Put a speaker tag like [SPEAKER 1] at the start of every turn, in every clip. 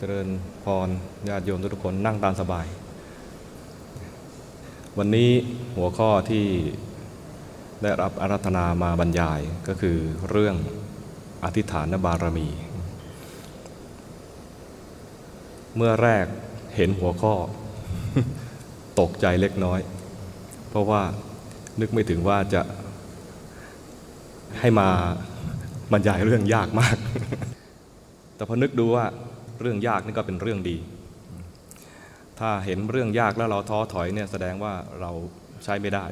[SPEAKER 1] เจริญพรญาติโยมทุกคนนั่งตามสบาย วันนี้หัวข้อที่ได้รับอารัธนามาบรรยายก็คือเรื่องอธิษฐานบารมี เมื่อแรกเห็นหัวข้อ ตกใจเล็กน้อย เพราะว่านึกไม่ถึงว่าจะให้มาบรรยายเรื่องยากมาก แต่พอนึกดูว่า เรื่องยากนี่ก็เป็นเรื่องดี ถ้าเห็นเรื่องยากแล้วเราท้อถอยเนี่ยแสดงว่าเราใช้ไม่ได้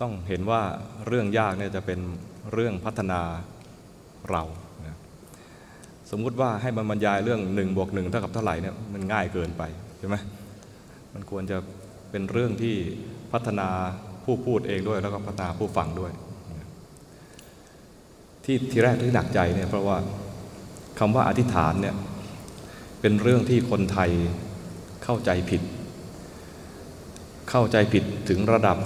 [SPEAKER 1] ต้องเห็นว่าเรื่องยากเนี่ยจะเป็นเรื่องพัฒนาเรานะสมมุติว่าให้มันบรรยายเรื่องหนึ่งบวกหนึ่งเท่ากับเท่าไหร่เนี่ยมันง่ายเกินไปใช่ไหมมันควรจะเป็นเรื่องที่พัฒนาผู้พูดเองด้วย แล้วก็พัฒนาผู้ฟังด้วยที่ทีแรกที่หนักใจเนี่ยเพราะว่า คำว่าอธิษฐานเนี่ยเป็นเรื่องที่คนไทยเข้าใจผิด เข้าใจผิดถึงระดับ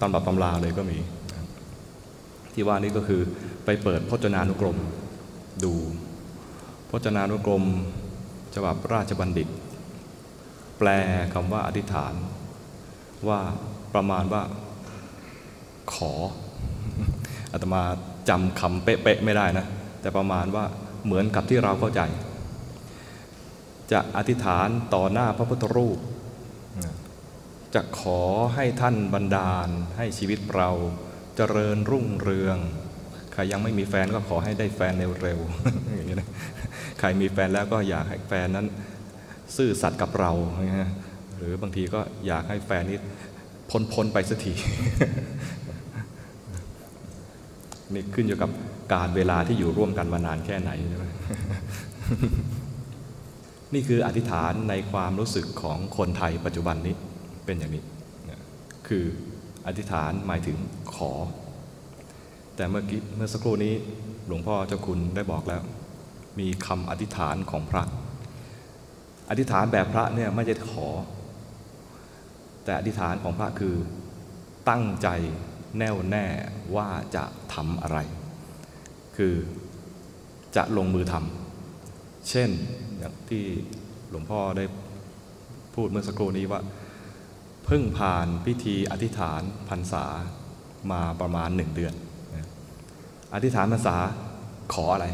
[SPEAKER 1] ตำรับตำราเลยก็มี ที่ว่านี้ก็คือไปเปิดพจนานุกรมดู พจนานุกรมฉบับราชบัณฑิต แปลคำว่าอธิษฐาน ว่าประมาณว่าขออาตมาจำคำเป๊ะๆไม่ได้นะ แต่ประมาณว่าเหมือนกับที่เราเข้าใจ จะอธิษฐานต่อหน้าพระพุทธรูป จะขอให้ท่านบันดาลให้ชีวิตเราเจริญรุ่งเรืองใครยังไม่มีแฟนก็ขอให้ได้แฟนเร็วๆอย่างนี้นะใครมีแฟนแล้วก็อยากให้แฟนนั้นซื่อสัตย์กับเรา หรือบางทีก็อยากให้แฟนนี้พ้นพ้นไปสักทีนี่ขึ้นอยู่กับ การเวลาที่อยู่ร่วมกันมานานแค่ไหนใช่ไหมนี่คืออธิษฐานในความรู้สึกของคนไทยปัจจุบันนี้เป็นอย่างนี้ คืออธิษฐานหมายถึงขอ แต่เมื่อกี้เมื่อสักครู่นี้หลวงพ่อเจ้าคุณได้บอกแล้ว มีคำอธิษฐานของพระ อธิษฐานแบบพระเนี่ยไม่ใช่ขอ แต่อธิษฐานของพระคือตั้งใจแน่วแน่ว่าจะทำอะไร คือจะลงมือทำเช่นอย่างที่หลวงพ่อได้พูดเมื่อสักครู่นี้ว่า เพิ่งผ่านพิธีอธิษฐานพรรษามาประมาณหนึ่งเดือนอธิษฐานพรรษาขออะไร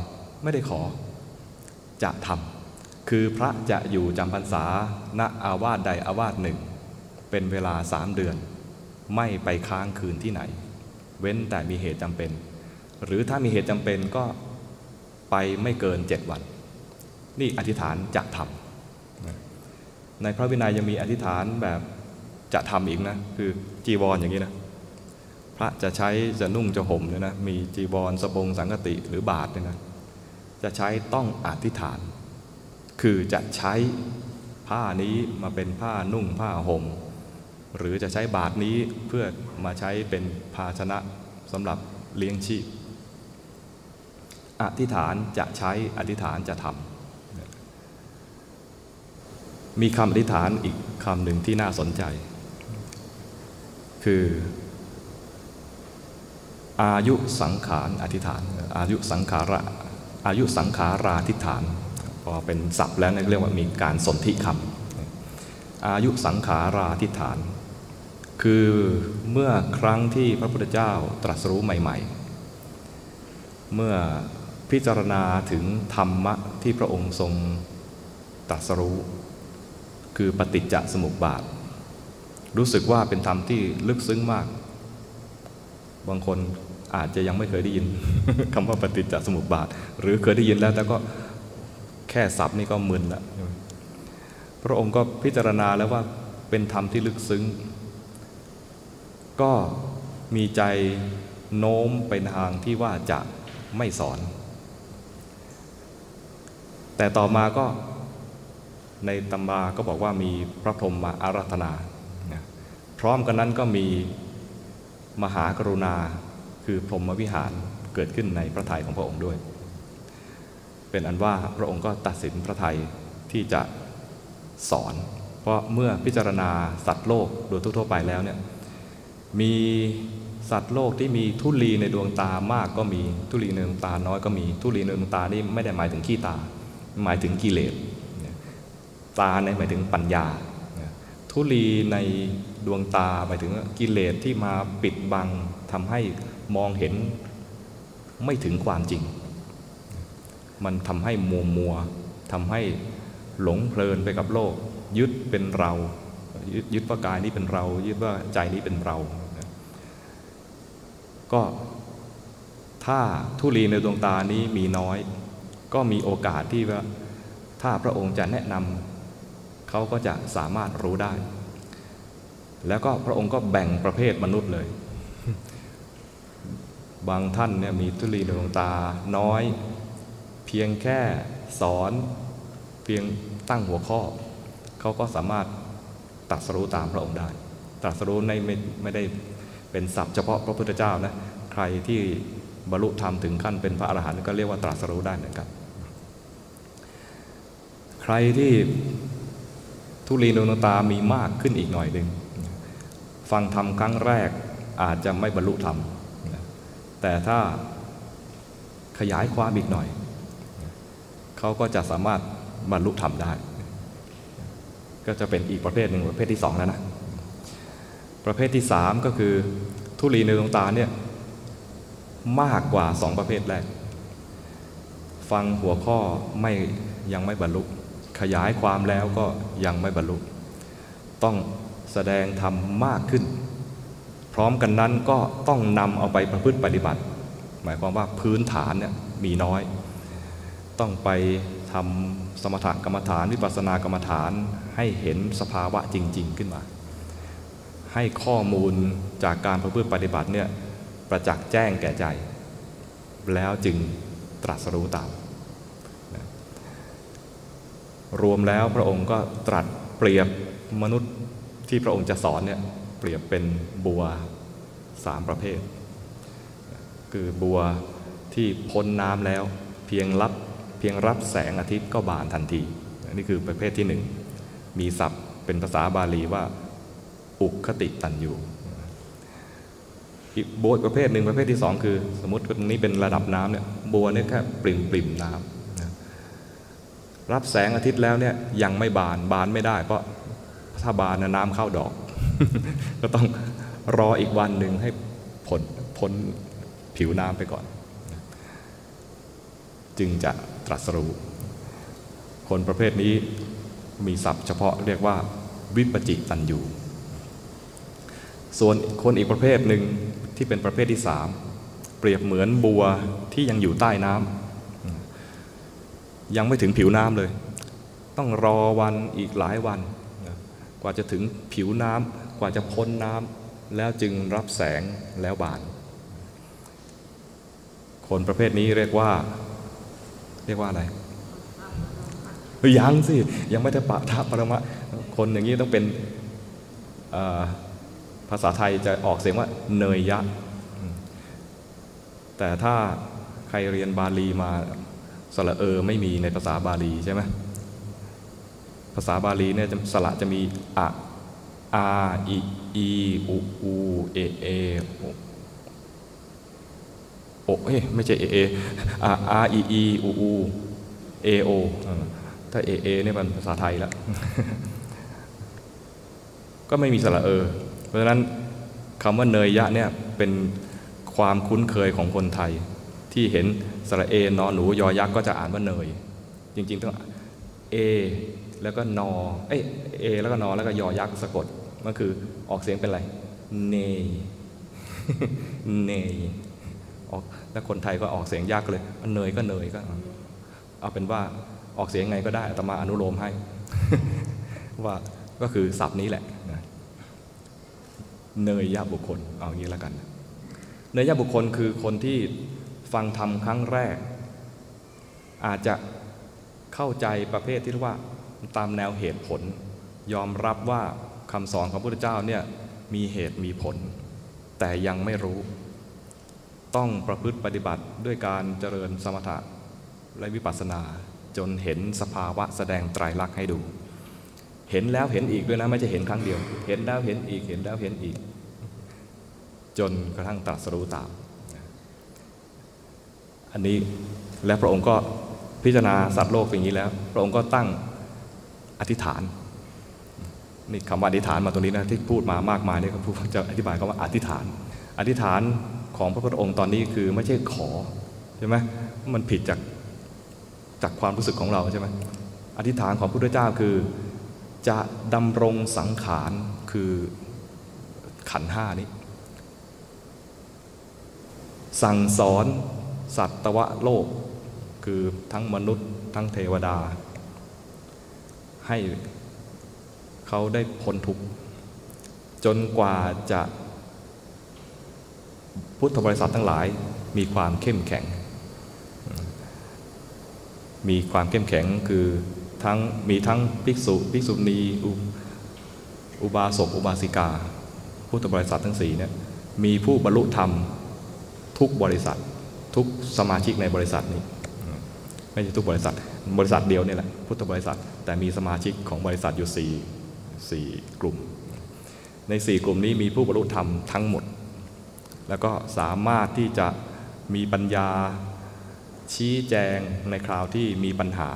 [SPEAKER 1] ไม่ได้ขอ จะทำคือพระจะอยู่จำพรรษาณอาวาสใดอาวาสหนึ่ง เป็นเวลาสามเดือน ไม่ไปค้างคืนที่ไหน เว้นแต่มีเหตุจำเป็น หรือถ้ามีเหตุจำเป็นก็ไปไม่เกินเจ็ดวัน นี่อธิษฐานจะทำในพระวินัยยังมีอธิษฐานแบบจะทำอีกนะ คือจีวรออย่างนี้นะ พระจะใช้จะนุ่งจะห่มเนี่ยนะมีจีวรสบงสังกติหรือบาทเนี่ยนะจะใช้ต้องอธิษฐาน คือจะใช้ผ้านี้มาเป็นผ้านุ่งผ้าห่มหรือจะใช้บาทนี้เพื่อมาใช้เป็นภาชนะสำหรับเลี้ยงชีพ อธิษฐานจะใช้อธิษฐานจะทำมีคำอธิษฐานอีกคำหนึ่งที่น่าสนใจ คือ อายุสังขารอธิษฐาน อายุสังขาระอายุสังขาราธิษฐาน พอเป็นศัพท์แล้วเรียกว่ามีการสนธิคำอายุสังขาราธิษฐาน คือเมื่อครั้งที่พระพุทธเจ้าตรัสรู้ใหม่ ๆ เมื่อ พิจารณาถึงธรรมะที่พระองค์ทรงตรัสรู้ คือปฏิจจสมุปบาท รู้สึกว่าเป็นธรรมที่ลึกซึ้งมาก บางคนอาจจะยังไม่เคยได้ยินคำว่าปฏิจจสมุปบาท หรือเคยได้ยินแล้วแต่ก็แค่ศัพท์นี่ก็มึนละพระองค์ก็พิจารณาแล้วว่าเป็นธรรมที่ลึกซึ้ง ก็มีใจโน้มไปทางที่ว่าจะไม่สอน แต่ต่อมาก็ในตำราก็บอกว่ามีพระพรหมมาอารัธนา พร้อมกันนั้นก็มีมหากรุณาคือพรหมวิหารเกิดขึ้นในพระทัยของพระองค์ด้วย เป็นอันว่าพระองค์ก็ตัดสินพระทัยที่จะสอน เพราะเมื่อพิจารณาสัตว์โลกโดยทั่วไปแล้วเนี่ยมีสัตว์โลกที่มีทุลีในดวงตามากก็มีทุลีในดวงตาน้อยก็มีทุลีในดวงตานี่ไม่ได้หมายถึงขี้ตา หมายถึงกิเลสตาในหมายถึงปัญญา ทุลีในดวงตาหมายถึงกิเลสที่มาปิดบังทำให้มองเห็นไม่ถึงความจริง มันทำให้มัวมัวทำให้หลงเพลินไปกับโลก ยึดเป็นเรายึดยึดว่ากายนี้เป็นเรา ยึดว่าใจนี้เป็นเรา ก็ถ้าทุลีในดวงตานี้มีน้อย ก็มีโอกาสที่ว่าถ้าพระองค์จะแนะนำเขาก็จะสามารถรู้ได้ แล้วก็พระองค์ก็แบ่งประเภทมนุษย์เลย บางท่านเนี่ยมีทุลีในดวงตาน้อย เพียงแค่สอนเพียงตั้งหัวข้อ เขาก็สามารถตรัสรู้ตามพระองค์ได้ตรัสรู้ในไม่ไม่ได้เป็นศัพท์เฉพาะพระพุทธเจ้านะ ใครที่บรรลุธรรมถึงขั้นเป็นพระอรหันต์ก็เรียกว่าตรัสรู้ได้เหมือนกัน รที่ทุลีนดวงตามีมากขึ้นอีกหน่อยหนึ่งฟังธรรมครั้งแรกอาจจะไม่บรรลุธรรม แต่ถ้าขยายความอีกหน่อย เขาก็จะสามารถบรรลุธรรมได้ ก็จะเป็นอีกประเภทหนึ่งประเภทที่สองแล้วนะ ประเภทที่สามก็คือทุลีในดวงตาเนี่ยมากกว่าสองประเภทแรก ฟังหัวข้อไม่ยังไม่บรรลุ ขยายความแล้วก็ยังไม่บรรลุ ต้องแสดงธรรมมากขึ้น พร้อมกันนั้นก็ต้องนำเอาไปประพฤติปฏิบัติ หมายความว่าพื้นฐานเนี่ยมีน้อย ต้องไปทำสมถกรรมฐานวิปัสสนากรรมฐานให้เห็นสภาวะจริง ๆ ขึ้นมา ให้ข้อมูลจากการประพฤติปฏิบัติเนี่ยประจักษ์แจ้งแก่ใจ แล้วจึงตรัสรู้ตาม รวมแล้วพระองค์ก็ตรัสเปรียบมนุษย์ที่พระองค์จะสอนเนี่ยเปรียบเป็นบัวสามประเภท คือบัวที่พ้นน้ำแล้วเพียงรับเพียงรับแสงอาทิตย์ก็บานทันทีนี่คือประเภทที่หนึ่งมีศัพท์เป็นภาษาบาลีว่า อุคติตันยูอีกบัวประเภทหนึ่งประเภทที่สองคือ สมมติตรงนี้เป็นระดับน้ำเนี่ยบัวเนี่ยแค่ปริ่มปริ่มน้ำ รับแสงอาทิตย์แล้วเนี่ยยังไม่บานบานไม่ได้ เพราะถ้าบานน้ำเข้าดอก ก็ต้องรออีกวันหนึ่งให้ผลพ้นผิวน้ำไปก่อน จึงจะตรัสรู้ คนประเภทนี้มีศัพท์เฉพาะเรียกว่าวิปจิตันยูส่วนคนอีกประเภทหนึ่งที่เป็นประเภทที่สามเปรียบเหมือนบัวที่ยังอยู่ใต้น้ำ ยังไม่ถึงผิวน้ำเลย ต้องรอวันอีกหลายวัน กว่าจะถึงผิวน้ำกว่าจะพ้นน้ำแล้วจึงรับแสงแล้วบาน คนประเภทนี้เรียกว่า เรียกว่าอะไรยังสิ ยังไม่ได้ปะทับปรมะ คนอย่างนี้ต้องเป็นภาษาไทยจะออกเสียงว่าเนยยะ แต่ถ้าใครเรียนบาลีมา สระเออไม่มีในภาษาบาลีใช่ไหมภาษาบาลีเนี่ยสระจะมีอะอาอีอีอูอูเอเอโอเอ้ไม่ใช่เอเออาอาอีอีอูอูเอโอถ้าเอเอเนี่ยมันภาษาไทยล้วก็ไม่มีสระเออ เพราะฉะนั้นคำว่าเนยยะเนี่ยเป็นความคุ้นเคยของคนไทย ที่เห็นสระเอนอหนูยอยักษ์ก็จะอ่านว่าเนย จริงๆต้องเอแล้วก็นอเอ้เอแล้วก็นอแล้วก็ยอยักษ์สะกดมันคือออกเสียงเป็นอะไรเนยเนยออกแล้วคนไทยก็ออกเสียงยากเลยเนยก็เนยก็ เอาเป็นว่าออกเสียงไงก็ได้แต่มาอนุโลมให้ ว่าก็คือศัพท์นี้แหละเนยยะบุคคลเอางี้แล้วกัน เนยยะบุคคลคือคนที่ ฟังธรรมครั้งแรก อาจจะเข้าใจประเภทที่เรียกว่าตามแนวเหตุผล ยอมรับว่าคำสอนของพระพุทธเจ้าเนี่ยมีเหตุมีผล แต่ยังไม่รู้ ต้องประพฤติปฏิบัติด้วยการเจริญสมถะและวิปัสสนาจนเห็นสภาวะแสดงไตรลักษณ์ให้ดู เห็นแล้วเห็นอีกด้วยนะไม่ใช่เห็นครั้งเดียว เห็นแล้วเห็นอีกเห็นแล้วเห็นอีก จนกระทั่งตรัสรู้ตาม อันนี้และพระองค์ก็พิจารณาสัตว์โลกอย่างนี้แล้ว พระองค์ก็ตั้งอธิษฐานนี่คำว่าอธิษฐานมาตรงนี้นะที่พูดมามากมายนี่ก็พูดจะอธิบายคำว่าอธิษฐาน อธิษฐานของพระพุทธองค์ตอนนี้คือไม่ใช่ขอใช่ไหมมันผิดจากจากความรู้สึกของเราใช่ไหมอธิษฐานของพระพุทธเจ้าคือจะดำรงสังขารคือขันห้านี้ สั่งสอน สัตวโลก คือทั้งมนุษย์ทั้งเทวดา ให้เขาได้พ้นทุกข์จนกว่าจะพุทธบริษัททั้งหลายมีความเข้มแข็ง มีความเข้มแข็งคือทั้งมีทั้งภิกษุภิกษุณีอุอุบาสกอุบาสิกา พุทธบริษัททั้งสี่เนี่ยมีผู้บรรลุธรรมทุกบริษัท ทุกสมาชิกในบริษัทนี้ ไม่ใช่ทุกบริษัท บริษัทเดียวนี่แหละพุทธบริษัท แต่มีสมาชิกของบริษัทอยู่สี่สี่กลุ่ม ในสี่กลุ่มนี้มีผู้บรรลุธรรมทั้งหมด แล้วก็สามารถที่จะมีปัญญาชี้แจงในคราวที่มีปัญหา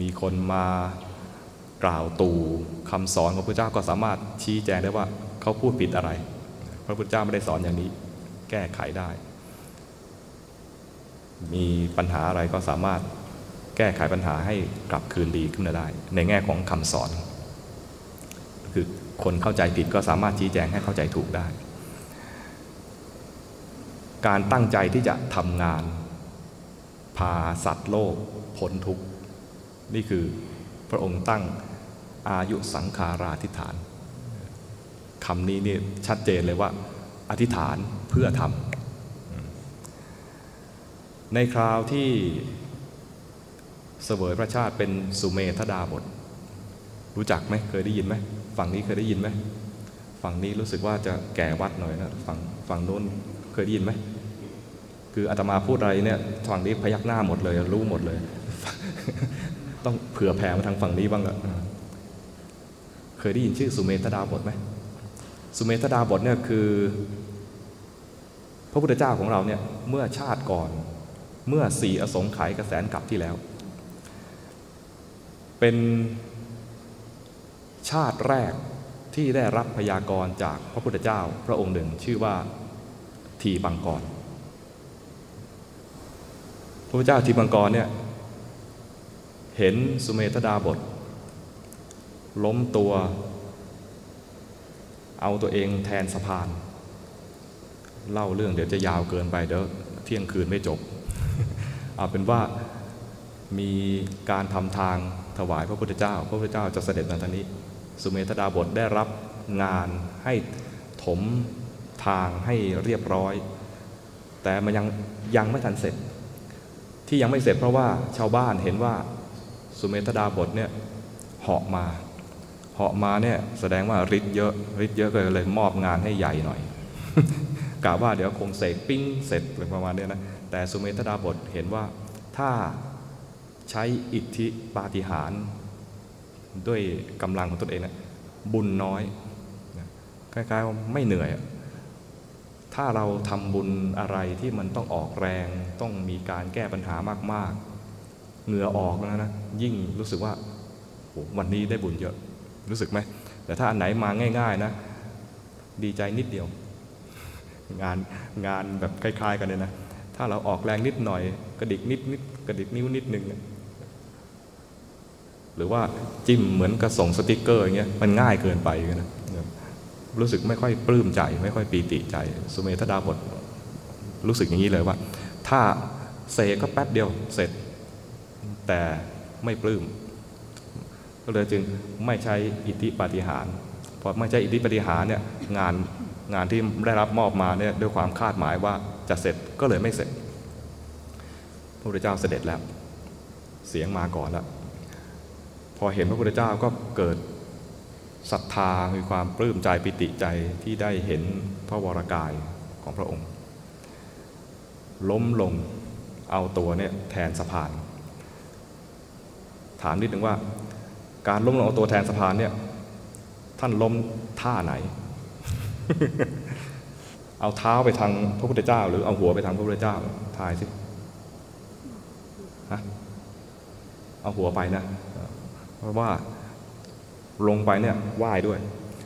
[SPEAKER 1] มีคนมากล่าวตู่คำสอนของพระเจ้าก็สามารถชี้แจงได้ว่าเขาพูดผิดอะไร พระพุทธเจ้าไม่ได้สอนอย่างนี้ แก้ไขได้ มีปัญหาอะไรก็สามารถแก้ไขปัญหาให้กลับคืนดีขึ้นมาได้ ในแง่ของคำสอน คือคนเข้าใจผิดก็สามารถชี้แจงให้เข้าใจถูกได้ การตั้งใจที่จะทำงาน พาสัตว์โลกพ้นทุกข์ นี่คือพระองค์ตั้งอายุสังขาราธิฐานคำนี้นี่ชัดเจนเลยว่า อธิษฐานเพื่อทำ ในคราวที่เสวยพระชาติเป็นสุเมธดาบท รู้จักไหมเคยได้ยินไหมฝั่งนี้เคยได้ยินไหมฝั่งนี้รู้สึกว่าจะแก่วัดหน่อยนะฝั่งฝั่งโน้นเคยได้ยินไหมคืออาตมาพูดอะไรเนี่ยฝั่งนี้พยักหน้าหมดเลย รู้หมดเลย ต้องเผื่อแผ่มาทางฝั่งนี้บ้างละเคยได้ยินชื่อสุเมธดาบทไหมสุเมธดาบทเนี่ยคือ พระพุทธเจ้าของเราเนี่ยเมื่อชาติก่อน เมื่อสี่อสงไขยกระแสนกลับที่แล้ว เป็นชาติแรกที่ได้รับพยากรณ์จากพระพุทธเจ้าพระองค์หนึ่งชื่อว่าทีบังกร พระพุทธเจ้าทีบังกรเนี่ยเห็นสุเมธดาบท ล้มตัว เอาตัวเองแทนสะพาน เล่าเรื่องเดี๋ยวจะยาวเกินไปเดี๋ยวเที่ยงคืนไม่จบ เอาเป็นว่ามีการทำทางถวายพระพุทธเจ้า พระพุทธเจ้าจะเสด็จมาทางนี้ สุเมธดาบทได้รับงานให้ถมทางให้เรียบร้อย แต่มันยังยังไม่ทันเสร็จ ที่ยังไม่เสร็จเพราะว่าชาวบ้านเห็นว่าสุเมธดาบทเนี่ยเหาะมาเหาะมาเนี่ยแสดงว่าฤทธิ์เยอะฤทธิ์เยอะก็เลยมอบงานให้ใหญ่หน่อยกะว่าเดี๋ยวคงเสกปิ้งเสร็จอะไรประมาณนี้นะ แต่สุเมธดาบทเห็นว่าถ้าใช้อิทธิปาฏิหาริย์ด้วยกำลังของตนเองนะบุญน้อยคล้ายๆว่าไม่เหนื่อย ถ้าเราทำบุญอะไรที่มันต้องออกแรง ต้องมีการแก้ปัญหามากๆ เหงื่อออกแล้วนะ ยิ่งรู้สึกว่าวันนี้ได้บุญเยอะ รู้สึกไหม แต่ถ้าอันไหนมาง่าย ๆนะ ดีใจนิดเดียว งานงานแบบคล้าย ๆ กันเลยนะ ถ้าเราออกแรงนิดหน่อย กระดิกนิดนิดกระดิกนิ้วนิดนึงหรือว่าจิ้มเหมือนกระส่งสติกเกอร์อย่างเงี้ยมันง่ายเกินไปนะรู้สึกไม่ค่อยปลื้มใจ ไม่ค่อยปีติใจ สุเมธดาบทรู้สึกอย่างนี้เลยว่า ถ้าเสกก็แป๊บเดียวเสร็จ แต่ไม่ปลื้มก็เลยจึงไม่ใช้อิทธิปาฏิหารพอไม่ใช่อิทธิปาฏิหารเนี่ยงานงานที่ได้รับมอบมาเนี่ยด้วยความคาดหมายว่า จะเสร็จก็เลยไม่เสร็จ พระพุทธเจ้าเสด็จแล้ว เสียงมาก่อนแล้ว พอเห็นพระพุทธเจ้าก็เกิดศรัทธามีความปลื้มใจปิติใจที่ได้เห็นพระวรากายของพระองค์ ล้มลงเอาตัวเนี่ยแทนสะพาน ถามนิดนึงว่า การล้มลงเอาตัวแทนสะพานเนี่ยท่านล้มท่าไหน เอาเท้าไปทางพระพุทธเจ้า หรือเอาหัวไปทางพระพุทธเจ้าทายสิฮะเอาหัวไปนะเพราะว่าลงไปเนี่ยไหว้ด้วย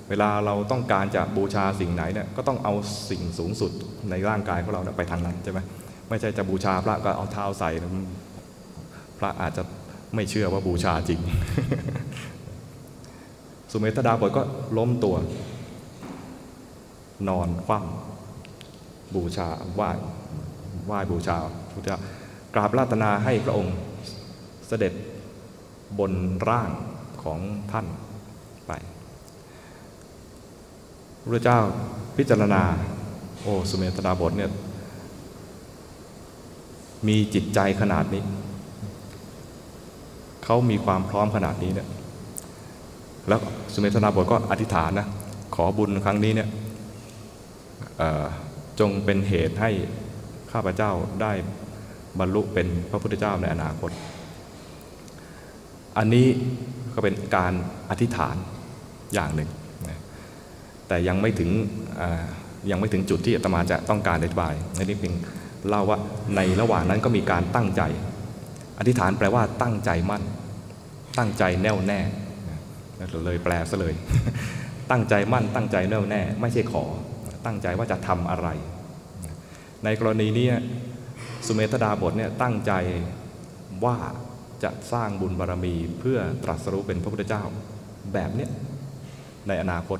[SPEAKER 1] เวลาเราต้องการจะบูชาสิ่งไหนเนี่ยก็ต้องเอาสิ่งสูงสุดในร่างกายของเราเไปทางนั้นใช่ไหมไม่ใช่จะบูชาพระก็เอาเท้าใส่พระอาจจะไม่เชื่อว่าบูชาจริง สุเมธดาบทก็ล้มตัว นอนคว่ำ บูชาไหว้ไหว้บูชาพุทธเจ้ากราบราตนาให้พระองค์เสด็จบนร่างของท่านไปพระเจ้าพิจารณา โอ้สุเมธดาบทเนี่ยมีจิตใจขนาดนี้ เขามีความพร้อมขนาดนี้เนี่ยแล้วสุเมธนาบทก็อธิษฐานนะ ขอบุญครั้งนี้เนี่ย จงเป็นเหตุให้ข้าพเจ้าได้บรรลุเป็นพระพุทธเจ้าในอนาคต อันนี้ก็เป็นการอธิษฐานอย่างหนึ่ง แต่ยังไม่ถึงยังไม่ถึงจุดที่อาตมาจะต้องการอธิบายในนี้เพียงเล่าว่าในระหว่างนั้นก็มีการตั้งใจ อธิษฐานแปลว่าตั้งใจมั่น ตั้งใจแน่วแน่เลยแปลซะเลย ตั้งใจมั่นตั้งใจแน่วแน่ ไม่ใช่ขอ ตั้งใจว่าจะทำอะไร ในกรณีนี้สุเมธดาบทเนี่ยตั้งใจว่าจะสร้างบุญบารรมีเพื่อตรัสรู้เป็นพระพุทธเจ้าแบบเนี้ยในอนาคต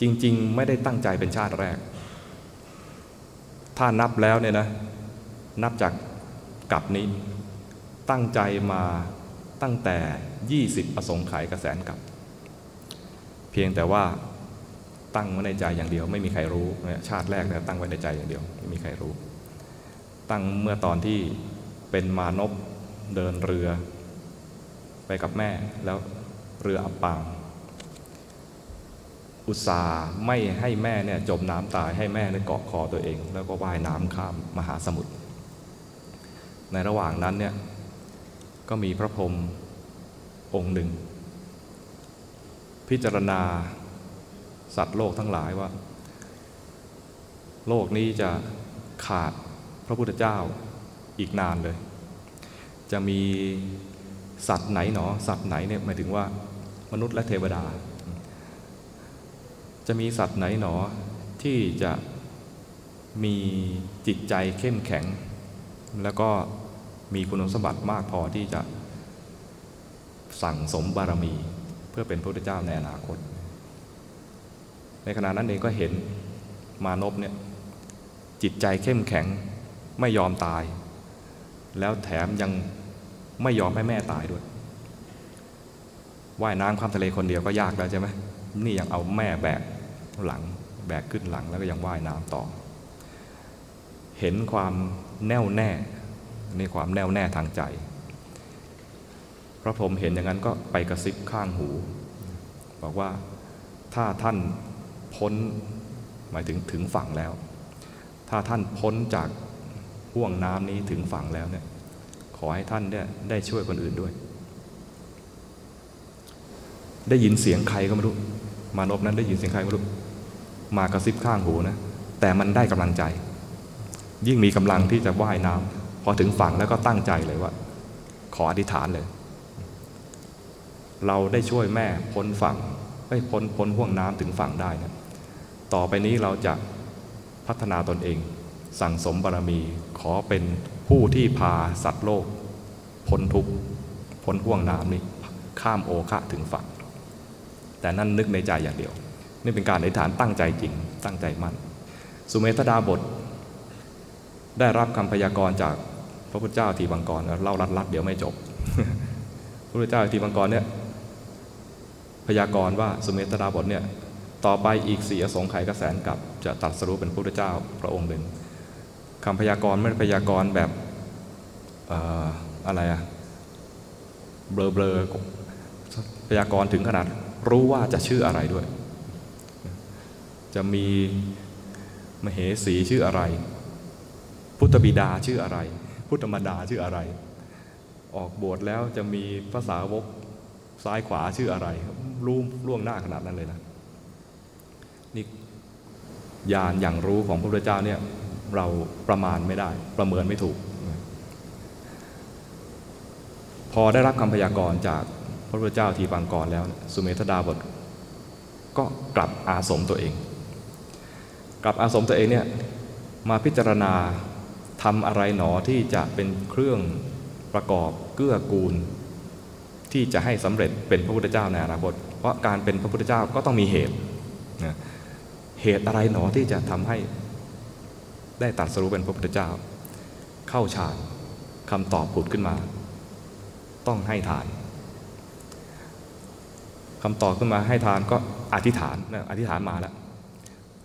[SPEAKER 1] จริงๆ ไม่ได้ตั้งใจเป็นชาติแรก ถ้านับแล้วเนี่ยนะนับจากกับนี้ ตั้งใจมาตั้งแต่ 20 อสงไขยกระแสนกับ เพียงแต่ว่า ตั้งไว้ในใจอย่างเดียว ไม่มีใครรู้ชาติแรกเนี่ยตั้งไว้ในใจอย่างเดียวไม่มีใครรู้ ตั้งเมื่อตอนที่เป็นมานพเดินเรือ ไปกับแม่แล้วเรืออับปาง อุตส่าห์ไม่ให้แม่เนี่ยจมน้ำตายให้แม่เนี่ยเกาะคอตัวเอง แล้วก็ว่ายน้ำข้ามมหาสมุทรในระหว่างนั้นเนี่ยก็มีพระพรหมองค์หนึ่งพิจารณา สัตว์โลกทั้งหลายว่า โลกนี้จะขาดพระพุทธเจ้าอีกนานเลย จะมีสัตว์ไหนหนอ สัตว์ไหนเนี่ยหมายถึงว่ามนุษย์และเทวดา จะมีสัตว์ไหนหนอที่จะมีจิตใจเข้มแข็ง แล้วก็มีคุณสมบัติมากพอที่จะสั่งสมบารมี เพื่อเป็นพระพุทธเจ้าในอนาคต ในขณะนั้นเองก็เห็นมานพเนี่ยจิตใจเข้มแข็งไม่ยอมตาย แล้วแถมยังไม่ยอมให้แม่ตายด้วยว่ายน้ำข้ามทะเลคนเดียวก็ยากแล้วใช่ไหมนี่ยังเอาแม่แบกหลังแบกขึ้นหลังแล้วก็ยังว่ายน้ำต่อ เห็นความแน่วแน่ในความแน่วแน่ทางใจ พระพรหมเห็นอย่างนั้นก็ไปกระซิบข้างหู บอกว่าถ้าท่าน พ้นหมายถึงถึงฝั่งแล้ว ถ้าท่านพ้นจากห่วงน้ำนี้ถึงฝั่งแล้วเนี่ยขอให้ท่านเนี่ยได้ช่วยคนอื่นด้วย ได้ยินเสียงใครก็ไม่รู้ มานพนั้นได้ยินเสียงใครไม่รู้ มากระซิบข้างหูนะ แต่มันได้กำลังใจ ยิ่งมีกำลังที่จะว่ายน้ำพอถึงฝั่งแล้วก็ตั้งใจเลยว่า ขออธิษฐานเลย เราได้ช่วยแม่พ้นฝั่งได้พ้นพ้นห่วงน้ำถึงฝั่งได้นะ ต่อไปนี้เราจะพัฒนาตนเอง สั่งสมบารมีขอเป็นผู้ที่พาสัตว์โลก พ้นทุกข์พ้นห่วงน้ำนี้ข้ามโอคะถึงฝั่งแต่นั่นนึกในใจอย่างเดียว นี่เป็นการอธิษฐานตั้งใจจริง ตั้งใจมั่น สุเมธดาบท ได้รับคำพยากรณ์จากพระพุทธเจ้าทีบังกรเล่ารัดๆเดี๋ยวไม่จบ พระพุทธเจ้าทีบังกรเนี่ยพยากรณ์ว่าสุเมธดาบทเนี่ย ต่อไปอีกสี่อสงไขยกระแสนกับจะตัดสรุปเป็นพระพุทธเจ้าพระองค์หนึ่งคำพยากรณ์ไม่พยากรณ์แบบอะไรอะเบลอเบลอพยากรณ์ถึงขนาดรู้ว่าจะชื่ออะไรด้วย จะมีมเหสีชื่ออะไร พุทธบิดาชื่ออะไร พุทธมดาชื่ออะไร ออกบวชแล้วจะมีภาษาวกซ้ายขวาชื่ออะไร รู้ล่วงหน้าขนาดนั้นเลยนะ ญาณอย่างรู้ของพระพุทธเจ้าเนี่ยเราประมาณไม่ได้ ประเมินไม่ถูก พอได้รับคำพยากรณ์จากพระพุทธเจ้าทีปังกรแล้ว สุเมธดาบทก็กลับอาสมตัวเอง กลับอาสมตัวเองเนี่ยมาพิจารณาทำอะไรหนอที่จะเป็นเครื่องประกอบเกื้อกูล ที่จะให้สำเร็จเป็นพระพุทธเจ้าในอนาคตเพราะการเป็นพระพุทธเจ้าก็ต้องมีเหตุนะ เหตุอะไรหนอที่จะทำให้ได้ตัดสรุปเป็นพระพุทธเจ้า เข้าฌานคำตอบผุดขึ้นมา ต้องให้ทานคำตอบขึ้นมาให้ทานก็อธิษฐานนะอธิษฐานมาแล้ว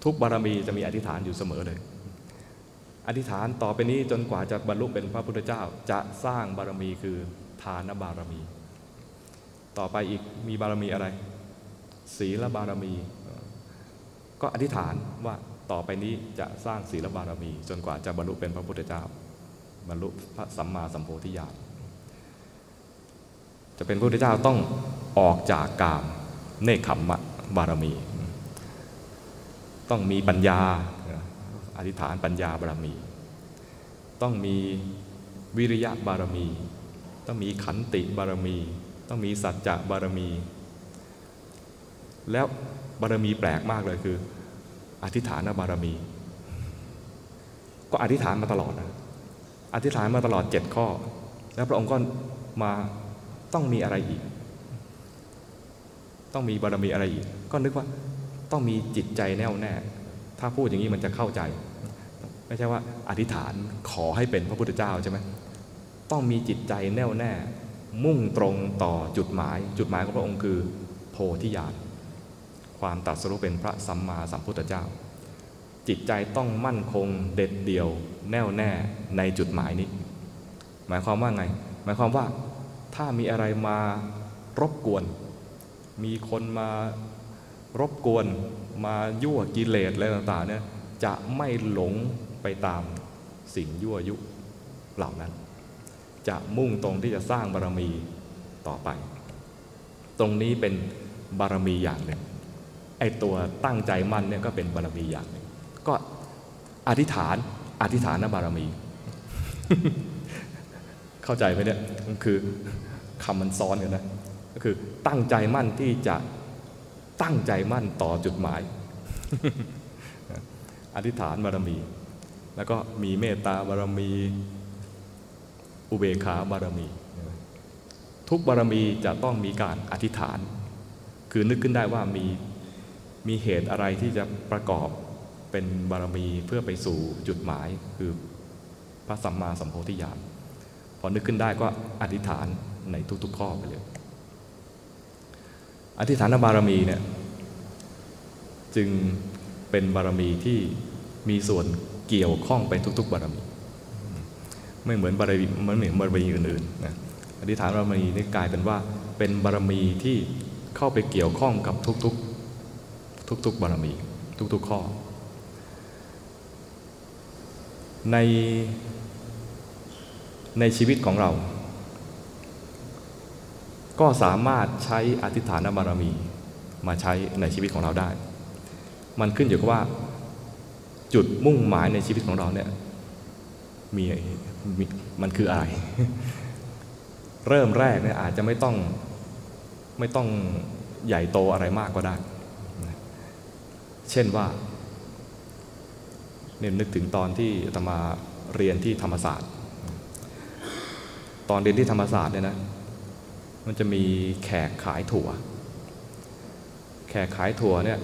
[SPEAKER 1] ทุกบารมีจะมีอธิษฐานอยู่เสมอเลย อธิษฐานต่อไปนี้จนกว่าจะบรรลุเป็นพระพุทธเจ้าจะสร้างบารมีคือทานบารมี ต่อไปอีกมีบารมีอะไร ศีลบารมี ก็อธิษฐานว่าต่อไปนี้จะสร้างศีลบารมี จนกว่าจะบรรลุเป็นพระพุทธเจ้า บรรลุพระสัมมาสัมโพธิญาณจะเป็นพระพุทธเจ้าต้องออกจากกามเนคขมมะบารมี ต้องมีปัญญาอธิษฐานปัญญาบารมี ต้องมีวิริยะบารมี ต้องมีขันติบารมี ต้องมีสัจจะบารมี แล้ว บารมีแปลกมากเลยคือ อธิษฐานบารมี ก็อธิษฐานมาตลอดนะอธิษฐานมาตลอดเจ็ดข้อ แล้วพระองค์ก็มาต้องมีอะไรอีก ต้องมีบารมีอะไรอีก ก็นึกว่าต้องมีจิตใจแน่วแน่ ถ้าพูดอย่างนี้มันจะเข้าใจ ไม่ใช่ว่าอธิษฐานขอให้เป็นพระพุทธเจ้าใช่ไหมต้องมีจิตใจแน่วแน่ มุ่งตรงต่อจุดหมาย จุดหมายของพระองค์คือ โพธิญาณ ความตัดสรุปเป็นพระสัมมาสัมพุทธเจ้า จิตใจต้องมั่นคงเด็ดเดี่ยวแน่วแน่ในจุดหมายนี้ หมายความว่าไง หมายความว่าถ้ามีอะไรมารบกวน มีคนมารบกวนมายั่วกิเลสอะไรต่างๆเนี่ยจะไม่หลงไปตามสิ่งยั่วยุเหล่านั้น จะมุ่งตรงที่จะสร้างบารมีต่อไป ตรงนี้เป็นบารมีอย่างหนึ่ง ไอตัวตั้งใจมั่นเนี่ยก็เป็นบารมีอย่างหนึ่งก็อธิษฐานอธิษฐานบารมี เข้าใจไหมเนี่ยคือคำมันซ้อนกันนะก็คือตั้งใจมั่นที่จะตั้งใจมั่นต่อจุดหมาย อธิษฐานบารมี แล้วก็มีเมตตาบารมี อุเบกขาบารมี ทุกบารมีจะต้องมีการอธิษฐาน คือนึกขึ้นได้ว่ามี มีเหตุอะไรที่จะประกอบเป็นบารมีเพื่อไปสู่จุดหมายคือพระสัมมาสัมโพธิญาณพอนึกขึ้นได้ก็อธิษฐานในทุกๆข้อไปเลยอธิษฐานบารมีเนี่ยจึงเป็นบารมีที่มีส่วนเกี่ยวข้องไปทุก ๆ บารมี ไม่เหมือนบารมีมันเหมือนบารมีอื่นๆนะอธิษฐานบารมีนี่กลายเป็นว่าเป็นบารมีที่เข้าไปเกี่ยวข้องกับทุกๆ ทุก ๆบารมี ทุก ๆ ข้อ ในในชีวิตของเรา ก็สามารถใช้อธิษฐานบารมีมาใช้ในชีวิตของเราได้ มันขึ้นอยู่กับว่า จุดมุ่งหมายในชีวิตของเราเนี่ยมีมันคืออะไร เริ่มแรกเนี่ยอาจจะไม่ต้องไม่ต้องใหญ่โตอะไรมากก็ได้ เช่นว่าเนี่ยนึกถึงตอนที่อาตมาเรียนที่ธรรมศาสตร์ ตอนเรียนที่ธรรมศาสตร์เนี่ยนะมันจะมีแขกขายถั่ว แขกขายถั่วเนี่ย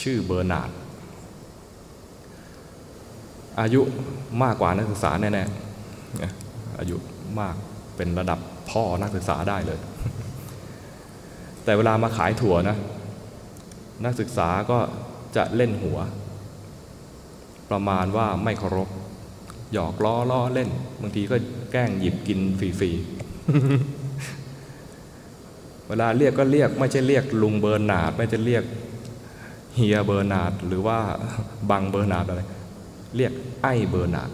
[SPEAKER 1] ชื่อเบอร์นาร์ดอายุมากกว่านักศึกษาแน่ๆอายุมากเป็นระดับพ่อนักศึกษาได้เลย แต่เวลามาขายถั่วนะ นักศึกษาก็จะเล่นหัว ประมาณว่าไม่เคารพ หยอกล้อล้อเล่น บางทีก็แกล้งหยิบกินฟรีๆ เวลาเรียกก็เรียกไม่ใช่เรียกลุงเบอร์นาดไม่ใช่เรียกเฮียเบอร์นาดหรือว่าบังเบอร์นาร์ดอะไร เรียกไอ้เบอร์นาร์ด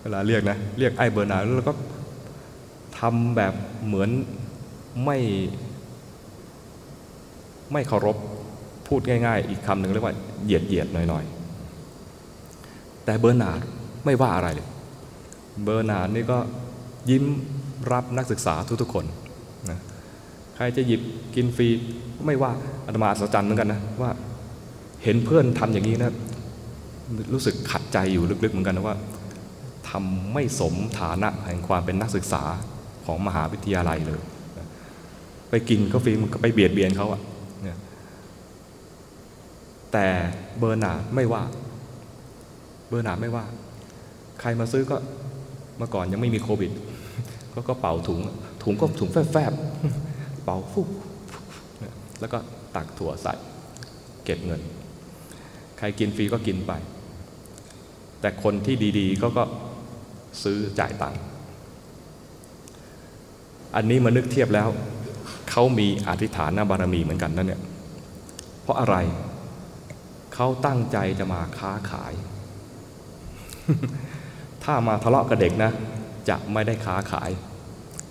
[SPEAKER 1] เวลาเรียกนะเรียกไอ้เบอร์นาร์ดแล้วก็ทำแบบเหมือนไม่ ไม่เคารพพูดง่าย ๆ อีกคำหนึ่งเรียกว่าเหยียดเหยียดหน่อยๆ แต่เบอร์นาร์ดไม่ว่าอะไรเลย เบอร์นาร์ดนี่ก็ยิ้มรับนักศึกษาทุกๆคนนะใครจะหยิบกินฟรีไม่ว่าอาตมาอัศจรรย์เหมือนกันนะว่าเห็นเพื่อนทำอย่างนี้นะรู้สึกขัดใจอยู่ลึกๆเหมือนกันนะว่าทำไม่สมฐานะแห่งความเป็นนักศึกษาของมหาวิทยาลัยเลย ไปกินก็ฟรีมันก็ไปเบียดเบียนเขาอะ แต่เบอร์นาไม่ว่า เบอร์นาไม่ว่า ใครมาซื้อก็เมื่อก่อนยังไม่มีโควิด ก็ก็เป่าถุง ถุงก็ถุงแฟบๆ เป่าฟุบแล้วก็ตักถั่วใส่ เก็บเงิน ใครกินฟรีก็กินไป แต่คนที่ดีๆก็ก็ซื้อจ่ายตังค์อันนี้มานึกเทียบแล้ว เขามีอธิษฐานบารมีเหมือนกันนั่นเนี่ย เพราะอะไร เขาตั้งใจจะมาค้าขาย ถ้ามาทะเลาะกับเด็กนะ จะไม่ได้ค้าขาย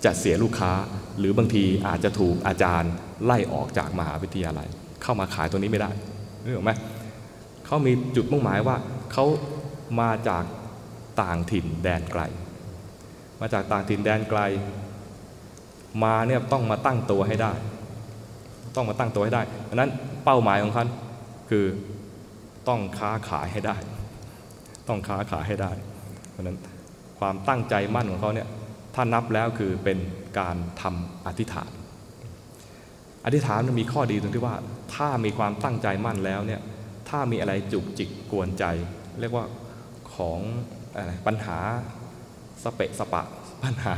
[SPEAKER 1] จะเสียลูกค้าหรือบางทีอาจจะถูกอาจารย์ไล่ออกจากมหาวิทยาลัย เข้ามาขายตัวนี้ไม่ได้นึกออกไหมเขามีจุดมุ่งหมายว่าเขามาจากต่างถิ่นแดนไกล มาจากต่างถิ่นแดนไกล มาเนี่ยต้องมาตั้งตัวให้ได้ ต้องมาตั้งตัวให้ได้ดังนั้นเป้าหมายของเขานคือ ต้องค้าขายให้ได้ ต้องค้าขายให้ได้ เพราะนั้นความตั้งใจมั่นของเขาเนี่ยถ้านับแล้วคือเป็นการทำอธิษฐาน อธิษฐานมันมีข้อดีตรงที่ว่าถ้ามีความตั้งใจมั่นแล้วเนี่ยถ้ามีอะไรจุกจิกกวนใจ เรียกว่าของอะไรปัญหาสเปะสปะ ปัญหา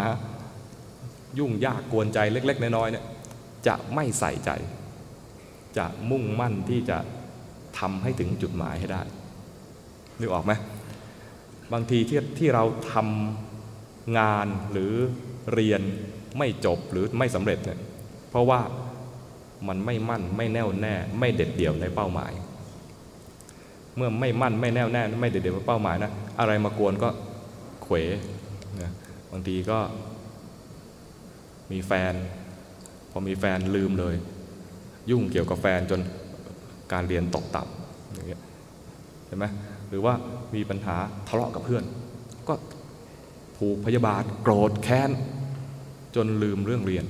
[SPEAKER 1] ยุ่งยากกวนใจเล็ก ๆ น้อยๆเนี่ยจะไม่ใส่ใจ จะมุ่งมั่นที่จะ ทำให้ถึงจุดหมายให้ได้นึกออกไหมบางทีที่ที่เราทำงานหรือเรียนไม่จบหรือไม่สำเร็จเนี่ยเพราะว่ามันไม่มั่นไม่แน่วแน่ ไม่เด็ดเดี่ยวในเป้าหมาย เมื่อไม่มั่นไม่แน่วแน่ ไม่เด็ดเดี่ยวในเป้าหมายนะอะไรมากวนก็เขวนะบางทีก็มีแฟน พอมีแฟนลืมเลย ยุ่งเกี่ยวกับแฟนจน การเรียนตกต่ำอย่างเงี้ยเห็นไหมหรือว่ามีปัญหาทะเลาะกับเพื่อน ก็ผูกพยาบาทโกรธแค้น จนลืมเรื่องเรียน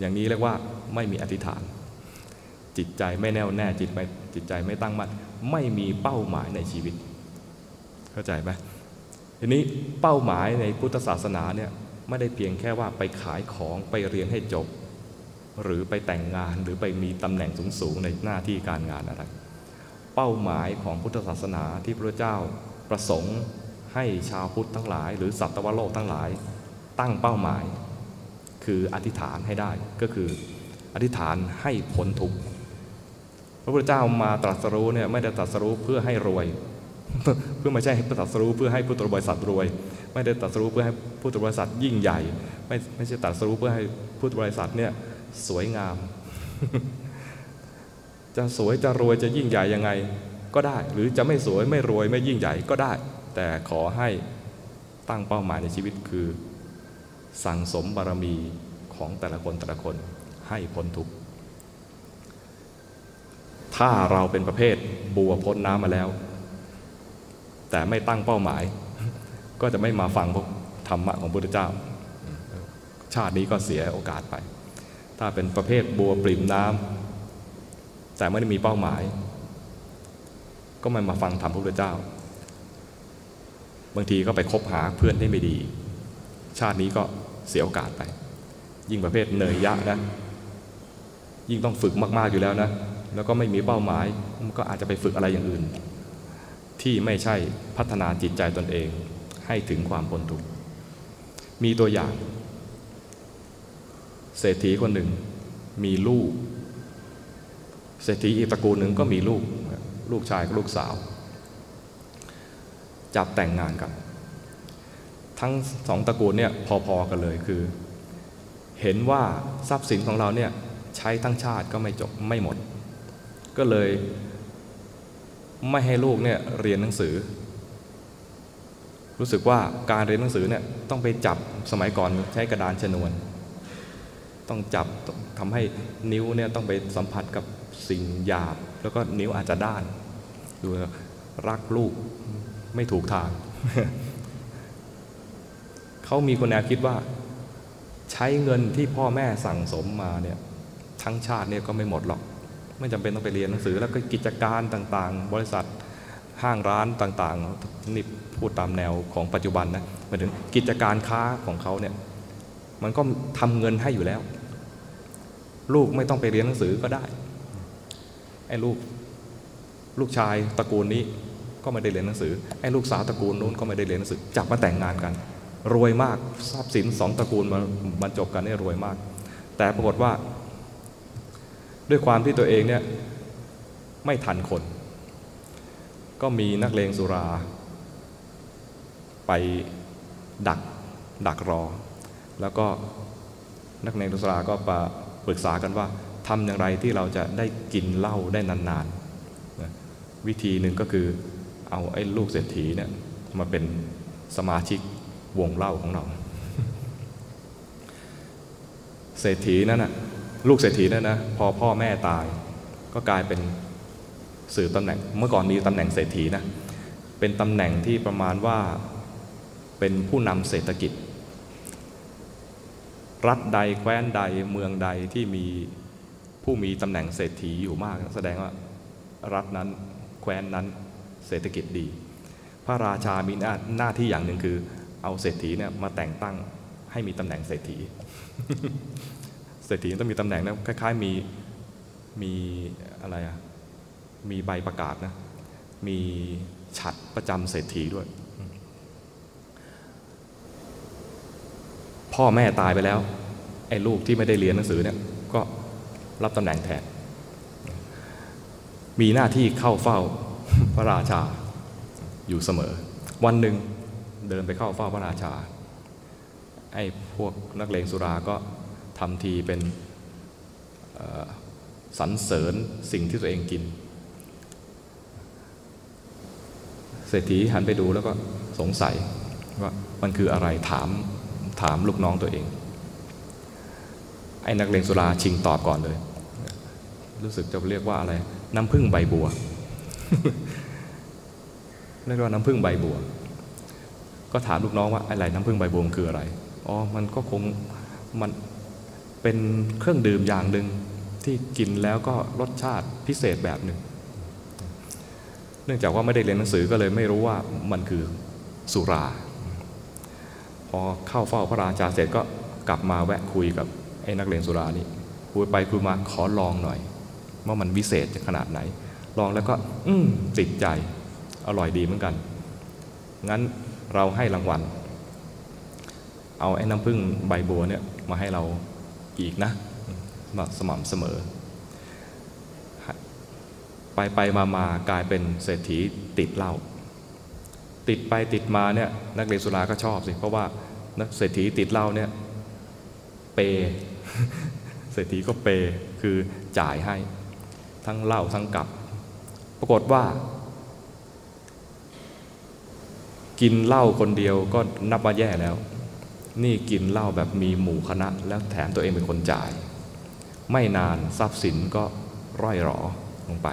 [SPEAKER 1] อย่างนี้เรียกว่าไม่มีอธิษฐาน จิตใจไม่แน่วแน่จิตไม่จิตใจไม่ตั้งมั่นไม่มีเป้าหมายในชีวิต เข้าใจไหมทีนี้เป้าหมายในพุทธศาสนาเนี่ยไม่ได้เพียงแค่ว่าไปขายของไปเรียนให้จบ หรือไปแต่งงานหรือไปมีตำแหน่งสูงๆในหน้าที่การงานอะไร เป้าหมายของพุทธศาสนาที่พระเจ้าประสงค์ให้ชาวพุทธทั้งหลาย หรือสัตวโลกทั้งหลาย ตั้งเป้าหมาย คืออธิษฐานให้ได้ก็คืออธิษฐานให้พ้นทุกข์พระพุทธเจ้ามาตรัสรู้เนี่ยไม่ได้ตรัสรู้เพื่อให้รวย เพื่อไม่ใช่ตรัสรู้เพื่อให้พุทธบริษัทรวย ไม่ได้ตรัสรู้เพื่อให้พุทธบริษัทยิ่งใหญ่ ไม่ไม่ใช่ตรัสรู้เพื่อให้พุทธบริษัทเนี่ย สวยงาม จะสวยจะรวยจะยิ่งใหญ่ยังไงก็ได้ หรือจะไม่สวยไม่รวยไม่ยิ่งใหญ่ก็ได้ แต่ขอให้ตั้งเป้าหมายในชีวิตคือ สั่งสมบารมีของแต่ละคนแต่ละคนให้พ้นทุกข์ถ้าเราเป็นประเภทบัวพ้นน้ำมาแล้ว แต่ไม่ตั้งเป้าหมาย ก็จะไม่มาฟังพวกธรรมะของพระพุทธเจ้า ชาตินี้ก็เสียโอกาสไป ถ้าเป็นประเภทบัวปริ่มน้ำแต่ไม่ได้มีเป้าหมาย ก็ไม่มาฟังธรรมพระพุทธเจ้า บางทีก็ไปคบหาเพื่อนที่ไม่ดี ชาตินี้ก็เสียโอกาสไป ยิ่งประเภทเนยยะนะ ยิ่งต้องฝึกมาก ๆอยู่แล้วนะ แล้วก็ไม่มีเป้าหมาย มันก็อาจจะไปฝึกอะไรอย่างอื่น ที่ไม่ใช่พัฒนาจิตใจตนเองให้ถึงความพ้นทุกข์มีตัวอย่าง เศรษฐีคนหนึ่งมีลูก เศรษฐีอีกตระกูลหนึ่งก็มีลูก ลูกชายกับลูกสาว จับแต่งงานกัน ทั้งสองตระกูลเนี่ยพอๆกันเลยคือ เห็นว่าทรัพย์สินของเราเนี่ยใช้ทั้งชาติก็ไม่จบไม่หมด ก็เลยไม่ให้ลูกเนี่ยเรียนหนังสือ รู้สึกว่าการเรียนหนังสือเนี่ยต้องไปจับสมัยก่อนใช้กระดานชนวน ต้องจับทำให้นิ้วเนี่ยต้องไปสัมผัสกับสิ่งหยาบ แล้วก็นิ้วอาจจะด้านดูรักลูกไม่ถูกทาง เขามีคนแนวคิดว่า ใช้เงินที่พ่อแม่สั่งสมมาเนี่ยทั้งชาติเนี่ยก็ไม่หมดหรอก ไม่จำเป็นต้องไปเรียนหนังสือ แล้วก็กิจการต่างๆ บริษัทห้างร้านต่างๆนี่พูดตามแนวของปัจจุบันนะหมายถึงกิจการค้าของเขาเนี่ยมันก็ทำเงินให้อยู่แล้ว ลูกไม่ต้องไปเรียนหนังสือก็ได้ไอ้ลูกลูกชายตระกูลนี้ก็ไม่ได้เรียนหนังสือไอ้ลูกสาวตระกูลนู้นก็ไม่ได้เรียนหนังสือจับมาแต่งงานกัน รวยมากทรัพย์สินสองตระกูลมาบรรจบกันนี่รวยมาก แต่ปรากฏว่า ด้วยความที่ตัวเองเนี่ยไม่ทันคน ก็มีนักเลงสุรา ไปดักดักรอ แล้วก็นักเลงสุราก็มา ปรึกษากันว่าทำอย่างไรที่เราจะได้กินเหล้าได้นานๆนะวิธีหนึ่งก็คือเอาไอ้ลูกเศรษฐีเนี่ยมาเป็นสมาชิกวงเล่าของเรา เศรษฐีนั่นนะลูกเศรษฐีนั่นนะพอพ่อแม่ตาย ก็กลายเป็นสื่อตำแหน่ง เมื่อก่อนมีตำแหน่งเศรษฐีนะเป็นตำแหน่งที่ประมาณว่าเป็นผู้นำเศรษฐกิจ รัฐใดแคว้นใดเมืองใดที่มีผู้มีตำแหน่งเศรษฐีอยู่มาก แสดงว่ารัฐนั้นแคว้นนั้นเศรษฐกิจดี พระราชามีหน้าที่อย่างหนึ่งคือ เอาเศรษฐีเนี่ยมาแต่งตั้งให้มีตำแหน่งเศรษฐี เศรษฐีต้องมีตำแหน่งนะคล้ายๆมีมีอะไรอะมีใบประกาศนะมีฉัดประจำเศรษฐีด้วย พ่อแม่ตายไปแล้ว ไอ้ลูกที่ไม่ได้เรียนหนังสือเนี่ยก็รับตำแหน่งแทน มีหน้าที่เข้าเฝ้าพระราชาอยู่เสมอ วันหนึ่งเดินไปเข้าเฝ้าพระราชา ไอ้พวกนักเลงสุราก็ทำทีเป็นสรรเสริญสิ่งที่ตัวเองกิน เศรษฐีหันไปดูแล้วก็สงสัยว่ามันคืออะไรถาม ถามลูกน้องตัวเอง ไอ้นักเลงสุราชิงตอบก่อนเลย รู้สึกจะเรียกว่าอะไร น้ำพึ่งใบบัว เรียกว่าน้ำพึ่งใบบัว ก็ถามลูกน้องว่าอะไรน้ำพึ่งใบบัวคืออะไร อ๋อ มันก็คงมันเป็นเครื่องดื่มอย่างหนึ่งที่กินแล้วก็รสชาติพิเศษแบบหนึ่ง เนื่องจากว่าไม่ได้เรียนหนังสือก็เลยไม่รู้ว่ามันคือสุรา พอเข้าเฝ้าพระราชาเสร็จก็กลับมาแวะคุยกับไอ้นักเรียนสุรานี่คุยไปคุยมาขอลองหน่อย ว่ามันวิเศษจะขนาดไหน ลองแล้วก็ อืมติดใจ อร่อยดีเหมือนกัน งั้นเราให้รางวัล เอาไอ้น้ำพึ่งใบบัวเนี่ยมาให้เราอีกนะสม่ำเสมอ ไปไปมามากลายเป็นเศรษฐีติดเหล้า ติดไปติดมาเนี่ยนักเรียนสุราก็ชอบสิเพราะว่านักเศรษฐีติดเหล้าเนี่ยเปเศรษฐีก็เปคือจ่ายให้ทั้งเหล้าทั้งกับ ปรากฏว่า กินเหล้าคนเดียวก็นับว่าแย่แล้ว นี่กินเหล้าแบบมีหมู่คณะ แล้วแถมตัวเองเป็นคนจ่าย ไม่นานทรัพย์สินก็ร่อยหรอลงไป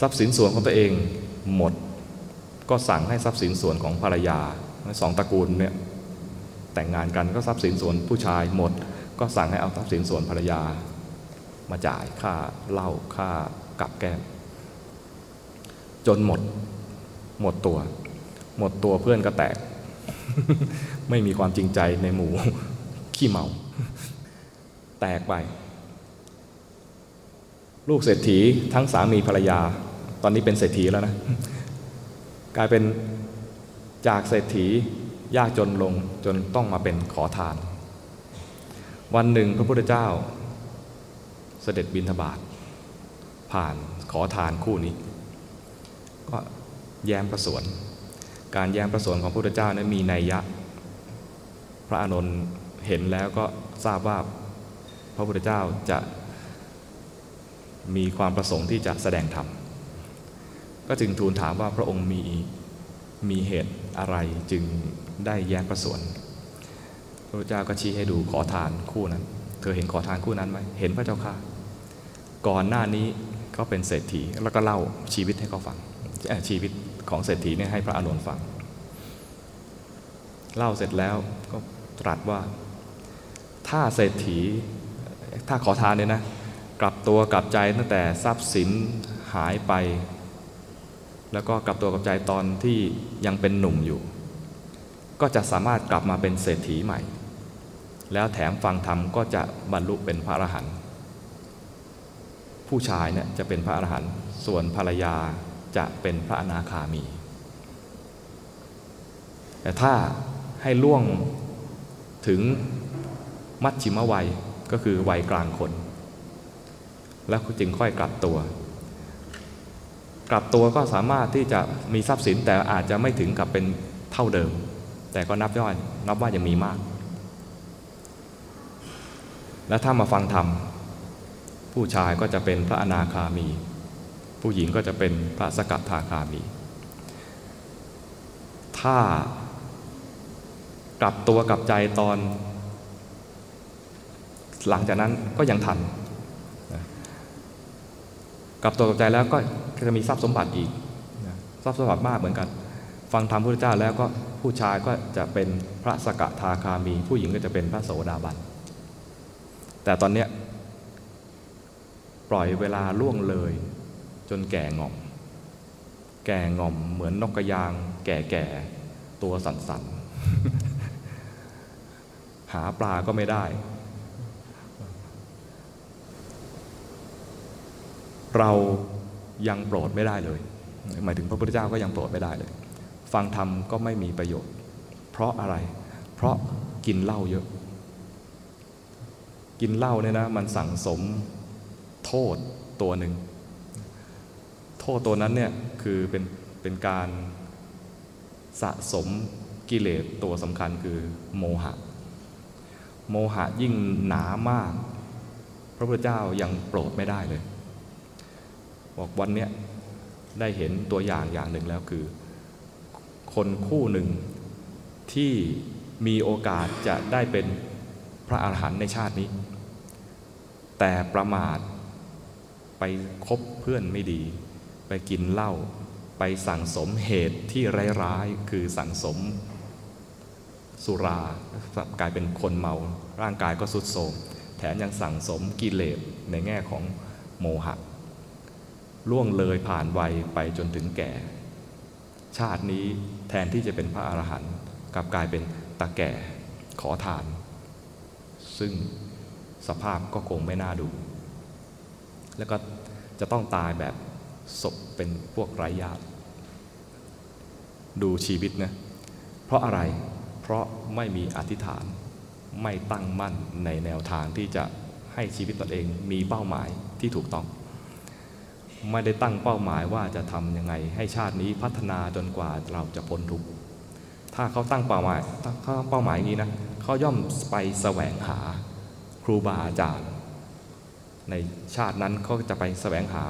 [SPEAKER 1] ทรัพย์สินส่วนของตัวเองหมด ก็สั่งให้ทรัพย์สินส่วนของภรรยาสองตระกูลเนี่ยแต่งงานกันก็ทรัพย์สินส่วนผู้ชายหมด ก็สั่งให้เอาทรัพย์สินส่วนภรรยา มาจ่ายค่าเหล้าค่ากับแก้ม จนหมด หมดตัว หมดตัวเพื่อนก็แตก ไม่มีความจริงใจในหมู่ขี้เมา แตกไป ลูกเศรษฐีทั้งสามีภรรยา ตอนนี้เป็นเศรษฐีแล้วนะ กลายเป็นจากเศรษฐียากจนลงจนต้องมาเป็นขอทาน วันหนึ่งพระพุทธเจ้า เสด็จบินทบาทผ่านขอทานคู่นี้ ก็แย้มประสวน การแย้มประสวนของพระพุทธเจ้านั้นมีนัยยะ พระอานนท์เห็นแล้วก็ทราบว่าพระพุทธเจ้าจะมีความประสงค์ที่จะแสดงธรรม ก็จึงทูลถามว่าพระองค์มีมีเหตุอะไรจึงได้แย้มประสวนพระเจ้าก็ชี้ให้ดูขอทานคู่นั้น เธอเห็นขอทานคู่นั้นไหมเห็นพระเจ้าค่ะ ก่อนหน้านี้เขาเป็นเศรษฐีแล้วก็เล่าชีวิตให้เขาฟังชีวิตของเศรษฐีเนี่ยให้พระอานนท์ฟัง เล่าเสร็จแล้วก็ตรัสว่าถ้าเศรษฐีถ้าขอทานเนี่ยนะ กลับตัวกลับใจตั้งแต่ทรัพย์สินหายไป แล้วก็กลับตัวกลับใจตอนที่ยังเป็นหนุ่มอยู่ ก็จะสามารถกลับมาเป็นเศรษฐีใหม่ แล้วแถมฟังธรรมก็จะบรรลุเป็นพระอรหันต์ผู้ชายเนี่ยจะเป็นพระอรหันต์ส่วนภรรยาจะเป็นพระอนาคามี แต่ถ้าให้ล่วงถึงมัชชิมวัยก็คือวัยกลางคน แล้วจึงค่อยกลับตัว กลับตัวก็สามารถที่จะมีทรัพย์สินแต่อาจจะไม่ถึงกับเป็นเท่าเดิม แต่ก็นับย่อยนับว่ายังมีมาก แล้วถ้ามาฟังธรรม ผู้ชายก็จะเป็นพระอนาคามี ผู้หญิงก็จะเป็นพระสกัดทาคามี ถ้ากลับตัวกลับใจตอน หลังจากนั้นก็ยังทัน กลับตัวกับใจแล้วก็จะมีทรัพย์สมบัติอีกทรัพย์สมบัติมากเหมือนกัน ฟังธรรมพระเจ้าแล้วก็ผู้ชายก็จะเป็นพระสกทาคามี ผู้หญิงก็จะเป็นพระโสดาบัน แต่ตอนนี้ปล่อยเวลาล่วงเลย จนแก่งอม แก่งอมเหมือนนกกระยาง แก่ๆตัวสั่นๆหาปลาก็ไม่ได้ เรายังโปรดไม่ได้เลย หมายถึงพระพุทธเจ้าก็ยังโปรดไม่ได้เลย ฟังธรรมก็ไม่มีประโยชน์ เพราะอะไร เพราะกินเหล้าเยอะ กินเหล้าเนี่ยนะมันสั่งสมโทษตัวหนึ่ง โทษตัวนั้นเนี่ยคือเป็นเป็นการสะสมกิเลสตัวสำคัญคือโมหะ โมหะยิ่งหนามาก พระพุทธเจ้ายังโปรดไม่ได้เลย บอกวันนี้ได้เห็นตัวอย่างอย่างหนึ่งแล้วคือ คนคู่หนึ่งที่มีโอกาสจะได้เป็นพระอาหารหันต์ในชาตินี้ แต่ประมาทไปคบเพื่อนไม่ดี ไปกินเหล้าไปสั่งสมเหตุที่ร้ายๆ คือสั่งสมสุรากลายเป็นคนเมา ร่างกายก็สุดโทรมแถมยังสั่งสมกิเลสในแง่ของโมหะ ล่วงเลยผ่านวัยไปจนถึงแก่ ชาตินี้แทนที่จะเป็นพระอรหันต์กลับกลายเป็นตาแก่ขอทาน ซึ่งสภาพก็คงไม่น่าดู แล้วก็จะต้องตายแบบศพเป็นพวกไร้ญาติดูชีวิตนะ เพราะอะไร เพราะไม่มีอธิษฐาน ไม่ตั้งมั่นในแนวทางที่จะให้ชีวิตตนเองมีเป้าหมายที่ถูกต้อง ไม่ได้ตั้งเป้าหมายว่าจะทำยังไงให้ชาตินี้พัฒนาจนกว่าเราจะพ้นทุกข์ถ้าเขาตั้งเป้าหมายเขาเป้าหมายอย่างนี้นะเขาย่อมไปแสวงหาครูบาอาจารย์ ในชาตินั้นเขาจะไปแสวงหา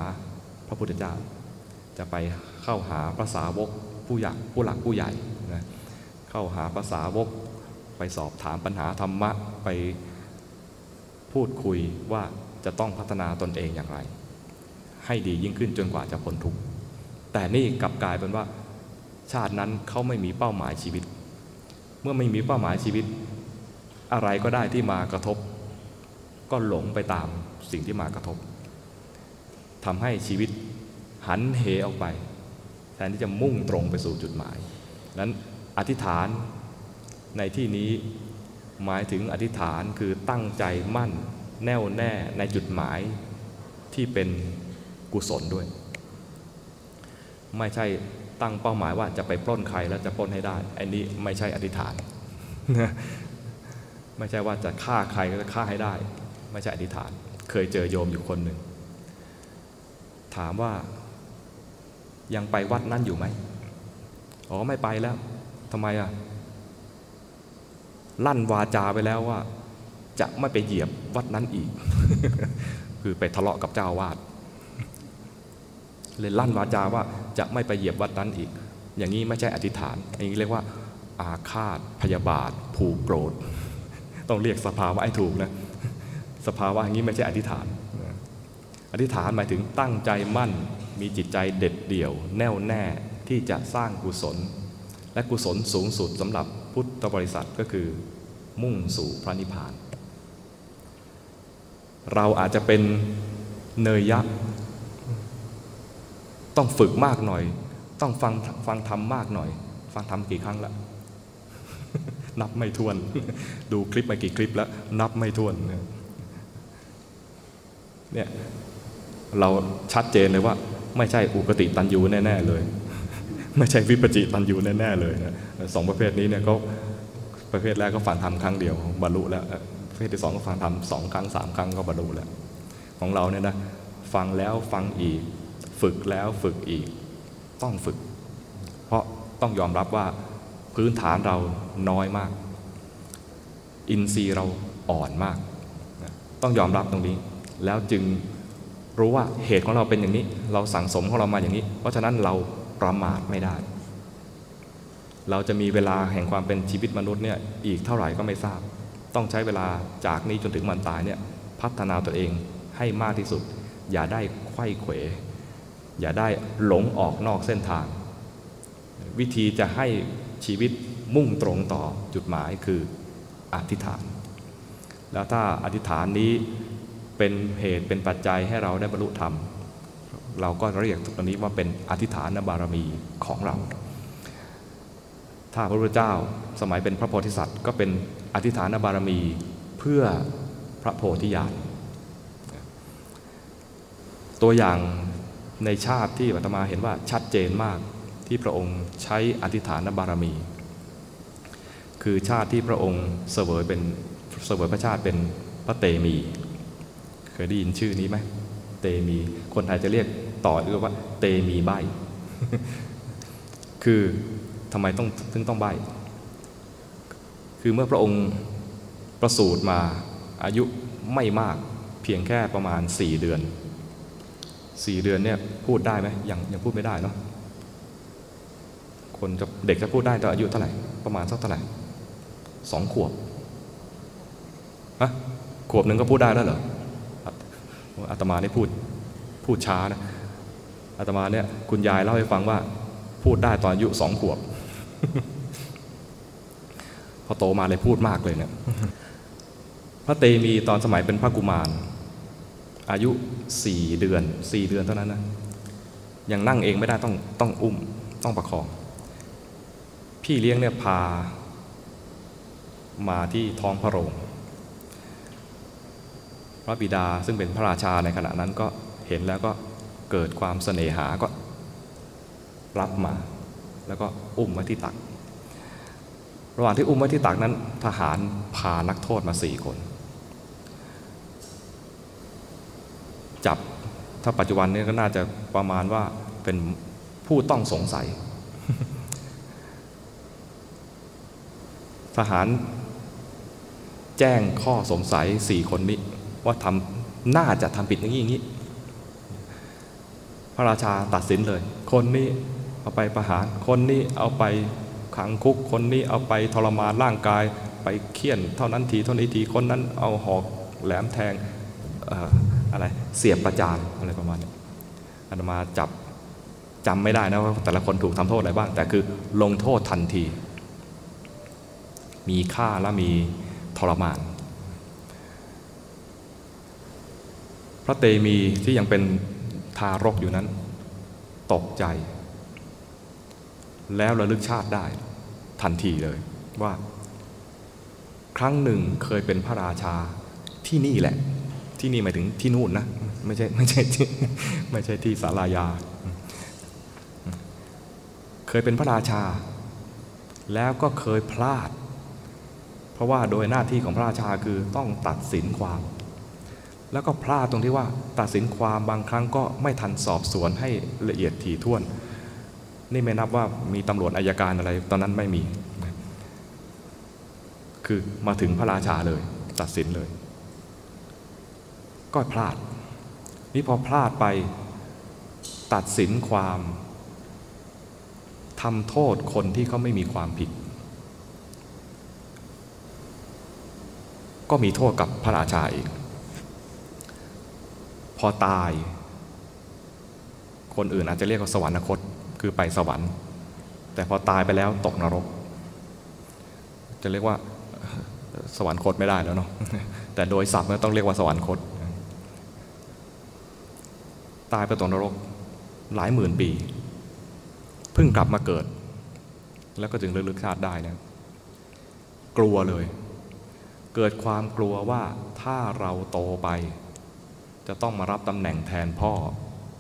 [SPEAKER 1] พระพุทธเจ้า จะไปเข้าหาภาษาวกผู้ใหญ่ผู้หลักผู้ใหญ่นะเข้าหาภาษาวกไปสอบถามปัญหาธรรมะไปพูดคุยว่าจะต้องพัฒนาตนเองอย่างไร ให้ดียิ่งขึ้นจนกว่าจะพ้นทุกข์แต่นี่กลับกลายเป็นว่า ชาตินั้นเขาไม่มีเป้าหมายชีวิต เมื่อไม่มีเป้าหมายชีวิต อะไรก็ได้ที่มากระทบ ก็หลงไปตามสิ่งที่มากระทบทำให้ชีวิตหันเหออกไป แทนที่จะมุ่งตรงไปสู่จุดหมายนั้นอธิษฐานในที่นี้หมายถึงอธิษฐานคือตั้งใจมั่นแน่วแน่ในจุดหมายที่เป็น กุศลด้วย ไม่ใช่ตั้งเป้าหมายว่าจะไปปล้นใครแล้วจะปล้นให้ได้ อันนี้ไม่ใช่อธิษฐาน ไม่ใช่ว่าจะฆ่าใครก็จะฆ่าให้ได้ ไม่ใช่อธิษฐาน เคยเจอโยมอยู่คนหนึ่ง ถามว่ายังไปวัดนั่นอยู่ไหม อ๋อไม่ไปแล้ว ทำไมอะ ลั่นวาจาไปแล้วว่า จะไม่ไปเหยียบวัดนั้นอีก คือไปทะเลาะกับเจ้าวาด เลยลั่นวาจาว่าจะไม่ไปเหยียบวัดนั้นอีก อย่างนี้ไม่ใช่อธิษฐานอย่างนี้เรียกว่าอาฆาตพยาบาท ผูกโกรธ ต้องเรียกสภาวะให้ถูกนะสภาวะอย่างนี้ไม่ใช่อธิษฐาน อธิษฐานหมายถึงตั้งใจมั่น มีจิตใจเด็ดเดี่ยว แน่วแน่ที่จะสร้างกุศล และกุศลสูงสุดสำหรับพุทธบริษัทก็คือ มุ่งสู่พระนิพพาน เราอาจจะเป็นเนยยะ ต้องฝึกมากหน่อย ต้องฟังฟังธรรมมากหน่อย ฟังธรรมกี่ครั้งละนับไม่ถ้วน ดูคลิปมากี่คลิปแล้ว นับไม่ถ้วนเนี่ยเราชัดเจนเลยว่า ไม่ใช่อุกติตันยูแน่ๆเลย ไม่ใช่วิปจิตันยูแน่ๆเลยนะสองประเภทนี้เนี่ยก็ประเภทแรกก็ฟังธรรมครั้งเดียวบรรลุแล้วประเภทที่สองก็ฟังธรรมสองครั้งสามครั้งก็บรรลุแล้ว ของเราเนี่ยนะฟังแล้วฟังอีก ฝึกแล้วฝึกอีกต้องฝึก เพราะต้องยอมรับว่าพื้นฐานเราน้อยมาก อินทรีย์เราอ่อนมาก ต้องยอมรับตรงนี้ แล้วจึงรู้ว่าเหตุของเราเป็นอย่างนี้ เราสั่งสมของเรามาอย่างนี้ เพราะฉะนั้นเราประมาทไม่ได้ เราจะมีเวลาแห่งความเป็นชีวิตมนุษย์เนี่ยอีกเท่าไหร่ก็ไม่ทราบ ต้องใช้เวลาจากนี้จนถึงมันตายเนี่ยพัฒนาตัวเองให้มากที่สุด อย่าได้ไข้เขว อย่าได้หลงออกนอกเส้นทาง วิธีจะให้ชีวิตมุ่งตรงต่อจุดหมายคืออธิษฐาน แล้วถ้าอธิษฐานนี้เป็นเหตุเป็นปัจจัยให้เราได้บรรลุธรรม เราก็เรียกตรงนี้ว่าเป็นอธิษฐานบารมีของเรา ถ้าพระพุทธเจ้าสมัยเป็นพระโพธิสัตว์ ก็เป็นอธิษฐานบารมีเพื่อพระโพธิญาณตัวอย่าง ในชาติที่อาตมาเห็นว่าชัดเจนมากที่พระองค์ใช้อธิษฐานบารมี คือชาติที่พระองค์เสวยเป็นเสวยพระชาติเป็นพระเตมี เคยได้ยินชื่อนี้ไหมเตมีคนไทยจะเรียกต่อเรียกว่า เตมีใบคือทำไมต้องถึงต้องใบคือเมื่อพระองค์ประสูติมาอายุไม่มากเพียงแค่ประมาณสี่เดือน สี่เดือนเนี่ยพูดได้ไหมยังยังพูดไม่ได้เนาะคนจะเด็กจะพูดได้ตอนอายุเท่าไหร่ประมาณสักเท่าไหร่สองขวบฮะขวบหนึ่งก็พูดได้แล้วเหรออาตมาเนี่ยพูดพูดช้านะอาตมาเนี่ยคุณยายเล่าให้ฟังว่า พูดได้ตอนอายุสองขวบ พอโตมาเลยพูดมากเลยเนี่ยพระเตมีตอนสมัยเป็นพระกุมาร อายุสี่เดือนสี่เดือนเท่านั้นนะยังนั่งเองไม่ได้ต้องต้องอุ้มต้องประคอง พี่เลี้ยงเนี่ยพามาที่ท้องพระโรง พระบิดาซึ่งเป็นพระราชาในขณะนั้นก็เห็นแล้วก็เกิดความเสน่หาก็รับมา แล้วก็อุ้มไว้ที่ตัก ระหว่างที่อุ้มไว้ที่ตักนั้น ทหารพานักโทษมาสี่คน จับถ้าปัจจุบันนี้ก็น่าจะประมาณว่าเป็นผู้ต้องสงสัย ทหารแจ้งข้อสงสัยสี่คนนี้ ว่าทำน่าจะทำผิดอย่างนี้อย่างนี้ พระราชาตัดสินเลย คนนี้เอาไปประหาร คนนี้เอาไปขังคุก คนนี้เอาไปทรมานร่างกาย ไปเคี่ยน เท่านั้นทีเท่านี้ที คนนั้นเอาหอกแหลมแทง อะไรเสียบประจานอะไรประมาณนี้อาตมาจับจำไม่ได้นะว่าแต่ละคนถูกทำโทษอะไรบ้าง แต่คือลงโทษทันที มีค่าและมีทรมาน พระเตมีที่ยังเป็นทารกอยู่นั้น ตกใจ แล้วระลึกชาติได้ทันทีเลยว่า ครั้งหนึ่งเคยเป็นพระราชาที่นี่แหละ ที่นี่หมายถึงที่นู่นนะ ไม่ใช่ไม่ใช่ที่ไม่ใช่ที่สารายา เคยเป็นพระราชา แล้วก็เคยพลาด เพราะว่าโดยหน้าที่ของพระราชาคือต้องตัดสินความ แล้วก็พลาดตรงที่ว่าตัดสินความบางครั้งก็ไม่ทันสอบสวนให้ละเอียดถี่ถ้วน นี่ไม่นับว่ามีตำรวจอายการอะไร ตอนนั้นไม่มี คือมาถึงพระราชาเลย ตัดสินเลย ก็พลาด นี่พอพลาดไปตัดสินความทำโทษคนที่เขาไม่มีความผิด ก็มีโทษกับพระราชาเองพพอตาย คนอื่นอาจจะเรียกว่าสวรรคตคือไปสวรรค์ แต่พอตายไปแล้วตกนรก จะเรียกว่าสวรรคตไม่ได้แล้วเนาะแต่โดยศัพท์ต้องเรียกว่าสวรรคต ตายไปตกนรกหลายหมื่นปี เพิ่งกลับมาเกิด แล้วก็จึงเลือกชาติได้นะกลัวเลย เกิดความกลัวว่าถ้าเราโตไป จะต้องมารับตำแหน่งแทนพ่อ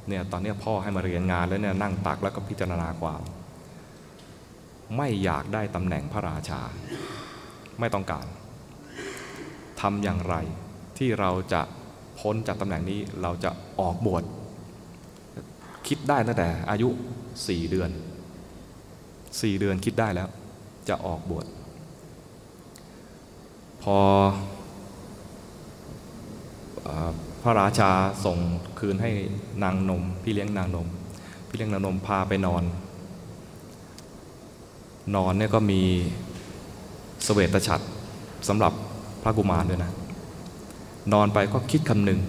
[SPEAKER 1] เนี่ยตอนนี้พ่อให้มาเรียนงานแล้วเนี่ยนั่งตักแล้วก็พิจารณาความไม่อยากได้ตำแหน่งพระราชา ไม่ต้องการทำอย่างไรที่เราจะพ้นจากตำแหน่งนี้เราจะออกบวช คิดได้ตั้งแต่อายุสี่เดือนสี่เดือนคิดได้แล้ว จะออกบวชพอพระราชาส่งคืนให้นางนม พี่เลี้ยงนางนม พี่เลี้ยงนางนมพาไปนอน นอนเนี่ยก็มีสเสวตฉัตรสำหรับพระกุมารด้วยนะ นอนไปก็คิดคำหนึ่ง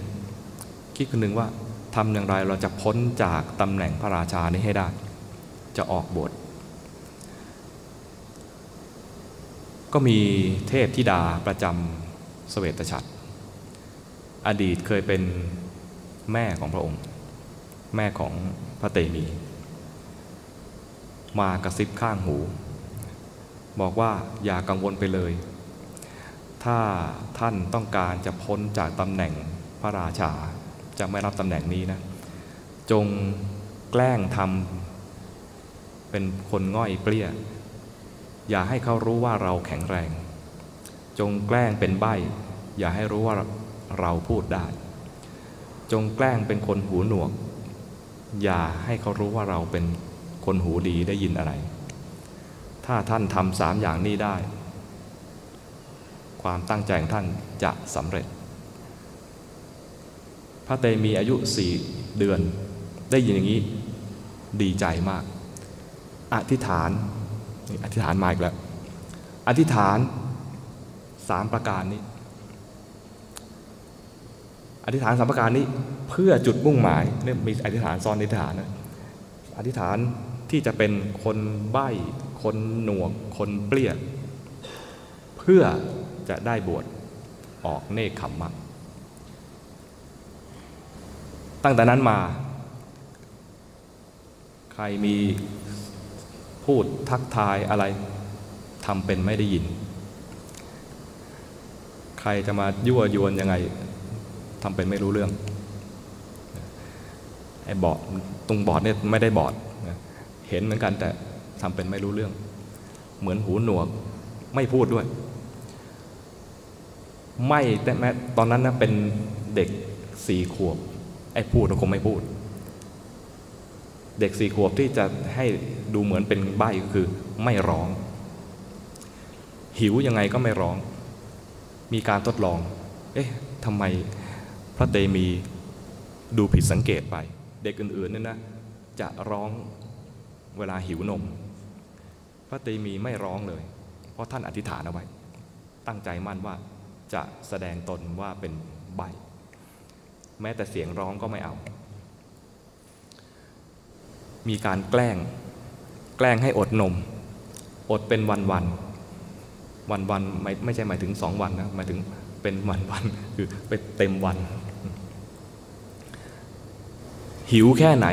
[SPEAKER 1] คิดคำหนึ่งว่า ทำอย่างไรเราจะพ้นจากตำแหน่งพระราชานี้ให้ได้ จะออกบท ก็มีเทพธิดาประจำสเสวตฉัตรอดีตเคยเป็นแม่ของพระองค์ แม่ของพระเตมี มากระซิบข้างหู บอกว่าอย่ากังวลไปเลย ถ้าท่านต้องการจะพ้นจากตำแหน่งพระราชา จะไม่รับตำแหน่งนี้นะ จงแกล้งทำเป็นคนง่อยเปรี้ย อย่าให้เขารู้ว่าเราแข็งแรง จงแกล้งเป็นใบ้ อย่าให้รู้ว่าเราพูดได้ จงแกล้งเป็นคนหูหนวก อย่าให้เขารู้ว่าเราเป็นคนหูดีได้ยินอะไร ถ้าท่านทำสามอย่างนี้ได้ ความตั้งใจของท่านจะสำเร็จ พระเตมีอายุสี่เดือน ได้ยินอย่างนี้ดีใจมาก อธิษฐานอธิษฐานมาอีกแล้ว อธิษฐานสามประการนี้ อธิษฐานสามประการนี้เพื่อจุดมุ่งหมายเนี่ยมีอธิษฐานซ้อนอธิษฐานนะอธิษฐานที่จะเป็นคนใบ้คนหนวก คนเปรี้ย เพื่อจะได้บวชออกเนคขมมะ ตั้งแต่นั้นมา ใครมีพูดทักทายอะไรทำเป็นไม่ได้ยิน ใครจะมายั่วยวนยังไงทำเป็นไม่รู้เรื่องไอ้บอดตรงบอดเนี่ยไม่ได้บอดเห็นเหมือนกันแต่ทำเป็นไม่รู้เรื่อง เหมือนหูหนวกไม่พูดด้วย ไม่แต่แม้ตอนนั้นนะเป็นเด็กสี่ขวบ ไอ้พูดเราคงไม่พูด เด็กสี่ขวบที่จะให้ดูเหมือนเป็นใบ้ก็คือไม่ร้อง หิวยังไงก็ไม่ร้อง มีการทดลอง เอ๊ะทำไมพระเตมีดูผิดสังเกตไป เด็กอื่นๆเนี่ยนะจะร้องเวลาหิวนม พระเตมีไม่ร้องเลย เพราะท่านอธิษฐานเอาไว้ ตั้งใจมั่นว่าจะแสดงตนว่าเป็นใบ แม้แต่เสียงร้องก็ไม่เอา มีการแกล้ง แกล้งให้อดนม อดเป็นวันวันวันวันไม่ไม่ใช่หมายถึงสองวันนะหมายถึงเป็นวันวันคือเป็นเต็มวัน หิวแค่ไหน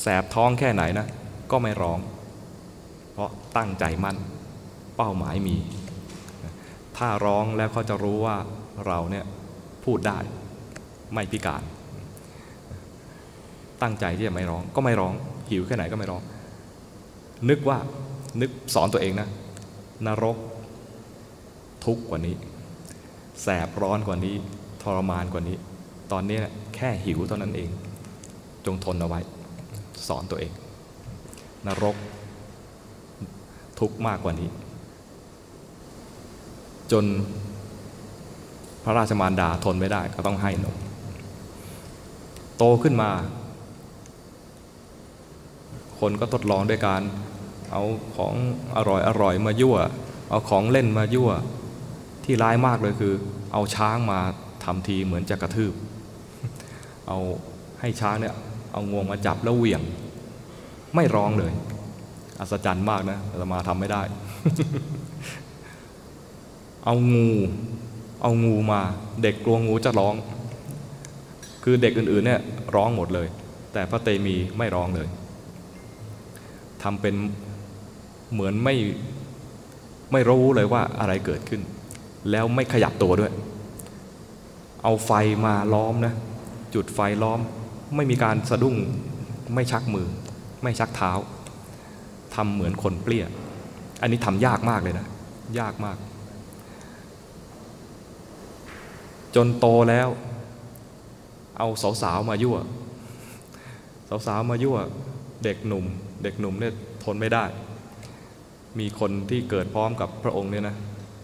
[SPEAKER 1] แสบท้องแค่ไหนนะ ก็ไม่ร้อง เพราะตั้งใจมั่น เป้าหมายมี ถ้าร้องแล้วเขาจะรู้ว่าเราเนี่ยพูดได้ ไม่พิการ ตั้งใจที่จะไม่ร้อง ก็ไม่ร้อง หิวแค่ไหนก็ไม่ร้อง นึกว่านึกสอนตัวเองนะ นรก ทุกข์กว่านี้ แสบร้อนกว่านี้ ทรมานกว่านี้ ตอนนี้แค่หิวเท่านั้นเอง จงทนเอาไว้ สอนตัวเอง นรก ทุกข์มากกว่านี้ จนพระราชมารดาทนไม่ได้ก็ต้องให้นม โตขึ้นมา คนก็ทดลองด้วยการเอาของอร่อยอร่อยมายั่ว เอาของเล่นมายั่ว ที่ร้ายมากเลยคือ เอาช้างมาทำทีเหมือนจะกระทืบ เอาให้ช้างเนี่ยเอางวงมาจับแล้วเหวี่ยง ไม่ร้องเลย อัศจรรย์มากนะอาตมาทำไม่ได้ เอางู เอางูมา เด็กกลัวงูจะร้อง คือเด็กอื่นๆเนี่ยร้องหมดเลย แต่พระเตมีไม่ร้องเลยทำเป็นเหมือนไม่ไม่รู้เลยว่าอะไรเกิดขึ้น แล้วไม่ขยับตัวด้วย เอาไฟมาล้อมนะ จุดไฟล้อม ไม่มีการสะดุ้งไม่ชักมือ ไม่ชักเท้าทำเหมือนคนเปรี้ย อันนี้ทำยากมากเลยนะ ยากมาก จนโตแล้ว เอาสาวๆมายั่วสาวๆมายั่วเด็กหนุ่ม เด็กหนุ่มเนี่ยทนไม่ได้ มีคนที่เกิดพร้อมกับพระองค์เนี่ยนะ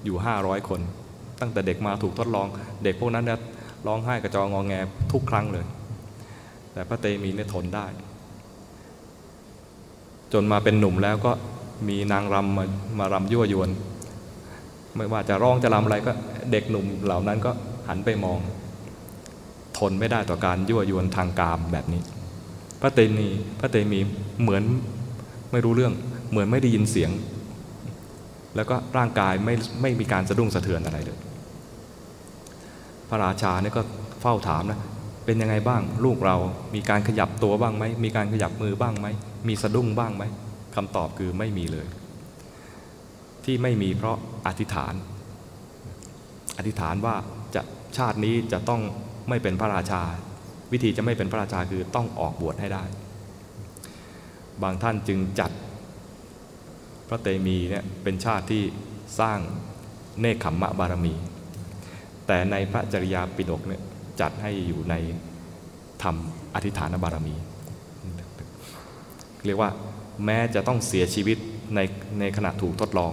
[SPEAKER 1] อยู่ห้าร้อยคน ตั้งแต่เด็กมาถูกทดลอง เด็กพวกนั้นเนี่ยร้องไห้กระจองงอแงทุกครั้งเลย แต่พระเตมีเนี่ยทนได้ จนมาเป็นหนุ่มแล้วก็มีนางรำมามารำยั่วยวน ไม่ว่าจะร้องจะรำอะไรก็เด็กหนุ่มเหล่านั้นก็หันไปมอง ทนไม่ได้ต่อการยั่วยวนทางกามแบบนี้ พระเตมีพระเตมีเหมือนไม่รู้เรื่อง เหมือนไม่ได้ยินเสียง แล้วก็ร่างกายไม่ไม่มีการสะดุ้งสะเทือนอะไรเลย พระราชาเนี่ยก็เฝ้าถามนะเป็นยังไงบ้างลูกเรามีการขยับตัวบ้างไหมมีการขยับมือบ้างไหมมีสะดุ้งบ้างไหมคำตอบคือไม่มีเลย ที่ไม่มีเพราะอธิษฐาน อธิษฐานว่าจะชาตินี้จะต้อง ไม่เป็นพระราชา วิธีจะไม่เป็นพระราชาคือต้องออกบวชให้ได้ บางท่านจึงจัดพระเตมีเนี่ยเป็นชาติที่สร้างเนคขมมะบารมี แต่ในพระจริยาปิฎกเนี่ยจัดให้อยู่ในธรรมอธิษฐานบารมี เรียกว่าแม้จะต้องเสียชีวิตในในขณะถูกทดลอง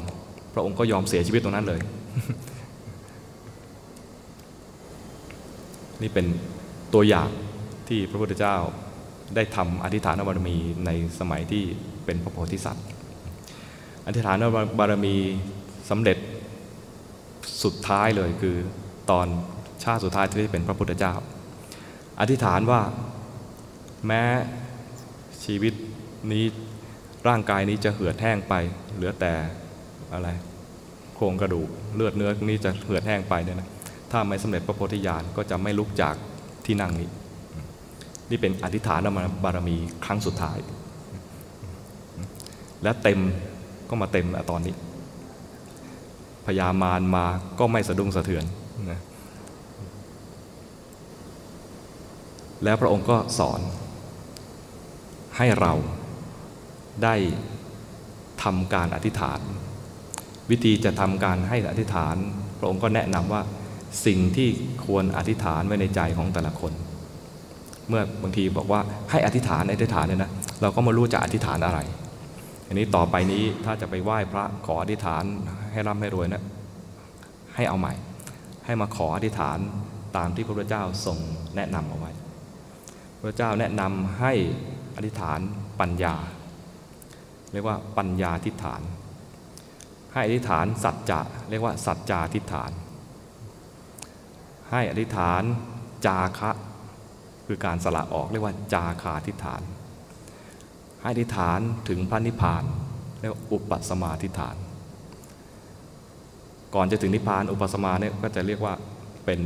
[SPEAKER 1] พระองค์ก็ยอมเสียชีวิตตรงนั้นเลย นี่เป็นตัวอย่างที่พระพุทธเจ้าได้ทำอธิษฐานบารมีในสมัยที่เป็นพระโพธิสัตว์ อธิษฐานบารมีสำเร็จสุดท้ายเลยคือตอนชาติสุดท้ายที่ได้เป็นพระพุทธเจ้า อธิษฐานว่าแม้ชีวิตนี้ร่างกายนี้จะเหือดแห้งไป เหลือแต่อะไรโครงกระดูกเลือดเนื้อนี้จะเหือดแห้งไปเนี่ยนะ ถ้าไม่สำเร็จพระโพธิญาณก็จะไม่ลุกจากที่นั่งนี้ นี่เป็นอธิษฐานบารมีครั้งสุดท้าย และเต็มก็มาเต็มตอนนี้พญามารมาก็ไม่สะดุ้งสะเทือนนะแล้วพระองค์ก็สอน ให้เราได้ทำการอธิษฐาน วิธีจะทำการให้อธิษฐาน พระองค์ก็แนะนำว่า สิ่งที่ควรอธิษฐานไว้ในใจของแต่ละคน เมื่อบางทีบอกว่าให้อธิษฐานอธิษฐานเนี่ยนะเราก็ไม่รู้จะอธิษฐานอะไร อันนี้ต่อไปนี้ถ้าจะไปไหว้พระขออธิษฐานให้ร่ำให้รวยนะให้เอาใหม่ ให้มาขออธิษฐานตามที่พระพุทธเจ้าทรงแนะนำเอาไว้พระเจ้าแนะนำให้อธิษฐานปัญญา เรียกว่าปัญญาทิฏฐาน ให้อธิษฐานสัจจะเรียกว่าสัจจาทิฏฐาน ให้อธิษฐานจาคะ คือการสละออกเรียกว่าจาคาทิฐาน ให้อธิษฐานถึงพระนิพพานเรียกว่าอุปสมาทิฐาน ก่อนจะถึงนิพพานอุปสมาเนี่ยก็จะเรียกว่าเป็น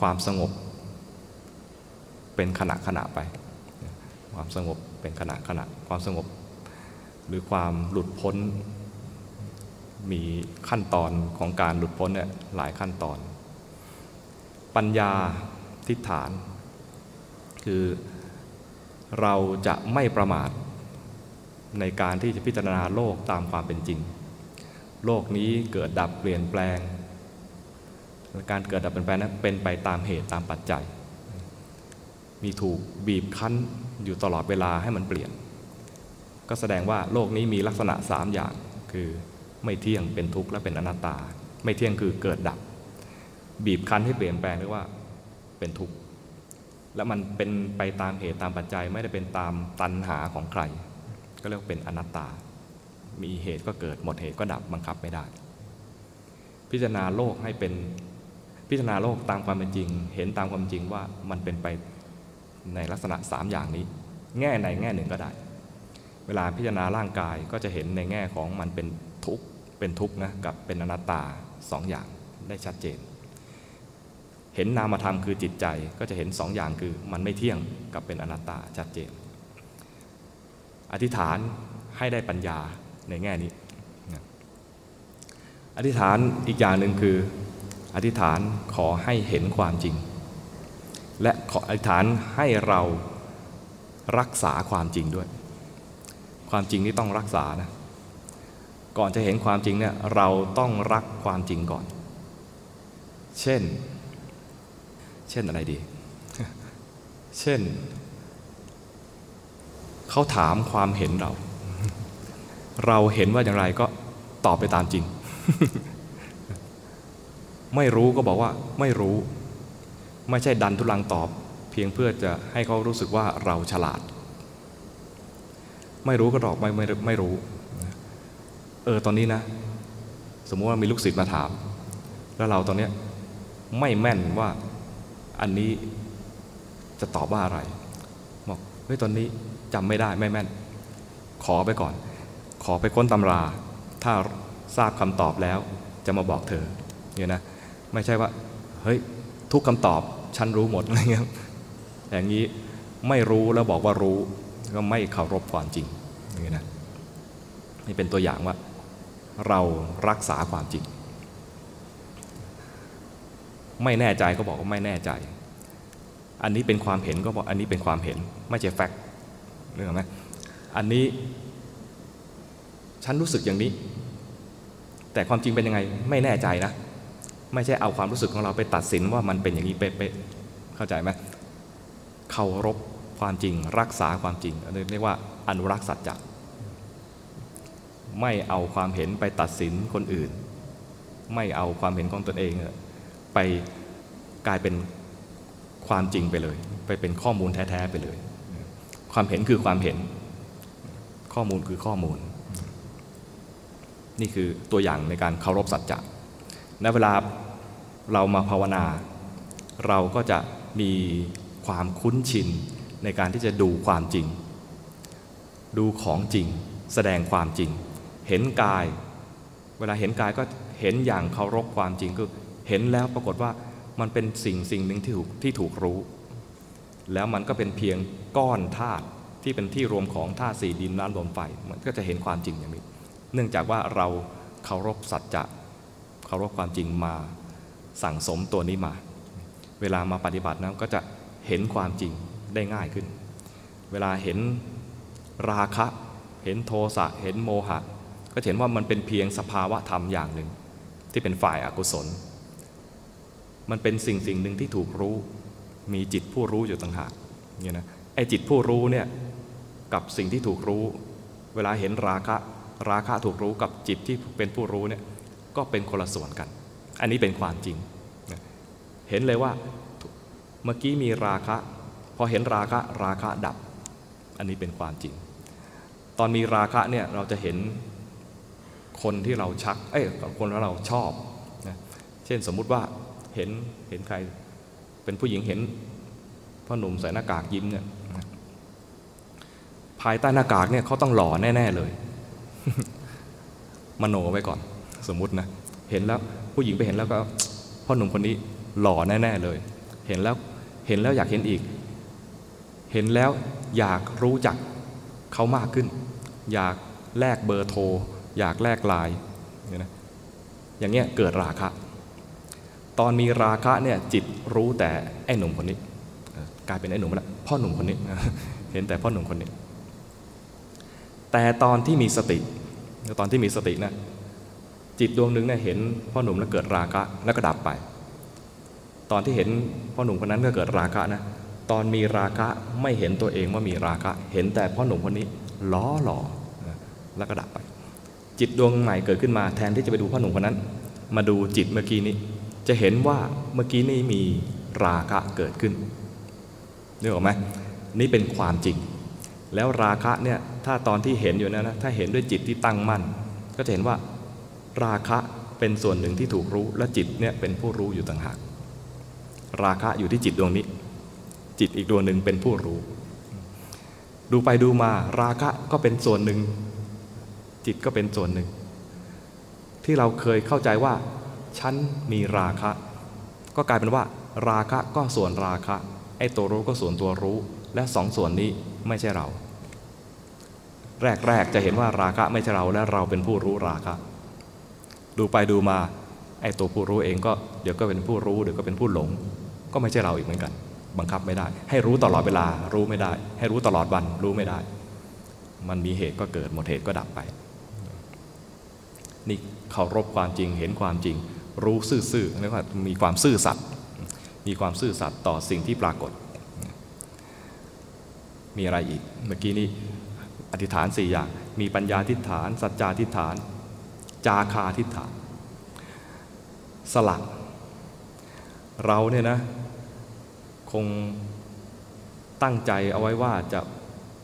[SPEAKER 1] ความสงบ เป็นขณะขณะไป ความสงบเป็นขณะขณะความสงบ หรือความหลุดพ้น มีขั้นตอนของการหลุดพ้นเนี่ยหลายขั้นตอน ปัญญาทิฏฐาน คือเราจะไม่ประมาทในการที่จะพิจารณาโลกตามความเป็นจริง โลกนี้เกิดดับเปลี่ยนแปลง การเกิดดับเปลี่ยนแปลงนั้นเป็นไปตามเหตุตามปัจจัย มีถูกบีบคั้นอยู่ตลอดเวลาให้มันเปลี่ยน ก็แสดงว่าโลกนี้มีลักษณะสามอย่าง คือไม่เที่ยงเป็นทุกข์และเป็นอนัตตา ไม่เที่ยงคือเกิดดับ บีบคั้นให้เปลี่ยนแปลงเรียกว่าเป็นทุกข์และมันเป็นไปตามเหตุตามปัจจัยไม่ได้เป็นตามตัณหาของใคร ก็เรียกเป็นอนัตตา มีเหตุก็เกิดหมดเหตุก็ดับบังคับไม่ได้ พิจารณาโลกให้เป็นพิจารณาโลกตามความเป็นจริง เห็นตามความจริงว่ามันเป็นไปในลักษณะสามอย่างนี้ แง่ในแง่หนึ่งก็ได้ เวลาพิจารณาร่างกายก็จะเห็นในแง่ของมันเป็นทุกข์เป็นทุกข์นะกับเป็นอนัตตาสองอย่างได้ชัดเจน เห็นนามธรรมคือจิตใจก็จะเห็นสองอย่างคือมันไม่เที่ยงกับเป็นอนัตตาชัดเจน อธิษฐานให้ได้ปัญญาในแง่นี้ อธิษฐานอีกอย่างหนึ่งคือ อธิษฐานขอให้เห็นความจริง และขออธิษฐานให้เรารักษาความจริงด้วย ความจริงนี่ต้องรักษานะก่อนจะเห็นความจริงเนี่ยเราต้องรักความจริงก่อน เช่น เช่นอะไรดี เช่น เขาถามความเห็นเรา เราเห็นว่าอย่างไรก็ตอบไปตามจริง ไม่รู้ก็บอกว่าไม่รู้ ไม่ใช่ดันทุลังตอบ เพียงเพื่อจะให้เขารู้สึกว่าเราฉลาด ไม่รู้ก็ตอบไม่ไม่ไม่รู้ เออตอนนี้นะ สมมติว่ามีลูกศิษย์มาถาม แล้วเราตอนเนี้ยไม่แม่นว่า อันนี้จะตอบว่าอะไรบอกเฮ้ยตอนนี้จำไม่ได้ไม่แม่น ขอไปก่อน ขอไปค้นตำรา ถ้าทราบคำตอบแล้วจะมาบอกเธอเนี่ยนะไม่ใช่ว่าเฮ้ยทุกคำตอบฉันรู้หมดอะไรเงี้ยอย่างนี้ไม่รู้แล้วบอกว่ารู้ก็ไม่เคารพความจริงนี้นะนี่เป็นตัวอย่างว่า เรารักษาความจริง ไม่แน่ใจก็บอกว่าไม่แน่ใจ อันนี้เป็นความเห็นก็บอกอันนี้เป็นความเห็นไม่ใช่แฟกต์เรื่องไหมอันนี้ฉันรู้สึกอย่างนี้ แต่ความจริงเป็นยังไงไม่แน่ใจนะ ไม่ใช่เอาความรู้สึกของเราไปตัดสินว่ามันเป็นอย่างนี้เป๊ะๆเข้าใจไหมเคารพความจริงรักษาความจริงเรียกว่าอนุรักษ์สัจจะไม่เอาความเห็นไปตัดสินคนอื่น ไม่เอาความเห็นของตนเอง ไปกลายเป็นความจริงไปเลย ไปเป็นข้อมูลแท้ๆไปเลย ความเห็นคือความเห็น ข้อมูลคือข้อมูล นี่คือตัวอย่างในการเคารพสัจจะในเวลาเรามาภาวนา เราก็จะมีความคุ้นชินในการที่จะดูความจริง ดูของจริง แสดงความจริง เห็นกาย เวลาเห็นกายก็เห็นอย่างเคารพความจริงคือ เห็นแล้วปรากฏว่ามันเป็นสิ่งสิ่งหนึ่งที่ถูกที่ถูกรู้ แล้วมันก็เป็นเพียงก้อนธาตุที่เป็นที่รวมของธาตุสี่ดินน้ำลมไฟมันก็จะเห็นความจริงอย่างนี้ เนื่องจากว่าเราเคารพสัจจะเคารพความจริงมาสั่งสมตัวนี้มา เวลามาปฏิบัตินะก็จะเห็นความจริงได้ง่ายขึ้น เวลาเห็นราคะ เห็นโทสะเห็นโมหะ ก็เห็นว่ามันเป็นเพียงสภาวะธรรมอย่างหนึ่ง ที่เป็นฝ่ายอากุศล มันเป็นสิ่งสิ่งหนึ่งที่ถูกรู้ มีจิตผู้รู้อยู่ต่างหากเนี่ยนะไอ้จิตผู้รู้เนี่ยกับสิ่งที่ถูกรู้ เวลาเห็นราคะราคะถูกรู้กับจิตที่เป็นผู้รู้เนี่ยก็เป็นคนละส่วนกัน อันนี้เป็นความจริง เห็นเลยว่าเมื่อกี้มีราคะพอเห็นราคะราคะดับ อันนี้เป็นความจริง ตอนมีราคะเนี่ยเราจะเห็นคนที่เราชักเอ้ยคนที่เราชอบนะเช่นสมมุติว่า เห็นเห็นใคร เป็นผู้หญิงเห็นพ่อหนุ่มใส่หน้ากากยิ้มเนี่ยภายใต้หน้ากากเนี่ยเขาต้องหล่อแน่ ๆเลย มโนไว้ก่อน สมมุตินะ เห็นแล้วผู้หญิงไปเห็นแล้วก็พ่อหนุ่มคนนี้หล่อแน่ ๆเลย เห็นแล้วเห็นแล้วอยากเห็นอีก เห็นแล้วอยากรู้จักเขามากขึ้น อยากแลกเบอร์โทร อยากแลกไลน์เนี่ยอย่างเงี้ยเกิดราคะ ตอนมีราคะเนี่ยจิตรู้แต่ไอ้หนุ่มคนนี้กลายเป็นไอ้หนุ่มแล้วพ่อหนุ่มคนนี้เห็นแต่พ่อหนุ่มคนนี้ แต่ตอนที่มีสติตอนที่มีสตินะจิตดวงหนึ่งเนี่ยเห็นพ่อหนุ่มแล้วเกิดราคะแล้วก็ดับไป ตอนที่เห็นพ่อหนุ่มคนนั้นก็เกิดราคะนะตอนมีราคะไม่เห็นตัวเองว่ามีราคะ เห็นแต่พ่อหนุ่มคนนี้ล้อหล่อแล้วก็ดับไป จิตดวงใหม่เกิดขึ้นมาแทนที่จะไปดูพ่อหนุ่มคนนั้น มาดูจิตเมื่อกี้นี้ จะเห็นว่าเมื่อกี้นี้มีราคะเกิดขึ้นนึกออกไหมนี่เป็นความจริง แล้วราคะเนี่ยถ้าตอนที่เห็นอยู่นะนะถ้าเห็นด้วยจิตที่ตั้งมั่น ก็จะเห็นว่าราคะเป็นส่วนหนึ่งที่ถูกรู้ และจิตเนี่ยเป็นผู้รู้อยู่ต่างหาก ราคะอยู่ที่จิตดวงนี้ จิตอีกดวงหนึ่งเป็นผู้รู้ ดูไปดูมาราคะก็เป็นส่วนหนึ่ง จิตก็เป็นส่วนหนึ่ง ที่เราเคยเข้าใจว่า ฉันมีราคะ ก็กลายเป็นว่า ราคะก็ส่วนราคะ ไอ้ตัวรู้ก็ส่วนตัวรู้ และสองส่วนนี้ไม่ใช่เรา แรกๆจะเห็นว่าราคะไม่ใช่เราและเราเป็นผู้รู้ราคะ ดูไปดูมา ไอ้ตัวผู้รู้เองก็เดี๋ยวก็เป็นผู้รู้เดี๋ยวก็เป็นผู้หลง ก็ไม่ใช่เราอีกเหมือนกัน บังคับไม่ได้ ให้รู้ตลอดเวลารู้ไม่ได้ ให้รู้ตลอดวันรู้ไม่ได้ มันมีเหตุก็เกิดหมดเหตุก็ดับไปนี่เคารพความจริงเห็นความจริง รู้ซื่อๆเรียกว่ามีความซื่อสัตย์มีความซื่อสัตย์ต่อสิ่งที่ปรากฏ มีอะไรอีก เมื่อกี้นี้อธิษฐานสี่อย่าง มีปัญญาทิฏฐาน สัจจาทิฏฐาน จาคาทิฏฐาน สลักเราเนี่ยนะคงตั้งใจเอาไว้ว่าจะ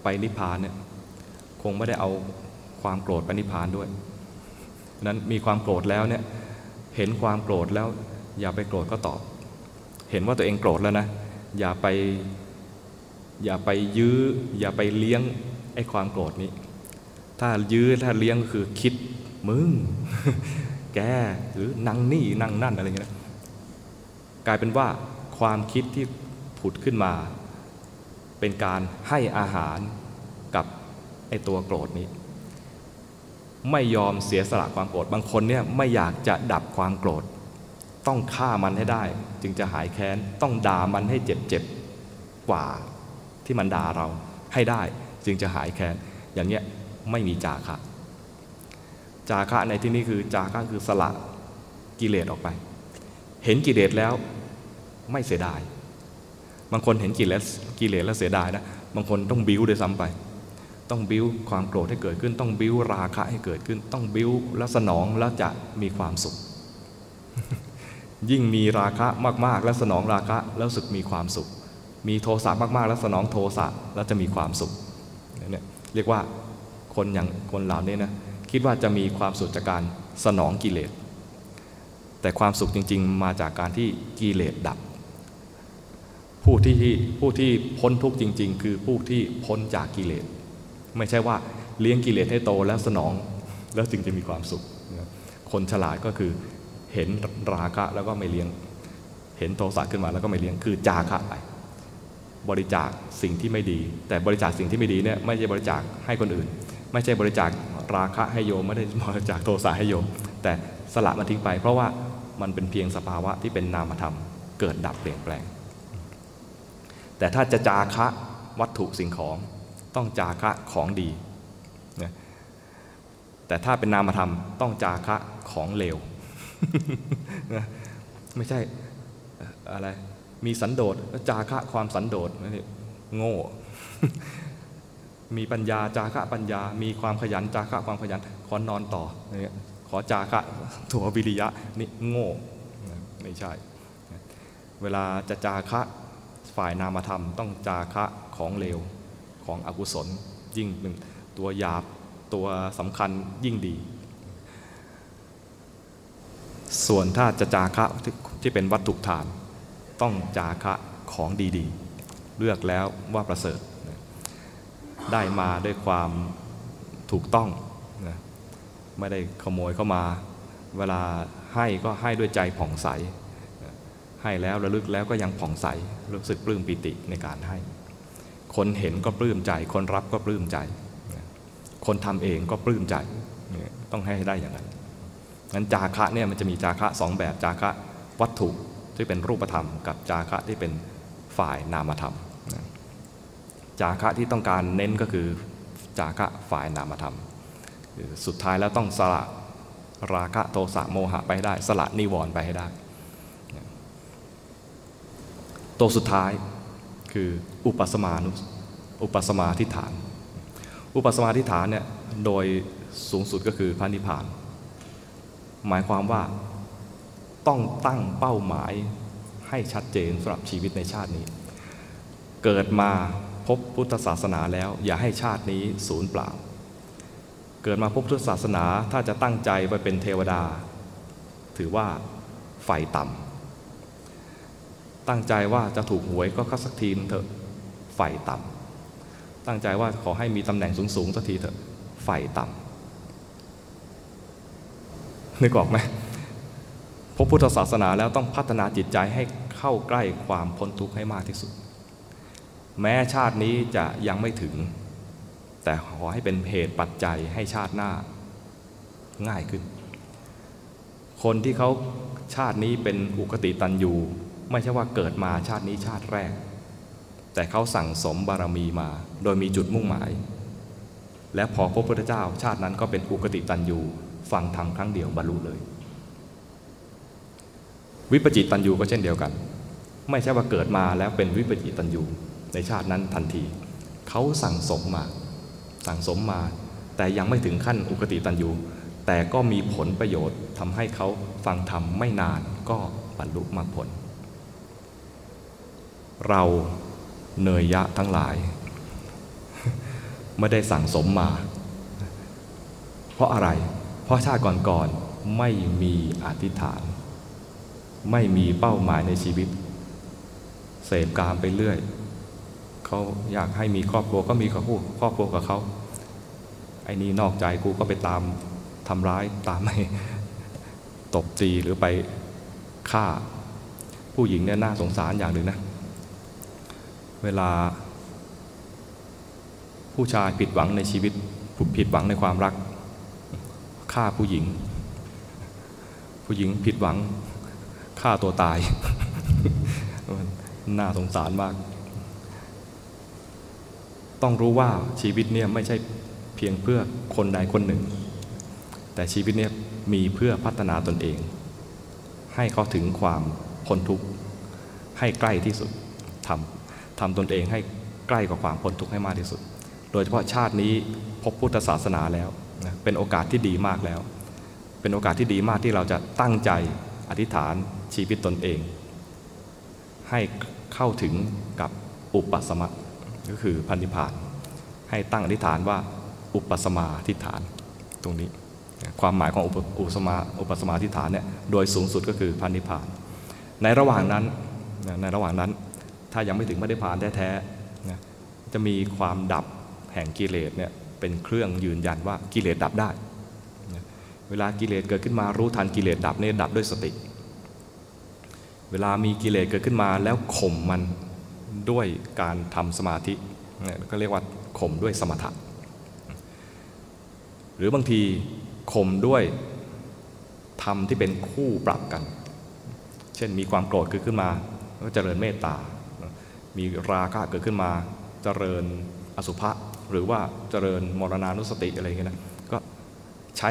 [SPEAKER 1] ไปนิพพานเนี่ยคงไม่ได้เอาความโกรธไปนิพพานด้วยนั้นมีความโกรธแล้วเนี่ย เห็นความโกรธแล้วอย่าไปโกรธก็ตอบ เห็นว่าตัวเองโกรธแล้วนะ อย่าไป อย่าไปยื้อ อย่าไปเลี้ยงไอ้ความโกรธนี้ ถ้ายื้อถ้าเลี้ยงก็คือคิดมึง แกหรือนั่งนี่นั่งนั่นอะไรอย่างเงี้ยกลายเป็นว่าความคิดที่ผุดขึ้นมา เป็นการให้อาหารกับไอ้ตัวโกรธนี้ ไม่ยอมเสียสละความโกรธ บางคนเนี่ยไม่อยากจะดับความโกรธ ต้องฆ่ามันให้ได้ จึงจะหายแค้น ต้องด่ามันให้เจ็บเจ็บกว่าที่มันด่าเราให้ได้ จึงจะหายแค้น อย่างเงี้ยไม่มีจาคะ จาคะในที่นี้คือจาคะคือสละกิเลสออกไป เห็นกิเลสแล้วไม่เสียดาย บางคนเห็นกิเลสกิเลสแล้วเสียดายนะ บางคนต้องบิ้วด้วยซ้ำไป ต้องบิ้วความโกรธให้เกิดขึ้น ต้องบิ้วราคะให้เกิดขึ้น ต้องบิ้วแล้วสนองแล้วจะมีความสุข ยิ่งมีราคะมากๆ และสนองราคะแล้วสึกมีความสุข มีโทสะมากๆ แล้วสนองโทสะแล้วจะมีความสุขเนี่ยเรียกว่าคนอย่างคนเหล่านี้นะคิดว่าจะมีความสุขจากการสนองกิเลส แต่ความสุขจริง ๆ มาจากการที่กิเลสดับ ผู้ที่ผู้ที่พ้นทุกข์จริง ๆ คือผู้ที่พ้นจากกิเลส ไม่ใช่ว่าเลี้ยงกิเลสให้โตแล้วสนองแล้วจึงจะมีความสุข คนฉลาดก็คือเห็นราคะแล้วก็ไม่เลี้ยง เห็นโทสะขึ้นมาแล้วก็ไม่เลี้ยง คือจาคะไป บริจาคสิ่งที่ไม่ดี แต่บริจาคสิ่งที่ไม่ดีเนี่ยไม่ใช่บริจาคให้คนอื่น ไม่ใช่บริจาคราคะให้โยมไม่ได้บริจาคโทสะให้โยม แต่สละมันทิ้งไป เพราะว่ามันเป็นเพียงสภาวะที่เป็นนามธรรม เกิดดับเปลี่ยนแปลง แต่ถ้าจะจาคะวัตถุสิ่งของ ต้องจาคะของดีนะแต่ถ้าเป็นนามธรรมต้องจาคะของเลวนะไม่ใช่อะไรมีสันโดษจาคะความสันโดษโง่ มีปัญญาจาคะปัญญา มีความขยันจาคะความขยันขอนอนต่อขอจาคะถั่ววิริยะนี่โง่ไม่ใช่ เวลาจะจาคะฝ่ายนามธรรมต้องจาคะของเลว ของอกุศลยิ่งเป็นตัวหยาบตัวสำคัญยิ่งดี ส่วนถ้าจะจาคะที่เป็นวัตถุฐาน ต้องจาคะของดีๆ เลือกแล้วว่าประเสริฐ ได้มาด้วยความถูกต้องนะไม่ได้ขโมยเข้ามา เวลาให้ก็ให้ด้วยใจผ่องใส ให้แล้วระลึกแล้วก็ยังผ่องใส รู้สึกปลื้มปิติในการให้ คนเห็นก็ปลื้มใจ คนรับก็ปลื้มใจ คนทำเองก็ปลื้มใจ ต้องให้ได้อย่างนั้นงั้นจาคะเนี่ยมันจะมีจาคะสองแบบจาคะวัตถุที่เป็นรูปธรรม กับจาคะที่เป็นฝ่ายนามธรรม จาคะที่ต้องการเน้นก็คือจาคะฝ่ายนามธรรม สุดท้ายแล้วต้องสละราคะโทสะโมหะไปให้ได้ สละนิวรณ์ไปให้ได้ ตัวสุดท้าย คืออุปสมานุอุปสมาทิฐาน อุปสมาทิฐานเนี่ยโดยสูงสุดก็คือพระนิพพาน หมายความว่าต้องตั้งเป้าหมายให้ชัดเจนสำหรับชีวิตในชาตินี้ เกิดมาพบพุทธศาสนาแล้ว อย่าให้ชาตินี้สูญเปล่า เกิดมาพบพุทธศาสนาถ้าจะตั้งใจไปเป็นเทวดา ถือว่าไฟต่ำ ตั้งใจว่าจะถูกหวยก็สักทีนึงเถอะไฟต่ำตั้งใจว่าขอให้มีตำแหน่งสูงๆสักทีเถอะไฟต่ำนึกออกไหมพระพุทธศาสนาแล้วต้องพัฒนาจิตใจให้เข้าใกล้ความพ้นทุกข์ให้มากที่สุด แม้ชาตินี้จะยังไม่ถึง แต่ขอให้เป็นเหตุปัจจัยให้ชาติหน้าง่ายขึ้น คนที่เขาชาตินี้เป็นอุกติตันยู ไม่ใช่ว่าเกิดมาชาตินี้ชาติแรก แต่เขาสั่งสมบารมีมา โดยมีจุดมุ่งหมาย และพอพบพระพุทธเจ้าชาตินั้นก็เป็นอุกติตันยูฟังธรรมครั้งเดียวบรรลุเลย วิปจิตตันยูก็เช่นเดียวกัน ไม่ใช่ว่าเกิดมาแล้วเป็นวิปจิตตันยูในชาตินั้นทันทีเขาสั่งสมมา สั่งสมมา แต่ยังไม่ถึงขั้นอุกติตันยูแต่ก็มีผลประโยชน์ทำให้เขาฟังธรรมไม่นานก็บรรลุมรรคผล เราเนยยะทั้งหลาย ไม่ได้สั่งสมมา เพราะอะไร เพราะชาติก่อนๆไม่มีอธิษฐาน ไม่มีเป้าหมายในชีวิต เสพกามไปเรื่อยเขาอยากให้มีครอบครัวก็มีกับผู้ครอบครัวกับเขาไอ้นี่นอกใจกูก็ไปตามทำร้ายตามให้ตบตีหรือไปฆ่า ผู้หญิงเนี่ยน่าสงสารอย่างหนึ่งนะ เวลา ผู้ชายผิดหวังในชีวิตผิดหวังในความรักฆ่าผู้หญิง ผู้หญิงผิดหวังฆ่าตัวตาย น่าสงสารมาก ต้องรู้ว่าชีวิตเนี่ยไม่ใช่เพียงเพื่อคนใดคนหนึ่ง แต่ชีวิตเนี่ยมีเพื่อพัฒนาตนเอง ให้เขาถึงความพ้นทุกข์ให้ใกล้ที่สุดทำ ทำตนเองให้ใกล้กับความพ้นทุกข์ให้มากที่สุด โดยเฉพาะชาตินี้พบพุทธศาสนาแล้วนะเป็นโอกาสที่ดีมากแล้ว เป็นโอกาสที่ดีมากที่เราจะตั้งใจอธิษฐานชีวิตตนเอง ให้เข้าถึงกับอุปสมะก็คือพันธิพาน ให้ตั้งอธิษฐานว่าอุปสมาธิฐานตรงนี้ ความหมายของอุปสมาอุปสมาธิฐานเนี่ยโดยสูงสุดก็คือพันธิพาน ในระหว่างนั้นในระหว่างนั้น ถ้ายังไม่ถึงพันธิพานแท้ๆจะมีความดับแห่งกิเลสเนี่ยเป็นเครื่องยืนยันว่ากิเลสดับได้เวลากิเลสเกิดขึ้นมารู้ทันกิเลสดับเนี่ยดับด้วยสติ เวลามีกิเลสเกิดขึ้นมาแล้วข่มมันด้วยการทำสมาธิก็เรียกว่าข่มด้วยสมถะ หรือบางทีข่มด้วยธรรมที่เป็นคู่ปรับกัน เช่นมีความโกรธเกิดขึ้นมา ก็เจริญเมตตา มีราคะเกิดขึ้นมาเจริญอสุภะหรือว่าเจริญมรณานุสติอะไรเงี้ยนะก็ใช้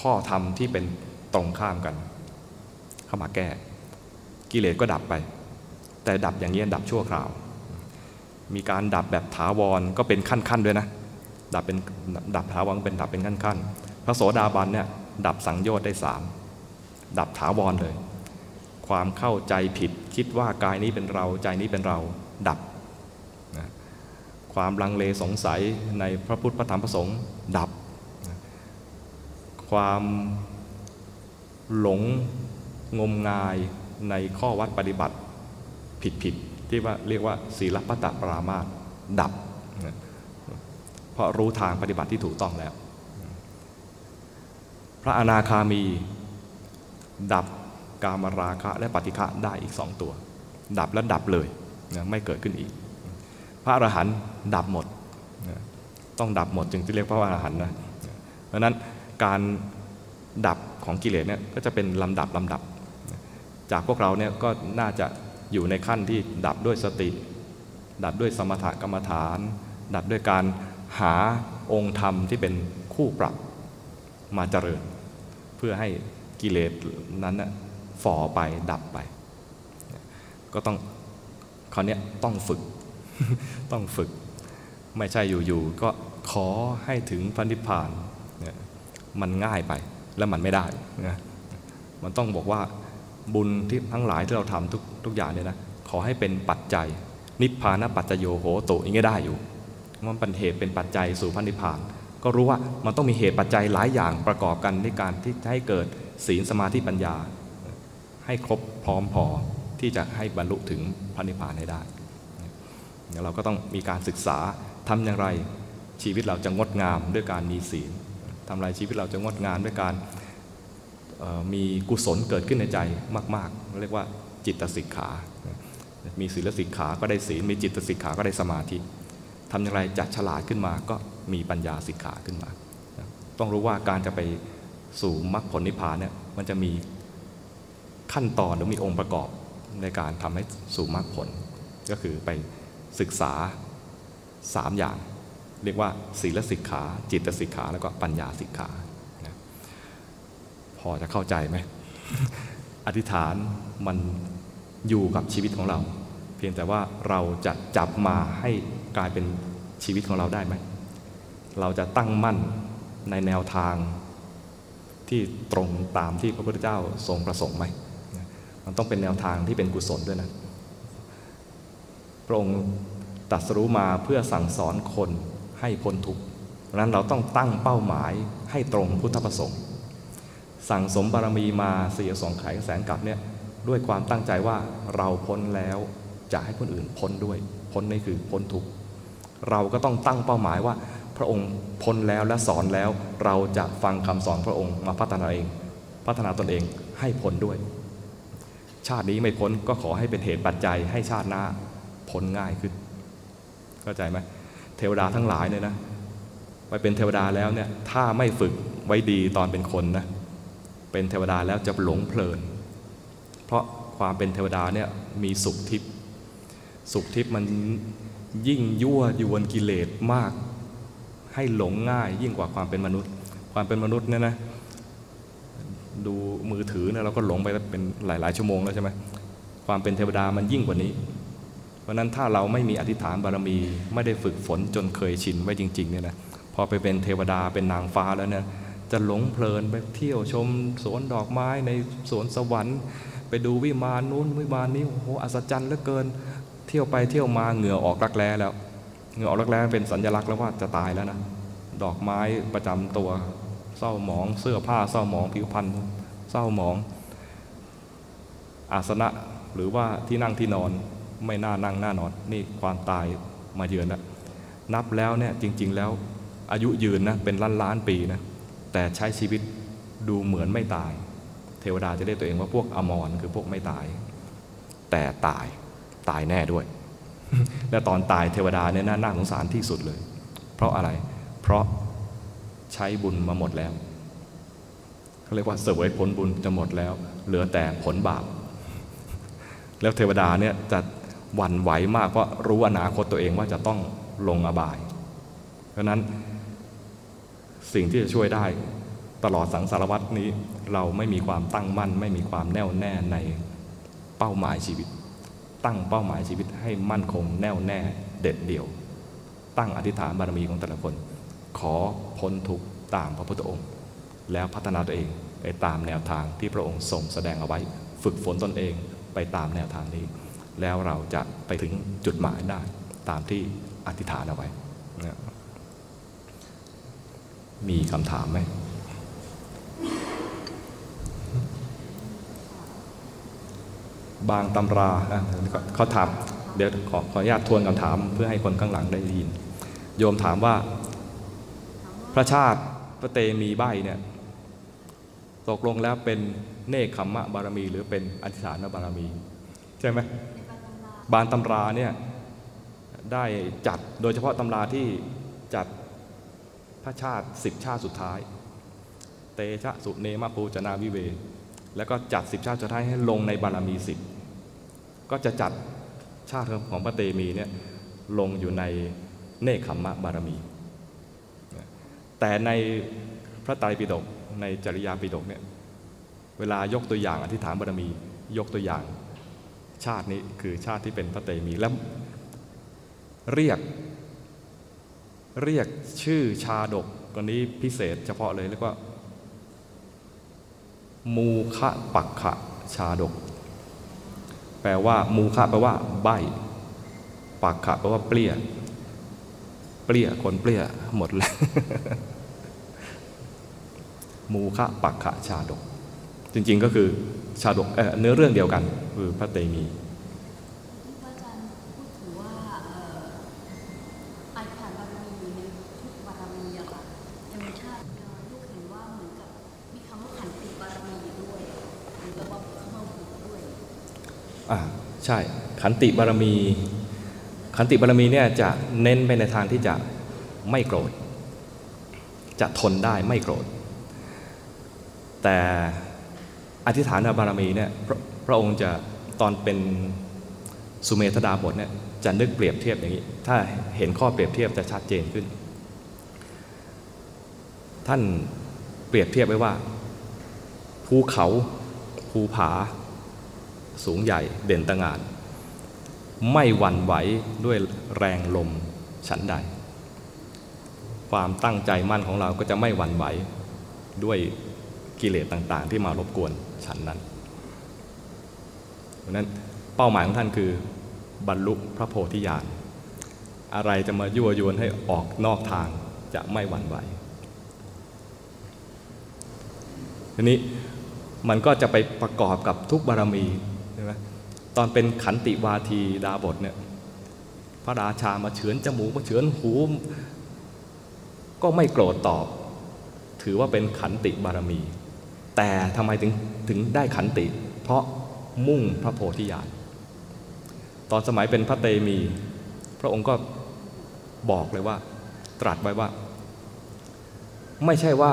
[SPEAKER 1] ข้อธรรมที่เป็นตรงข้ามกัน เข้ามาแก้ กิเลสก็ดับไป แต่ดับอย่างนี้ดับชั่วคราว มีการดับแบบถาวรก็เป็นขั้นๆด้วยนะดับเป็นดับถาวรเป็นดับเป็นขั้นๆพระโสดาบันเนี่ยดับสังโยชน์ได้สามดับถาวรเลย ความเข้าใจผิด คิดว่ากายนี้เป็นเราใจนี้เป็นเราดับความลังเลสงสัยในพระพุทธพระธรรมพระสงฆ์ดับความหลงงมงายในข้อวัดปฏิบัติผิดๆที่ว่าเรียกว่าศีลปัตตปรามาสดับเพราะรู้ทางปฏิบัติที่ถูกต้องแล้ว พระอนาคามีดับ กามราคะและปฏิฆะได้อีกสองตัว ดับและดับเลยไม่เกิดขึ้นอีก พระอรหันต์ดับหมดต้องดับหมดจึงจะเรียกพระอรหันต์นะเพราะนั้นการดับของกิเลสเนี่ยก็จะเป็นลำดับลำดับ จากพวกเราเนี่ยก็น่าจะอยู่ในขั้นที่ดับด้วยสติ ดับด้วยสมถกรรมฐาน ดับด้วยการหาองค์ธรรมที่เป็นคู่ปรับมาเจริญ เพื่อให้กิเลสนั้น ฝ่อไปดับไป ก็ต้องคราวนี้ต้องฝึก ต้องฝึก ไม่ใช่อยู่ๆก็ขอให้ถึงพันธิพานเนี่ยมันง่ายไปแล้วมันไม่ได้นะมันต้องบอกว่าบุญที่ทั้งหลายที่เราทำทุกทุกอย่างเนี่ยนะขอให้เป็นปัจจัย นิพพานปัจจโยโหโตอย่างนี้ได้อยู่มันเป็นเหตุเป็นปัจจัยสู่พันธิพาน ก็รู้ว่ามันต้องมีเหตุปัจจัยหลายอย่างประกอบกันในการที่ให้เกิดศีลสมาธิปัญญา ให้ครบพร้อมพอที่จะให้บรรลุถึงพระนิพพานให้ได้ เราก็ต้องมีการศึกษาทำอย่างไรชีวิตเราจะงดงามด้วยการมีศีลทำไรชีวิตเราจะงดงามด้วยการมีกุศลเกิดขึ้นในใจมากๆ เรียกว่าจิตสิกขา มีศีลสิกขา ก็ได้ศีล มีจิตสิกขา ก็ได้สมาธิ ทำอย่างไรจะฉลาดขึ้นมา ก็มีปัญญาสิกขาขึ้นมา ต้องรู้ว่าการจะไปสู่มรรคผลนิพพานเนี่ย มันจะมี ขั้นตอนหรือมีองค์ประกอบในการทำให้สู่มรรคผล ก็คือไปศึกษาสามอย่าง เรียกว่าศีลสิกขา จิตสิกขาแล้วก็ปัญญาสิกขาพอจะเข้าใจไหมอธิษฐานมันอยู่กับชีวิตของเรา เพียงแต่ว่าเราจะจับมาให้กลายเป็นชีวิตของเราได้ไหม เราจะตั้งมั่นในแนวทางที่ตรงตามที่พระพุทธเจ้าทรงประสงค์ไหม มันต้องเป็นแนวทางที่เป็นกุศลด้วยนะ พระองค์ตัดสรู้มาเพื่อสั่งสอนคนให้พ้นทุกข์นั้นเราต้องตั้งเป้าหมายให้ตรงพุทธประสงค์ สั่งสมบารมีมาเสียสองไขแสนกับเนี่ยด้วยความตั้งใจว่าเราพ้นแล้วจะให้คนอื่นพ้นด้วย พ้นนี่คือพ้นทุกข์ เราก็ต้องตั้งเป้าหมายว่า พระองค์พ้นแล้วและสอนแล้ว เราจะฟังคำสอนพระองค์มาพัฒนาเอง พัฒนาตนเองให้พ้นด้วย ชาตินี้ไม่พ้นก็ขอให้เป็นเหตุปัจจัยให้ชาติหน้าพ้นง่ายขึ้น เข้าใจไหมเทวดาทั้งหลายเนี่ยนะไปเป็นเทวดาแล้วเนี่ยถ้าไม่ฝึกไว้ดีตอนเป็นคนนะเป็นเทวดาแล้วจะหลงเพลิน เพราะความเป็นเทวดาเนี่ยมีสุขทิพย์สุขทิพย์มันยิ่งยั่วยวนกิเลสมาก ให้หลงง่ายยิ่งกว่าความเป็นมนุษย์ ความเป็นมนุษย์เนี่ยนะ ดูมือถือเนี่ยเราก็หลงไปเป็นหลาย ๆ ชั่วโมงแล้วใช่ไหมความเป็นเทวดามันยิ่งกว่านี้ เพราะนั้นถ้าเราไม่มีอธิษฐานบารมีไม่ได้ฝึกฝนจนเคยชินไว้จริง ๆ เนี่ยนะพอไปเป็นเทวดาเป็นนางฟ้าแล้วเนี่ยจะหลงเพลินไปเที่ยวชมสวนดอกไม้ในสวนสวรรค์ ไปดูวิมานนู้นวิมานนี้โอ้โหอัศจรรย์เหลือเกิน เที่ยวไปเที่ยวมาเหงื่อออกรักแร้แล้วเหงื่อออกรักแร้เป็นสัญลักษณ์แล้วว่าจะตายแล้วนะดอกไม้ประจำตัว ร้าหมอง เสื้อผ้าเศร้าหมองผิวพรรณเศร้าหมอง อาสนะหรือว่าที่นั่งที่นอนไม่น่านั่งน่านอน นี่ความตายมาเยือนแล้วนับแล้วเนี่ยจริง ๆ แล้วอายุยืนนะเป็นล้านล้านปีนะแต่ใช้ชีวิตดูเหมือนไม่ตาย เทวดาจะเรียกตัวเองว่าพวกอมรคือพวกไม่ตาย แต่ตายตายแน่ด้วย และตอนตายเทวดาเนี่ยน่าสงสารที่สุดเลย เพราะอะไร เพราะ ใช้บุญมาหมดแล้วเขาเรียกว่าเสวยผลบุญจะหมดแล้ว เหลือแต่ผลบาป แล้วเทวดาเนี่ยจะหวั่นไหวมากเพราะรู้อนาคตตัวเองว่าจะต้องลงอบาย เพราะนั้นสิ่งที่จะช่วยได้ตลอดสังสารวัตนี้ เราไม่มีความตั้งมั่น ไม่มีความแน่วแน่ในเป้าหมายชีวิต ตั้งเป้าหมายชีวิตให้มั่นคงแน่วแน่เด็ดเดี่ยว ตั้งอธิษฐานบารมีของแต่ละคน ขอพ้นทุกตามพระพุทธองค์ แล้วพัฒนาตัวเองไปตามแนวทางที่พระองค์ทรงแสดงเอาไว้ ฝึกฝนตนเองไปตามแนวทางนี้ แล้วเราจะไปถึงจุดหมายได้ตามที่อธิษฐานเอาไว้ มีคำถามไหมบางตำราเขาถามเดี๋ยวขอขออนุญาตทวนคำถามเพื่อให้คนข้างหลังได้ยิน โยมถามว่า พระชาติพระเตมีใบเนี่ยตกลงแล้วเป็นเนคขมมะบารมี หรือเป็นอธิษฐานบารมี ใช่ไหมบางตำราเนี่ยได้จัดโดยเฉพาะตำราที่จัดพระชาติสิบชาติสุดท้าย เตชะสุเนมปูจนาวิเว แล้วก็จัดสิบชาติสุดท้ายให้ลงในบารมีสิบก็จะจัดชาติของพระเตมีเนี่ยลงอยู่ในเนคขมมะบารมี แต่ในพระไตรปิฎกในจริยาปิฎกเนี่ยเวลายกตัวอย่างอธิษฐานบารมียกตัวอย่างชาตินี้คือชาติที่เป็นพระเตมีแล้วเรียกเรียกชื่อชาดกตัวนี้พิเศษเฉพาะเลยเรียกว่า มูคะปักขะชาดก แปลว่า มูคะแปลว่า ใบปักขะแปลว่าเปรี้ย เปรี้ยคนเปรี้ยหมดเลย มูคะปักขะชาดก จริงๆก็คือชาดกเอ่อเนื้อเรื่องเดียวกันคือพระเตมี
[SPEAKER 2] ที่พระอาจารย์พูดถึงว่าเอ่ออธิษฐานบารมีในทุกบารมีอะค่ะธรรมชาติเอ่อลูกเห็นว่าเหมือนกับมีคำว่าขันติบารมีอยู่ด้วยเหมือนกับว่าเข้ามาผูกด้วย
[SPEAKER 1] อ่าใช่ ขันติบารมี ขันติบารมีเนี่ยจะเน้นไปในทางที่จะไม่โกรธ จะทนได้ไม่โกรธ แต่อธิษฐานบารมีเนี่ยพระพระองค์จะตอนเป็นสุเมธดาบทเนี่ยจะนึกเปรียบเทียบอย่างนี้ ถ้าเห็นข้อเปรียบเทียบจะชัดเจนขึ้น ท่านเปรียบเทียบไว้ว่า ภูเขาภูผา สูงใหญ่เด่นตะงานไม่หวั่นไหวด้วยแรงลมฉันใด ความตั้งใจมั่นของเราก็จะไม่หวั่นไหวด้วย กิเลสต่างๆ ที่มารบกวนฉันนั้นเพราะนั้นเป้าหมายของท่านคือบรรลุพระโพธิญาณอะไรจะมายั่วยวนให้ออกนอกทางจะไม่หวั่นไหวทีนี้มันก็จะไปประกอบกับทุกบารมีใช่ไหมตอนเป็นขันติวาทีดาบทเนี่ยพระราชามาเฉือนจมูกมาเฉือนหู ก็ไม่โกรธตอบ ถือว่าเป็นขันติบารมี แต่ทำไมถึงถึงได้ขันติ เพราะมุ่งพระโพธิญาณตอนสมัยเป็นพระเตมี พระองค์ก็บอกเลยว่า ตรัสไว้ว่า ไม่ใช่ว่า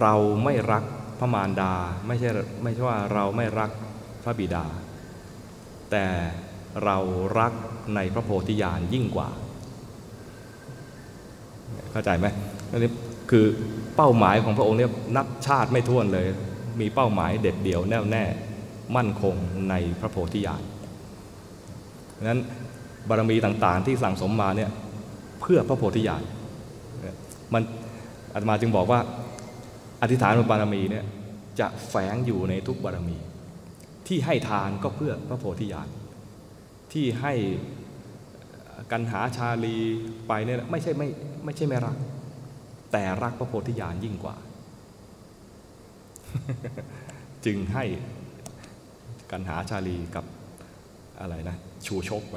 [SPEAKER 1] เราไม่รักพระมารดา ไม่ใช่ไม่ใช่ว่าเราไม่รักพระบิดา แต่เรารักในพระโพธิญาณยิ่งกว่า เข้าใจไหมอันนี้คือ เป้าหมายของพระองค์เนี่ยนับชาติไม่ท้วนเลย มีเป้าหมายเด็ดเดี่ยวแน่วแน่ มั่นคงในพระโพธิญาณนั้นบารมีต่างๆ ที่สั่งสมมาเนี่ยเพื่อพระโพธิญาณมันอาตมาจึงบอกว่าอธิษฐานบารมีเนี่ยจะแฝงอยู่ในทุกบารมี ที่ให้ทานก็เพื่อพระโพธิญาณที่ให้กันหาชาลีไปเนี่ยไม่ใช่ไม่ไม่ใช่ไม่รัก แต่รักพระโพธิญาณยิ่งกว่า จึงให้กันหาชาลีกับอะไรนะ ชูชกไป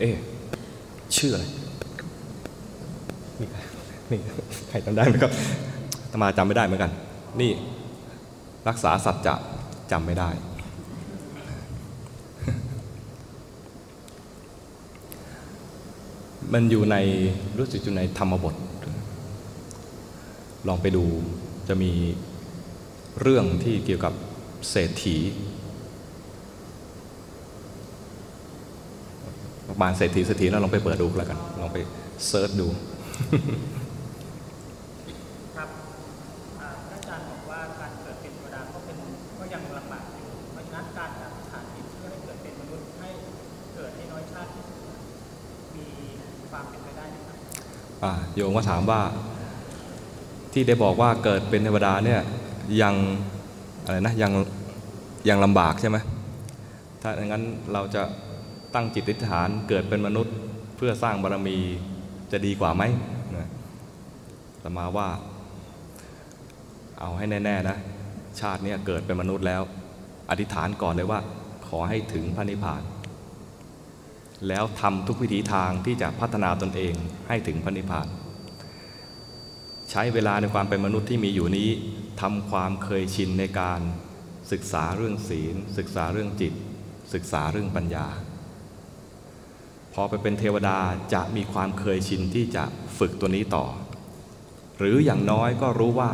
[SPEAKER 1] เอ๊ะชื่ออะไรนี่นี่ใครจำ ได้ไหมครับตมาจำไม่ได้เหมือนกัน นี่รักษาสัจจะจำไม่ได้ มันอยู่ในรู้สึกอยู่ในธรรมบท ลองไปดูจะมีเรื่องที่เกี่ยวกับเศรษฐีประมาณเศรษฐีเศรษฐีแล้วลองไปเปิดดูแล้วกัน ลองไปเซิร์ชดู โยมก็ถามว่าที่ได้บอกว่าเกิดเป็นเทวดาเนี่ยยังอะไรนะยังยังลำบากใช่ไหมถ้าอย่างนั้นเราจะตั้งจิตอธิษฐานเกิดเป็นมนุษย์เพื่อสร้างบารมีจะดีกว่าไหมนะแต่มาว่า เอาให้แน่ ๆ นะ ชาติเนี้เกิดเป็นมนุษย์แล้ว อธิษฐานก่อนเลยว่า ขอให้ถึงพระนิพพาน แล้วทำทุกวิถีทางที่จะพัฒนาตนเองให้ถึงพระนิพพาน ใช้เวลาในความเป็นมนุษย์ที่มีอยู่นี้ทำความเคยชินในการศึกษาเรื่องศีล ศึกษาเรื่องจิต ศึกษาเรื่องปัญญา พอไปเป็นเทวดาจะมีความเคยชินที่จะฝึกตัวนี้ต่อ หรืออย่างน้อยก็รู้ว่า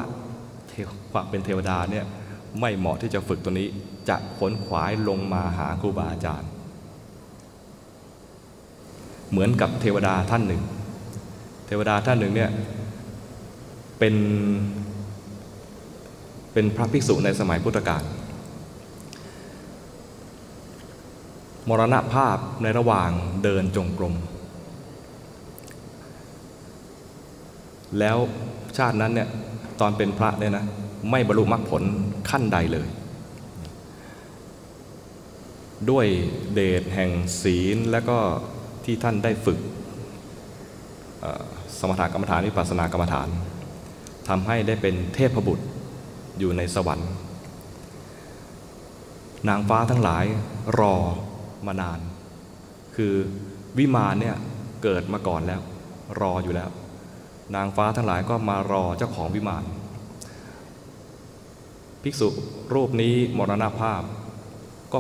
[SPEAKER 1] ความเป็นเทวดาเนี่ยไม่เหมาะที่จะฝึกตัวนี้จะขนขวายลงมาหาครูบาอาจารย์ เหมือนกับเทวดาท่านหนึ่ง เทวดาท่านหนึ่งเนี่ย เป็นเป็นพระภิกษุในสมัยพุทธกาลมรณภาพในระหว่างเดินจงกรม แล้วชาตินั้นเนี่ยตอนเป็นพระเนี่ยนะไม่บรรลุมรรคผลขั้นใดเลย ด้วยเดชแห่งศีลและก็ที่ท่านได้ฝึกสมถกรรมฐานวิปัสสนากรรมฐาน ทำให้ได้เป็นเทพบุตรอยู่ในสวรรค์ นางฟ้าทั้งหลายรอมานาน คือวิมานเนี่ยเกิดมาก่อนแล้ว รออยู่แล้ว นางฟ้าทั้งหลายก็มารอเจ้าของวิมาน ภิกษุรูปนี้มรณภาพก็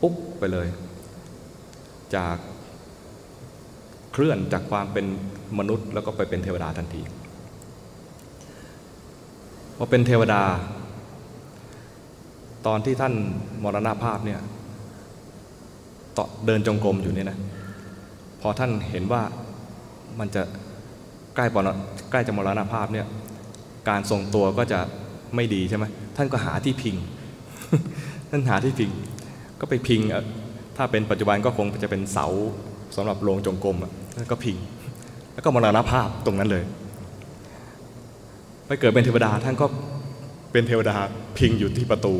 [SPEAKER 1] ปุ๊บไปเลย จากเคลื่อนจากความเป็นมนุษย์แล้วก็ไปเป็นเทวดาทันที พอเป็นเทวดา ตอนที่ท่านมรณภาพเนี่ยเดินจงกรมอยู่เนี่ยนะพอท่านเห็นว่ามันจะใกล้ปรณใกล้จะมรณภาพเนี่ยการทรงตัวก็จะไม่ดีใช่ไหมท่านก็หาที่พิง ท่านหาที่พิง ก็ไปพิง ถ้าเป็นปัจจุบันก็คงจะเป็นเสาสำหรับโรงจงกรมอะท่านก็พิง แล้วก็มรณภาพตรงนั้นเลย ไปเกิดเป็นเทวดาท่านก็เป็นเทวดาพิงอยู่ที่ประตู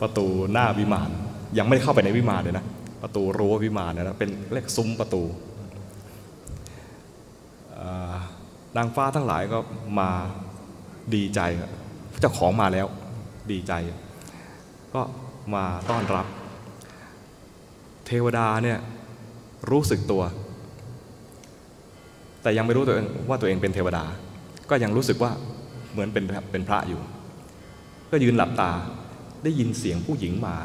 [SPEAKER 1] ประตูหน้าวิมานยังไม่ได้เข้าไปในวิมานเลยนะประตูรั้ววิมานนะเป็นเรียกซุ้มประตูนางฟ้าทั้งหลายก็มาดีใจเจ้าของมาแล้วดีใจ ก็มาต้อนรับ เทวดาเนี่ยรู้สึกตัว แต่ยังไม่รู้ตัวเองว่าตัวเองเป็นเทวดา ก็ยังรู้สึกว่าเหมือนเป็นเป็นพระอยู่ ก็ยืนหลับตาได้ยินเสียงผู้หญิงมา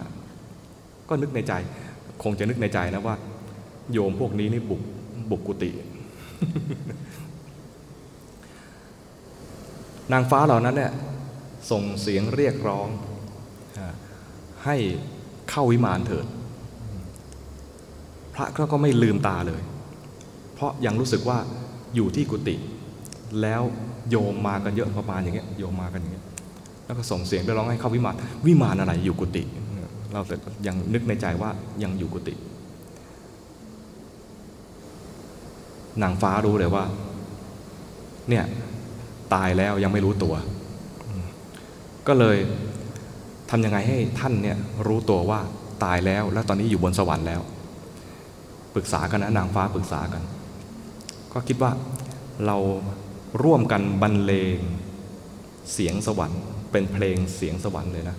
[SPEAKER 1] ก็นึกในใจ คงจะนึกในใจนะว่า โยมพวกนี้นี่บุกบุกกุฏินางฟ้าเหล่านั้นเนี่ยส่งเสียงเรียกร้อง ให้เข้าวิมานเถิด พระก็ไม่ลืมตาเลย เพราะยังรู้สึกว่าอยู่ที่กุฏิแล้ว โยมมากันเยอะประมาณอย่างเงี้ยโยมมากันอย่างเงี้ยแล้วก็ส่งเสียงเรียกร้องให้เข้าวิมานวิมานอะไรอยู่กุฏิเราแต่ยังนึกในใจว่ายังอยู่กุฏินางฟ้ารู้เลยว่า เนี่ยตายแล้วยังไม่รู้ตัว ก็เลยทำยังไงให้ท่านเนี่ยรู้ตัวว่าตายแล้ว แล้วตอนนี้อยู่บนสวรรค์แล้ว ปรึกษากันนะนางฟ้าปรึกษากัน ก็คิดว่าเรา ร่วมกันบรรเลง เสียงสวรรค์เป็นเพลงเสียงสวรรค์เลยนะ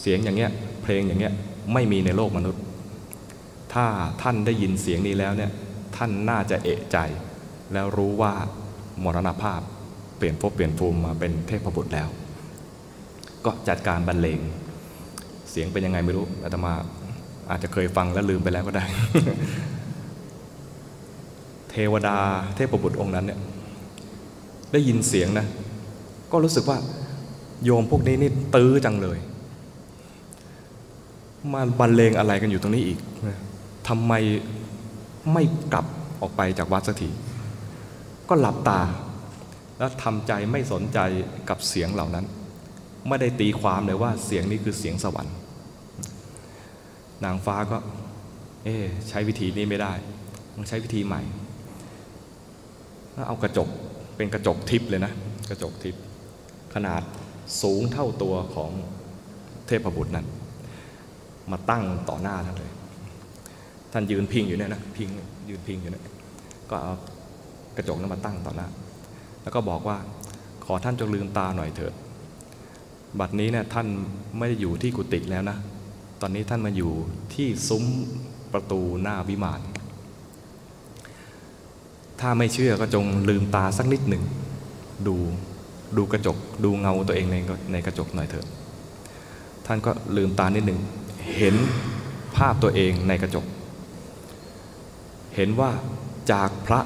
[SPEAKER 1] เสียงอย่างเงี้ยเพลงอย่างเงี้ยไม่มีในโลกมนุษย์ ถ้าท่านได้ยินเสียงนี้แล้วเนี่ยท่านน่าจะเอะใจ แล้วรู้ว่ามรณภาพเปลี่ยนภพเปลี่ยนภูมิมาเป็นเทพบุตรแล้ว ก็จัดการบรรเลง เสียงเป็นยังไงไม่รู้อาตมาอาจจะเคยฟังแล้วลืมไปแล้วก็ได้ เทวดาเทพบุตรองค์นั้นเนี่ย ได้ยินเสียงนะ ก็รู้สึกว่า โยมพวกนี้นี่ตื้อจังเลย มาบรรเลงอะไรกันอยู่ตรงนี้อีกทำไมไม่กลับออกไปจากวัดสักทีก็หลับตา แล้วทำใจไม่สนใจกับเสียงเหล่านั้น ไม่ได้ตีความเลยว่าเสียงนี้คือเสียงสวรรค์ นางฟ้าก็ เอ๊ใช้วิธีนี้ไม่ได้ ต้องใช้วิธีใหม่แล้วเอากระจก เป็นกระจกทิพย์เลยนะ กระจกทิพย์ขนาดสูงเท่าตัวของเทพบุตรนั้น มาตั้งต่อหน้าท่านเลย ท่านยืนพิงอยู่เนี่ยนะพิงยืนพิงอยู่เนี่ยก็เอากระจกนั้นมาตั้งต่อหน้า แล้วก็บอกว่าขอท่านจงลืมตาหน่อยเถิดบัดนี้เนี่ยท่านไม่ได้อยู่ที่กุฏิแล้วนะ ตอนนี้ท่านมาอยู่ที่ซุ้มประตูหน้าวิมาน ถ้าไม่เชื่อก็จงลืมตาสักนิดหนึ่ง ดูดูกระจก ดูเงาตัวเองในในกระจกหน่อยเถิดท่านก็ลืมตานิดหนึ่ง เห็นภาพตัวเองในกระจก เห็นว่าจากพระ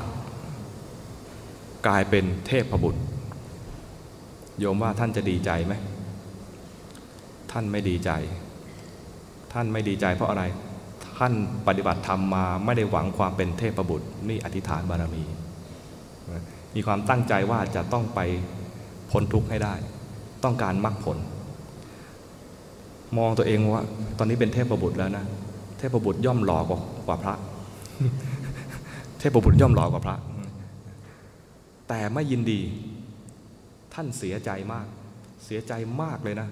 [SPEAKER 1] กลายเป็นเทพบุตร โยมว่าท่านจะดีใจไหม ท่านไม่ดีใจ ท่านไม่ดีใจเพราะอะไร ท่านปฏิบัติธรรมมาไม่ได้หวังความเป็นเทพบุตรนี่อธิษฐานบารมี มีความตั้งใจว่าจะต้องไปพ้นทุกข์ให้ได้ ต้องการมรรคผล มองตัวเองว่า ตอนนี้เป็นเทพบุตรแล้วนะ เทพบุตรย่อมหล่อกว่ากว่าพระ เทพบุตรย่อมหล่อกว่าพระ แต่ไม่ยินดี ท่านเสียใจมาก เสียใจมากเลยนะ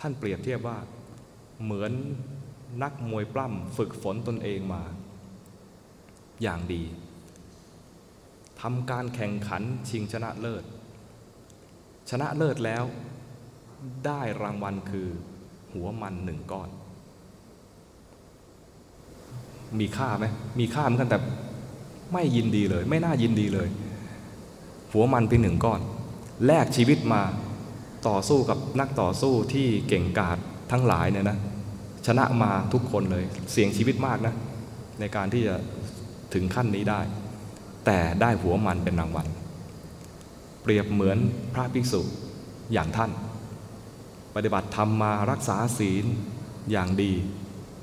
[SPEAKER 1] ท่านเปรียบเทียบว่าเหมือน นักมวยปล้ำฝึกฝนตนเองมา อย่างดีทำการแข่งขันชิงชนะเลิศ ชนะเลิศแล้วได้รางวัลคือหัวมันหนึ่งก้อน มีค่าไหมมีค่าเหมือนกันแต่ไม่ยินดีเลย ไม่น่ายินดีเลย หัวมันเป็นหนึ่งก้อน แลกชีวิตมาต่อสู้กับนักต่อสู้ที่เก่งกาจทั้งหลายเนี่ยนะ ชนะมาทุกคนเลย เสี่ยงชีวิตมากนะ ในการที่จะถึงขั้นนี้ได้ แต่ได้หัวมันเป็นรางวัล เปรียบเหมือนพระภิกษุอย่างท่าน ปฏิบัติธรรมมารักษาศีลอย่างดี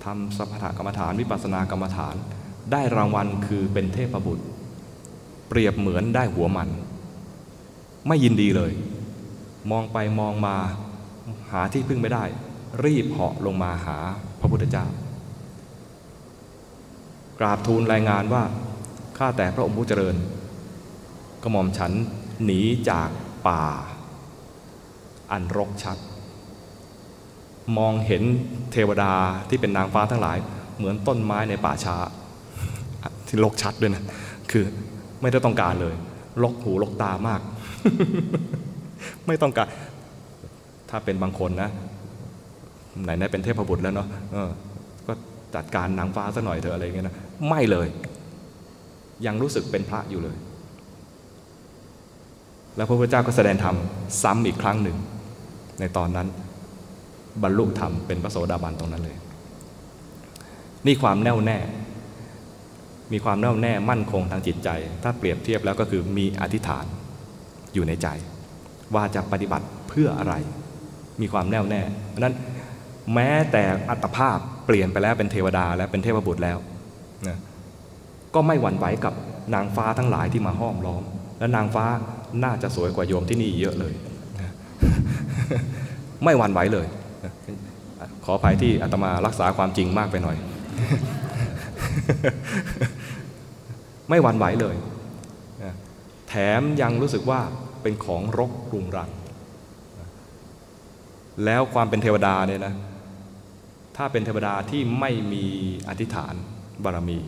[SPEAKER 1] ทำสมถกรรมฐานวิปัสสนากรรมฐาน ได้รางวัลคือเป็นเทพบุตร เปรียบเหมือนได้หัวมัน ไม่ยินดีเลย มองไปมองมาหาที่พึ่งไม่ได้ รีบเหาะลงมาหาพระพุทธเจ้า กราบทูลรายงานว่า ข้าแต่พระองค์ผู้เจริญกระหม่อมฉันหนีจากป่า อันรกชัด มองเห็นเทวดาที่เป็นนางฟ้าทั้งหลาย เหมือนต้นไม้ในป่าช้า ที่รกชัดด้วยนะ คือไม่ได้ต้องการเลยลกหูลกตามาก ไม่ต้องการ ถ้าเป็นบางคนนะ ไหนๆเป็นเทพบุตรแล้วเนาะก็จัดการนางฟ้าซะหน่อยเถอะอะไรเงี้ยนะไม่เลย ยังรู้สึกเป็นพระอยู่เลย แล้วพระพุทธเจ้าก็แสดงธรรมซ้ำอีกครั้งหนึ่ง ในตอนนั้นบรรลุธรรมเป็นพระโสดาบันตรงนั้นเลย นี่ความแน่วแน่ มีความแน่วแน่มั่นคงทางจิตใจ ถ้าเปรียบเทียบแล้วก็คือมีอธิษฐานอยู่ในใจ ว่าจะปฏิบัติเพื่ออะไร มีความแน่วแน่เพราะนั้น แม้แต่อัตภาพเปลี่ยนไปแล้วเป็นเทวดาแล้วเป็นเทพบุตรแล้วนะก็ไม่หวั่นไหวกับนางฟ้าทั้งหลายที่มาห้อมล้อม และนางฟ้าน่าจะสวยกว่าโยมที่นี่เยอะเลยนะไม่หวั่นไหวเลย ขออภัยที่อาตมารักษาความจริงมากไปหน่อย ไม่หวั่นไหวเลย แถมยังรู้สึกว่าเป็นของรกรุงรัง แล้วความเป็นเทวดาเนี่ยนะ ถ้าเป็นเทวดาที่ไม่มีอธิษฐานบารมี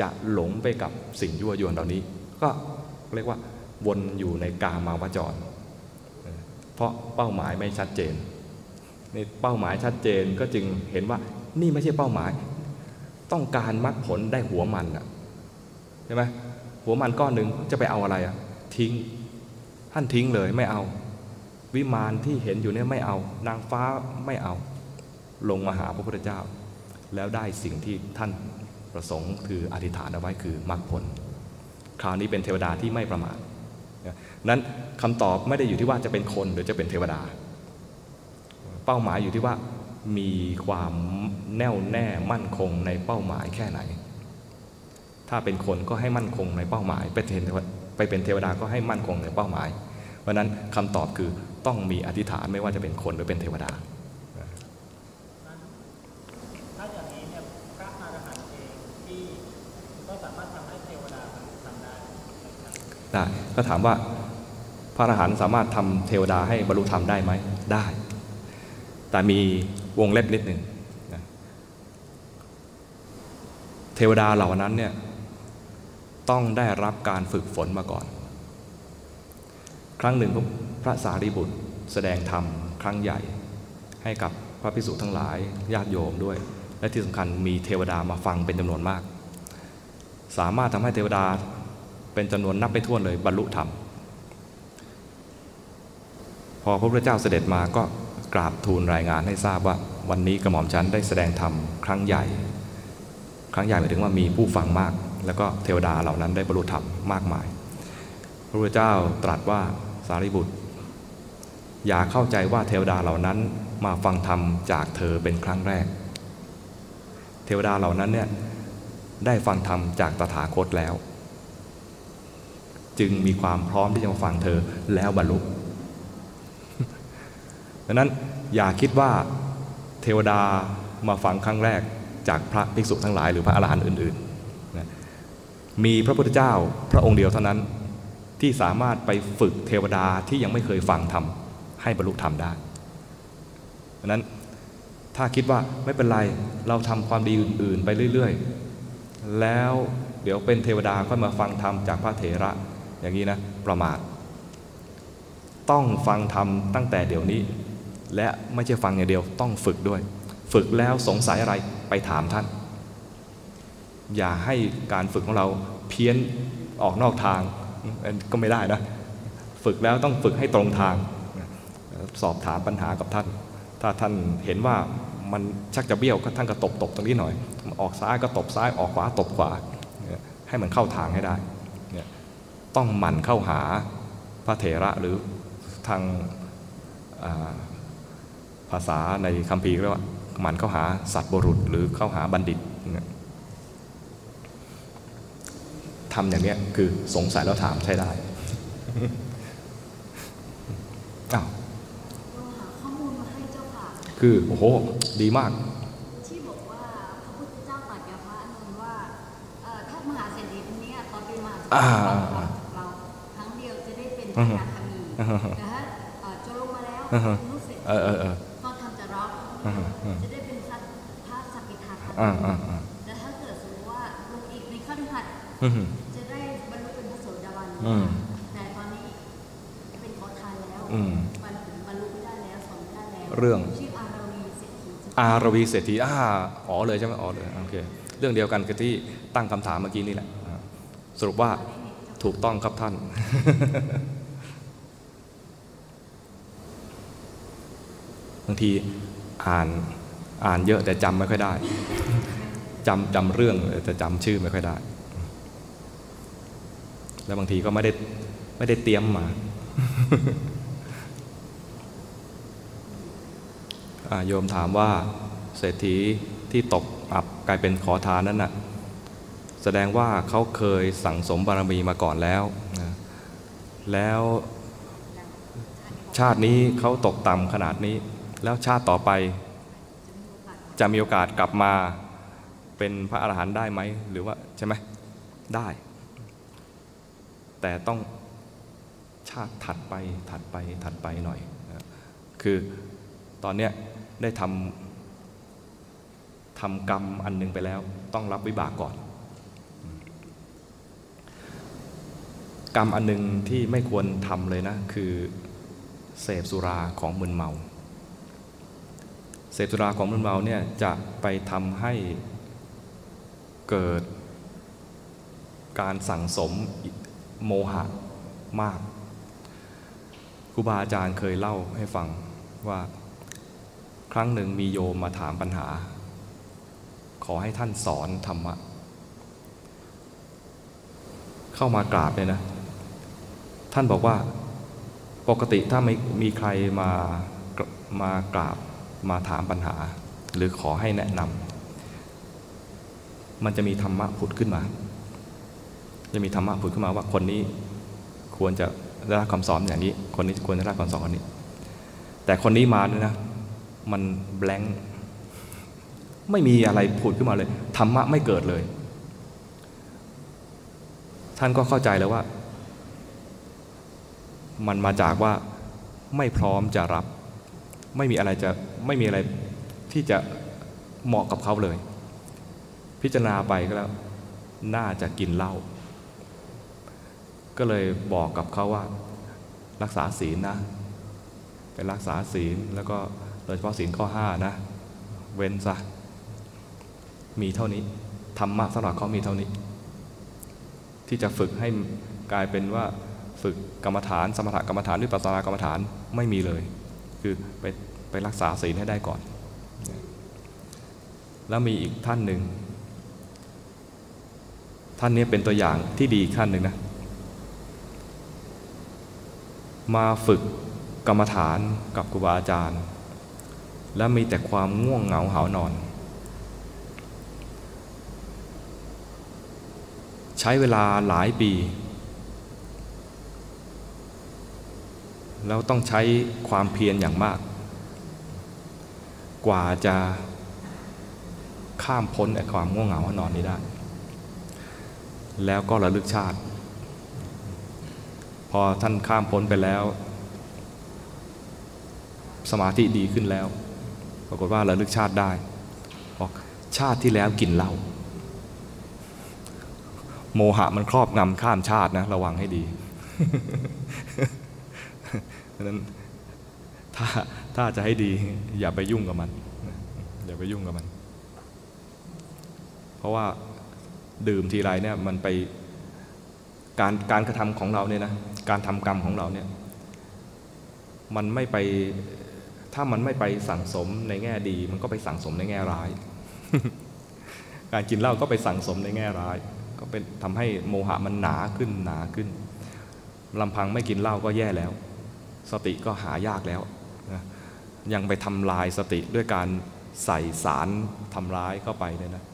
[SPEAKER 1] จะหลงไปกับสิ่งยั่วยวนเหล่านี้ ก็เรียกว่าวนอยู่ในกามาวจร เพราะเป้าหมายไม่ชัดเจนในเป้าหมายชัดเจนก็จึงเห็นว่านี่ไม่ใช่เป้าหมาย ต้องการมรรคผลได้หัวมันอะใช่ไหมหัวมันก้อนหนึ่งจะไปเอาอะไรอะทิ้งท่านทิ้งเลยไม่เอา วิมานที่เห็นอยู่เนี่ยไม่เอา นางฟ้าไม่เอา ลงมาหาพระพุทธเจ้า แล้วได้สิ่งที่ท่านประสงค์คืออธิษฐานเอาไว้คือมรรคผล คราวนี้เป็นเทวดาที่ไม่ประมาทนั้นคำตอบไม่ได้อยู่ที่ว่าจะเป็นคนหรือจะเป็นเทวดา เป้าหมายอยู่ที่ว่ามีความแน่วแน่มั่นคงในเป้าหมายแค่ไหน ถ้าเป็นคนก็ให้มั่นคงในเป้าหมาย ไปเป็นไปเป็นเทวดาก็ให้มั่นคงในเป้าหมาย เพราะนั้นคำตอบคือต้องมีอธิษฐานไม่ว่าจะเป็นคนหรือเป็นเทวดา
[SPEAKER 3] อย่างนี้เนี่ยพระอรหันต์เองที่ก็สามารถทำให้เทวดาทำได้
[SPEAKER 1] ได้ก็ถามว่าพระอรหันต์สามารถทำเทวดาให้บรรลุธรรมได้ไหมได้ แต่มีวงเล็บนิดหนึ่งนะเทวดาเหล่านั้นเนี่ยต้องได้รับการฝึกฝนมาก่อน ครั้งหนึ่งพระสารีบุตรแสดงธรรมครั้งใหญ่ให้กับพระภิกษุทั้งหลายญาติโยมด้วย และที่สำคัญมีเทวดามาฟังเป็นจำนวนมาก สามารถทำให้เทวดา เป็นจำนวนนับไม่ถ้วเลยบรรลุธรรม พอพระพุทธเจ้าเสด็จมาก็กราบทูลรายงานให้ทราบว่า วันนี้กระหม่อมฉันได้แสดงธรรมครั้งใหญ่ ครั้งใหญ่หมายถึงว่ามีผู้ฟังมาก แล้วก็เทวดาเหล่านั้นได้บรรลุธรรมมากมาย พระพุทธเจ้าตรัสว่าสารีบุตร อย่าเข้าใจว่าเทวดาเหล่านั้นมาฟังธรรมจากเธอเป็นครั้งแรก เทวดาเหล่านั้นเนี่ยได้ฟังธรรมจากตถาคตแล้ว จึงมีความพร้อมที่จะมาฟังเธอแล้วบรรลุดังนั้นอย่าคิดว่าเทวดามาฟังครั้งแรกจากพระภิกษุทั้งหลายหรือพระอรหันต์อื่นๆนะมีพระพุทธเจ้าพระองค์เดียวเท่านั้นที่สามารถไปฝึกเทวดาที่ยังไม่เคยฟังธรรมให้บรรลุธรรมได้เพราะฉะนั้นถ้าคิดว่าไม่เป็นไรเราทำความดีอื่น ๆ ไปเรื่อย ๆ แล้วเดี๋ยวเป็นเทวดาค่อยมาฟังธรรมจากพระเถระ อย่างนี้นะประมาท ต้องฟังธรรมตั้งแต่เดี๋ยวนี้ และไม่ใช่ฟังอย่างเดียวต้องฝึกด้วย ฝึกแล้วสงสัยอะไรไปถามท่าน อย่าให้การฝึกของเราเพี้ยนออกนอกทางก็ไม่ได้นะฝึกแล้วต้องฝึกให้ตรงทาง สอบถามปัญหากับท่าน ถ้าท่านเห็นว่ามันชักจะเบี้ยวก็ท่านก็ตบตบตรงนี้หน่อย ออกซ้ายก็ตบซ้ายออกขวาตบขวา ให้มันเข้าทางให้ได้ ต้องหมั่นเข้าหาพระเถระหรือทางภาษาในคัมภีร์เรียกว่าหมั่นเข้าหาสัตว์บรุษ หรือเข้าหาบัณฑิตทำอย่างนี้คือสงสัยแล้วถามใช้ได้อ้าว
[SPEAKER 2] เราหาข้อมูลมาให้เจ้าค่ะ
[SPEAKER 1] คือ โอ้โห ดีมาก
[SPEAKER 2] ที่บอกว่า เป็นพระนาคามี
[SPEAKER 1] อือฮึ
[SPEAKER 2] แต่ถ้าเอ่อจนลงมาแล้ว
[SPEAKER 1] อือฮึ
[SPEAKER 2] รู้สึก
[SPEAKER 1] เออเออเออ
[SPEAKER 2] ตอนทำจะร้อง
[SPEAKER 1] อือฮึอือฮึ
[SPEAKER 2] จะได้เป็นพระพระสกกิทาคา
[SPEAKER 1] อ่า
[SPEAKER 2] มี
[SPEAKER 1] อ่าอ่า
[SPEAKER 2] แต่ถ้าเกิดสมมติว่าลงอีกในข้อที่หัด
[SPEAKER 1] อือฮึ
[SPEAKER 2] จะได้บรรลุเป็นพระโสดาบัน
[SPEAKER 1] อืม
[SPEAKER 2] แต่ตอนนี้เป็นขอทานแล้ว
[SPEAKER 1] อืม
[SPEAKER 2] มันถึงบรรลุไม่ได้แล้วสอนไม่ได้แล้ว
[SPEAKER 1] เรื่อง
[SPEAKER 2] ชื่ออาราวีเศรษฐี
[SPEAKER 1] อารวีเศรษฐีอ่าอ๋อเลยใช่ไหมอ๋อเลยโอเคเรื่องเดียวกันกับที่ตั้งคำถามเมื่อกี้นี่แหละอ่าสรุปว่าถูกต้องครับท่านางทีอ่านอ่านเยอะแต่จำไม่ค่อยได้จำจำเรื่องแต่จำชื่อไม่ค่อยได้ แล้วบางทีก็ไม่ได้ไม่ได้เตรียมมาโยมถามว่าเศรษฐีที่ตกอับกลายเป็นขอทานนั้นน่ะแสดงว่าเขาเคยสั่งสมบารมีมาก่อนแล้วนะแล้วชาตินี้เขาตกต่ำขนาดนี้ แล้วชาติต่อไป จะมีโอกาสกลับมาเป็นพระอรหันต์ได้ไหมหรือว่าใช่ไหมได้ แต่ต้องชาติถัดไปถัดไปถัดไปหน่อย คือตอนเนี้ยได้ทำทำกรรมอันหนึงไปแล้ว ต้องรับวิบากก่อน กรรมอันหนึงที่ไม่ควรทำเลยนะ คือเสพสุราของมึนเมา เสพสุราของมึนเมาเนี่ยจะไปทำให้เกิดการสั่งสมโมหะมากครูบาอาจารย์เคยเล่าให้ฟังว่าครั้งหนึ่งมีโยมมาถามปัญหา ขอให้ท่านสอนธรรมะ เข้ามากราบเลยนะ ท่านบอกว่าปกติถ้าไม่มีใครมามากราบ มาถามปัญหา หรือขอให้แนะนำมันจะมีธรรมะผุดขึ้นมา จะมีธรรมะผุดขึ้นมาว่าคนนี้ควรจะได้รับคำสอนอย่างนี้ คนนี้ควรจะได้รับคำสอนคนนี้ แต่คนนี้มาเนี่ยนะ มันแบงค์ไม่มีอะไรผุดขึ้นมาเลยธรรมะไม่เกิดเลย ท่านก็เข้าใจแล้วว่า มันมาจากว่าไม่พร้อมจะรับ ไม่มีอะไรจะไม่มีอะไรที่จะเหมาะกับเขาเลย พิจารณาไปก็แล้ว น่าจะกินเหล้าก็เลยบอกกับเขาว่า รักษาศีลนะเป็นรักษาศีลแล้วก็โดยเฉพาะศีลข้อห้านะ เว้นซะมีเท่านี้ธรรมะสำหรับเขามีเท่านี้ ที่จะฝึกให้กลายเป็นว่าฝึกกรรมฐาน สมถกรรมฐานหรือปัสสนากรรมฐานไม่มีเลย คือไปไปรักษาศีลให้ได้ก่อน แล้วมีอีกท่านหนึ่ง ท่านนี้เป็นตัวอย่างที่ดีอีกท่านหนึ่งนะ มาฝึกกรรมฐานกับครูบาอาจารย์ และมีแต่ความง่วงเหงาหานอน ใช้เวลาหลายปี แล้วต้องใช้ความเพียรอย่างมาก กว่าจะข้ามพ้นไอ้ความง่วงเหงาหานอนนี้ได้ แล้วก็ระลึกชาติ พอท่านข้ามพ้นไปแล้ว สมาธิดีขึ้นแล้ว ปรากฏว่าระลึกชาติได้บอกชาติที่แล้วกินเหล้าโมหะมันครอบงำข้ามชาตินะ ระวังให้ดีะนั้นถ้าถ้าจะให้ดีอย่าไปยุ่งกับมันอย่าไปยุ่งกับมัน เพราะว่าดื่มทีไรเนี่ยมันไปการการกระทำของเราเนี่ยนะการทำกรรมของเราเนี่ยมันไม่ไปถ้ามันไม่ไปสั่งสมในแง่ดี มันก็ไปสั่งสมในแง่ร้าย การกินเหล้าก็ไปสั่งสมในแง่ร้าย ก็เป็นทำให้โมหะมันหนาขึ้นหนาขึ้นลำพังไม่กินเหล้าก็แย่แล้ว สติก็หายากแล้วนะยังไปทำลายสติด้วยการใส่สารทำร้ายเข้าไปเนี่ยนะ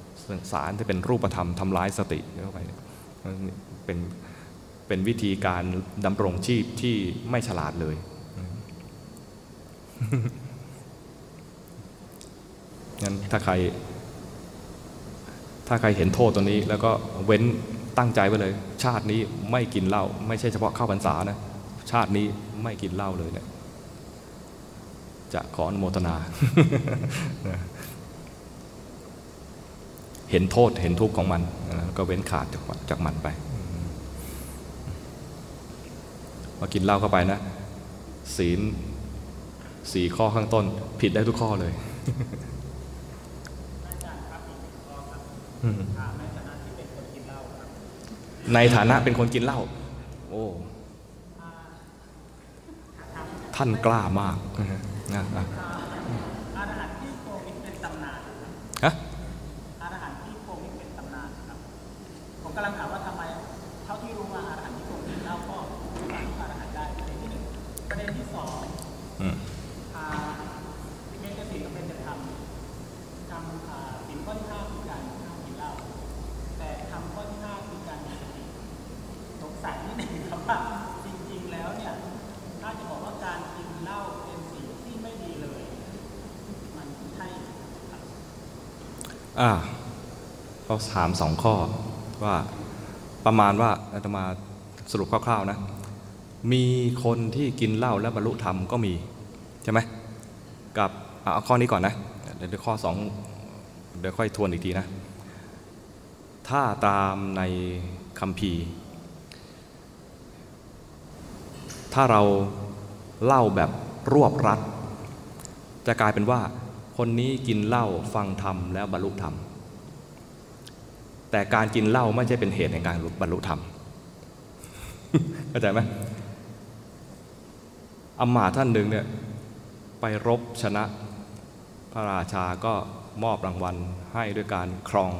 [SPEAKER 1] สารที่เป็นรูปธรรมทำร้ายสติเข้าไปเป็นเป็นวิธีการดำรงชีพที่ไม่ฉลาดเลยงั้นถ้าใคร ถ้าใครเห็นโทษตัวนี้ แล้วก็เว้นตั้งใจไว้เลย ชาตินี้ไม่กินเหล้าไม่ใช่เฉพาะเข้าพรรษานะ ชาตินี้ไม่กินเหล้าเลยเนี่ยจะขออนุโมทนา เห็นโทษเห็นทุกข์ของมัน ก็เว้นขาดจากจากมันไปมากินเหล้าเข้าไปนะ ศีลสี่ข้อข้างต้น ผิดได้ทุกข้อเลยในฐานะเป็นคนกินเหล้าโอ้ ท่านกล้ามากนะนะ
[SPEAKER 3] อาหารที่โกมิเป็นตำนาน
[SPEAKER 1] ฮะ
[SPEAKER 3] อาหารที่โกมิเป็นตำนานครับผมกำลังถามว่าที่รู้มาอาหารที่โกมิเล่าก็สามารถอาหารได้ประเด็นที่หนึ่งประเด็นที่สอง
[SPEAKER 1] อืม
[SPEAKER 3] อ่าเบญจศีลกับเบญจธรรมทำอ่าศีลข้อที่ห้าคือการห้ามกินเหล้าแต่ทำข้อที่ห้าคือการมีสติสงสัยนิดหนึ่งครับว่าจริงๆแล้วเนี่ยถ้าจะบอกว่าการกินเหล้าเป็นสิ่งที่ไม่ดีเลย มันใช่ครับ
[SPEAKER 1] อ่าเขาถามสองข้อว่าประมาณว่าอาตมาสรุปคร่าวๆนะ มีคนที่กินเหล้าและบรรลุธรรมก็มี ใช่ไหมกับเอาข้อนี้ก่อนนะ เดี๋ยวข้อสองเดี๋ยวค่อยทวนอีกทีนะ ถ้าตามในคัมภีถ้าเราเล่าแบบรวบรัด จะกลายเป็นว่า คนนี้กินเหล้าฟังธรรมแล้วบรรลุธรรม แต่การกินเหล้าไม่ใช่เป็นเหตุในการบรรลุธรรมเข้าใจไหมอำมาท่านหนึ่งเนี่ยไปรบชนะ พระราชาก็มอบรางวัลให้ด้วยการครอง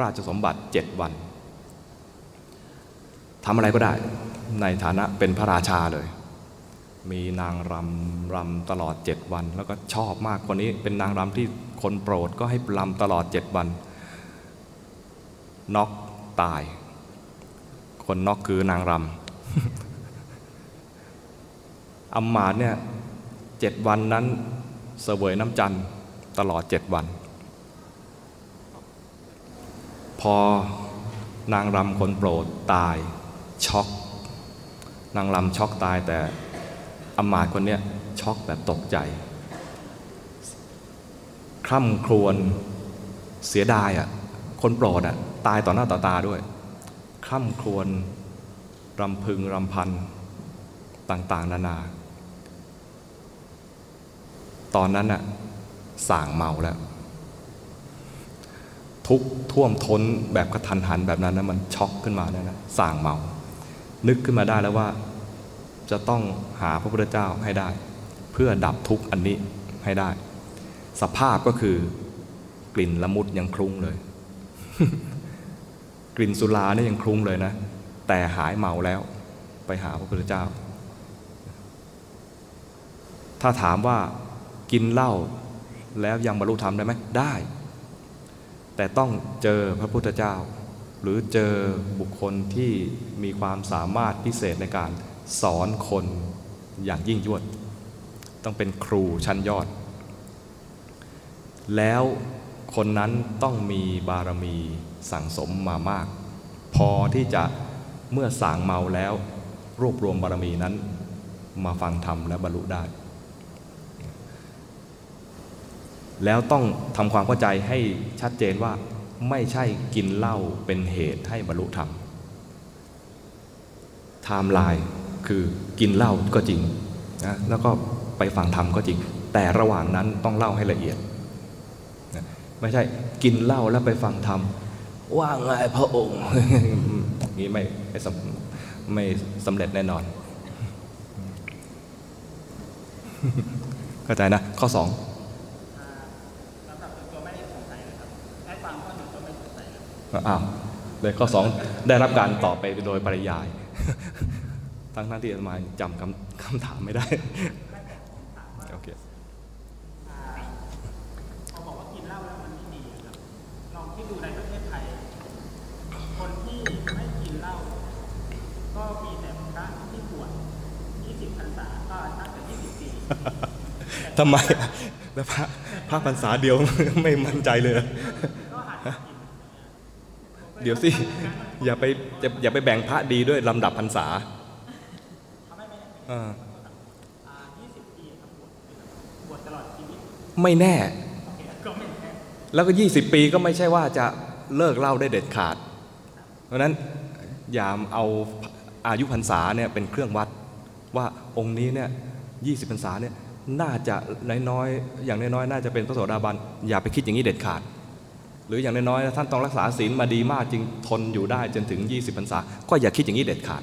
[SPEAKER 1] ราชสมบัติเจ็ดวันทำอะไรก็ได้ในฐานะเป็นพระราชาเลย มีนางรำรำตลอดเจ็ดวัน แล้วก็ชอบมากคนนี้เป็นนางรำที่คนโปรดก็ให้รำตลอดเจ็ดวันน็อกตาย คนน็อกคือนางรำอำมาตเนี่ยเจ็ดวันนั้นเสวยน้ำจันทร์ตลอดเจ็ดวัน พอนางรำคนโปรดตายช็อกนางรำช็อกตายแต่ อำมาตย์คนเนี้ยช็อกแบบตกใจ คร่ำครวญเสียดายอะคนโปรดอะตายต่อหน้าต่อตาด้วย คร่ำครวญรำพึงรำพันต่าง ๆ นานา ตอนนั้นน่ะส่างเมาแล้ว ทุกท่วมท้นแบบกระทันหันแบบนั้นนะมันช็อกขึ้นมาเนี่ยนะส่างเมา นึกขึ้นมาได้แล้วว่า จะต้องหาพระพุทธเจ้าให้ได้ เพื่อดับทุกข์อันนี้ให้ได้ สภาพก็คือกลิ่นละมุดยังคลุ้งเลย กลิ่นสุราเนี่ยยังคลุ้งเลยนะ แต่หายเมาแล้วไปหาพระพุทธเจ้า ถ้าถามว่ากินเหล้าแล้วยังบรรลุธรรมได้ไหมได้ แต่ต้องเจอพระพุทธเจ้า หรือเจอบุคคลที่มีความสามารถพิเศษในการ สอนคนอย่างยิ่งยวด ต้องเป็นครูชั้นยอด แล้วคนนั้นต้องมีบารมีสั่งสมมามาก พอที่จะเมื่อสางเมาแล้ว รวบรวมบารมีนั้น มาฟังธรรมและบรรลุได้ แล้วต้องทำความเข้าใจให้ชัดเจนว่าไม่ใช่กินเหล้าเป็นเหตุให้บรรลุธรรมไทม์ไลน์ คือกินเหล้าก็จริงนะแล้วก็ไปฟังธรรมก็จริง แต่ระหว่างนั้นต้องเล่าให้ละเอียดนะไม่ใช่กินเหล้าแล้วไปฟังธรรมว่าไงพระองค์อย่างนี้ไม่ไม่สำไม่สำเร็จแน่นอน เข้าใจนะ ข้อสอง
[SPEAKER 3] สำหรับส่วนตัวไม่ได้สงสัยเลยครับได้ฟังข้อหนึ่งก็ไม่สงสัยครับ
[SPEAKER 1] อ้าวเลยข้อสองได้รับการตอบไปโดยปริยาย ทั้งทั้งที่อาตมาจำคำคำถามไม่ได้โอเค
[SPEAKER 3] พอบอกว่ากินเหล้าแล้วมันไม่ดีครับลองที่ดูในประเทศไทย คนที่ไม่กินเหล้าก็มีแต่พระที่บวช20พรรษาก็น่าจะ20ปี
[SPEAKER 1] ทำไมแล้วพระพระพรรษาเดียวไม่มั่นใจเลยเหรอ
[SPEAKER 3] ก็อาจจะกิน
[SPEAKER 1] เดี๋ยวสิอย่าไปอย่าอย่าไปแบ่งพระดีด้วยลำดับพรรษา อ่า
[SPEAKER 3] อ่า20ปีครับบวชบวชตลอดชีวิต
[SPEAKER 1] ไม่แน่
[SPEAKER 3] โอเคก็ไม่แน่
[SPEAKER 1] แล้วก็ 20 ปีก็ไม่ใช่ว่าจะเลิกเหล่าได้เด็ดขาด เพราะฉะนั้นอย่าเอาอายุพรรษาเนี่ยเป็นเครื่องวัด ว่าองค์นี้เนี่ย20พรรษาเนี่ยน่าจะน้อยๆอย่างน้อยๆน่าจะเป็นพระโสดาบันอย่าไปคิดอย่างนี้เด็ดขาด หรืออย่างน้อยๆท่านต้องรักษาศีลมาดีมากจึงทนอยู่ได้จนถึง 20พรรษา ก็อย่าคิดอย่างนี้เด็ดขาด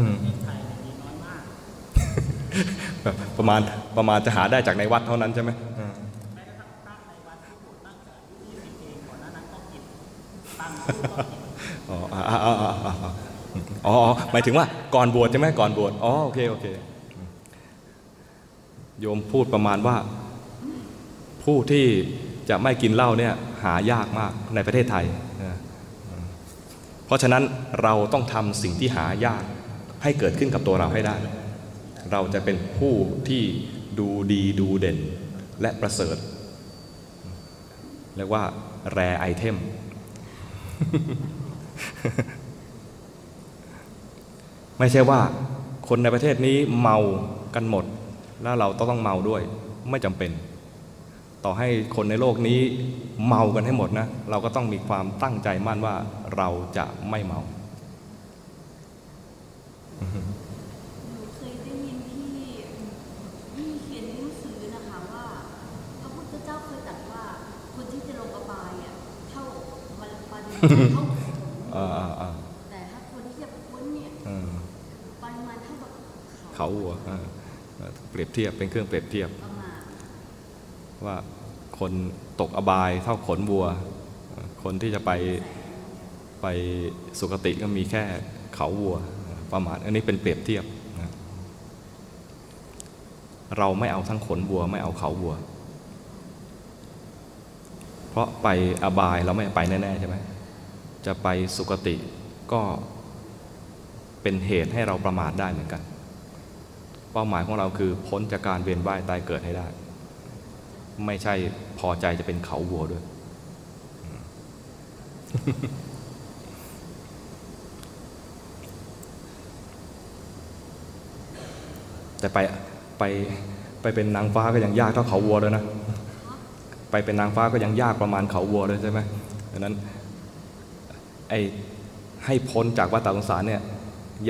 [SPEAKER 3] ประมาก
[SPEAKER 1] ประมาณประมาณจะหาได้จากในวัดเท่านั้นใช่ไหมอ๋
[SPEAKER 3] อห
[SPEAKER 1] มายถึงว่าก่อนบวชใช่ไหมก่อนบวชอ๋อโอเคโอเคโยมพูดประมาณว่า ผู้ที่จะไม่กินเหล้าเนี่ยหายากมากในประเทศไทย เพราะฉะนั้นเราต้องทำสิ่งที่หายาก ให้เกิดขึ้นกับตัวเราให้ได้ เราจะเป็นผู้ที่ดูดีดูเด่นและประเสริฐเรียกว่าแรไอเทม ไม่ใช่ว่าคนในประเทศนี้เมากันหมด แล้วเราต้องต้องเมาด้วย ไม่จำเป็น ต่อให้คนในโลกนี้เมากันให้หมดนะ เราก็ต้องมีความตั้งใจมั่นว่าเราจะไม่เมา
[SPEAKER 2] หนูเคยได้ยินที่ที่เขียนในหนังสือนะคะว่า พระพุทธเจ้าเคยตรัสว่าคนที่จะลงอบายอะเท่ามันปาริมาณเท่า
[SPEAKER 1] อ่าอ่าอ่า
[SPEAKER 2] แต่ถ้าคนที่จะพ้นเนี่ย
[SPEAKER 1] อืม
[SPEAKER 2] ปริมาณเท่ากับ
[SPEAKER 1] เขาวัวอ่าเปรียบเทียบเป็นเครื่องเปรียบเทียบ
[SPEAKER 2] ประมาณ
[SPEAKER 1] ว่าคนตกอบายเท่าขนวัว คนที่จะไปไปสุคติก็มีแค่เขาวัว ประมาณอันนี้เป็นเปรียบเทียบนะเราไม่เอาทั้งขนวัว ไม่เอาเขาวัว เพราะไปอบายเราไม่ไปแน่ๆใช่ไหมจะไปสุคติก็เป็นเหตุให้เราประมาทได้เหมือนกัน เป้าหมายของเราคือพ้นจากการเวียนว่ายตายเกิดให้ได้ ไม่ใช่พอใจจะเป็นเขาวัวด้วย แต่ไปไปไปเป็นนางฟ้าก็ยังยากเท่าเขาวัวเลยนะ ไปเป็นนางฟ้าก็ยังยากประมาณเขาวัวเลยใช่ไหมดังนั้นไอ้ให้พ้นจากวัฏสงสารเนี่ย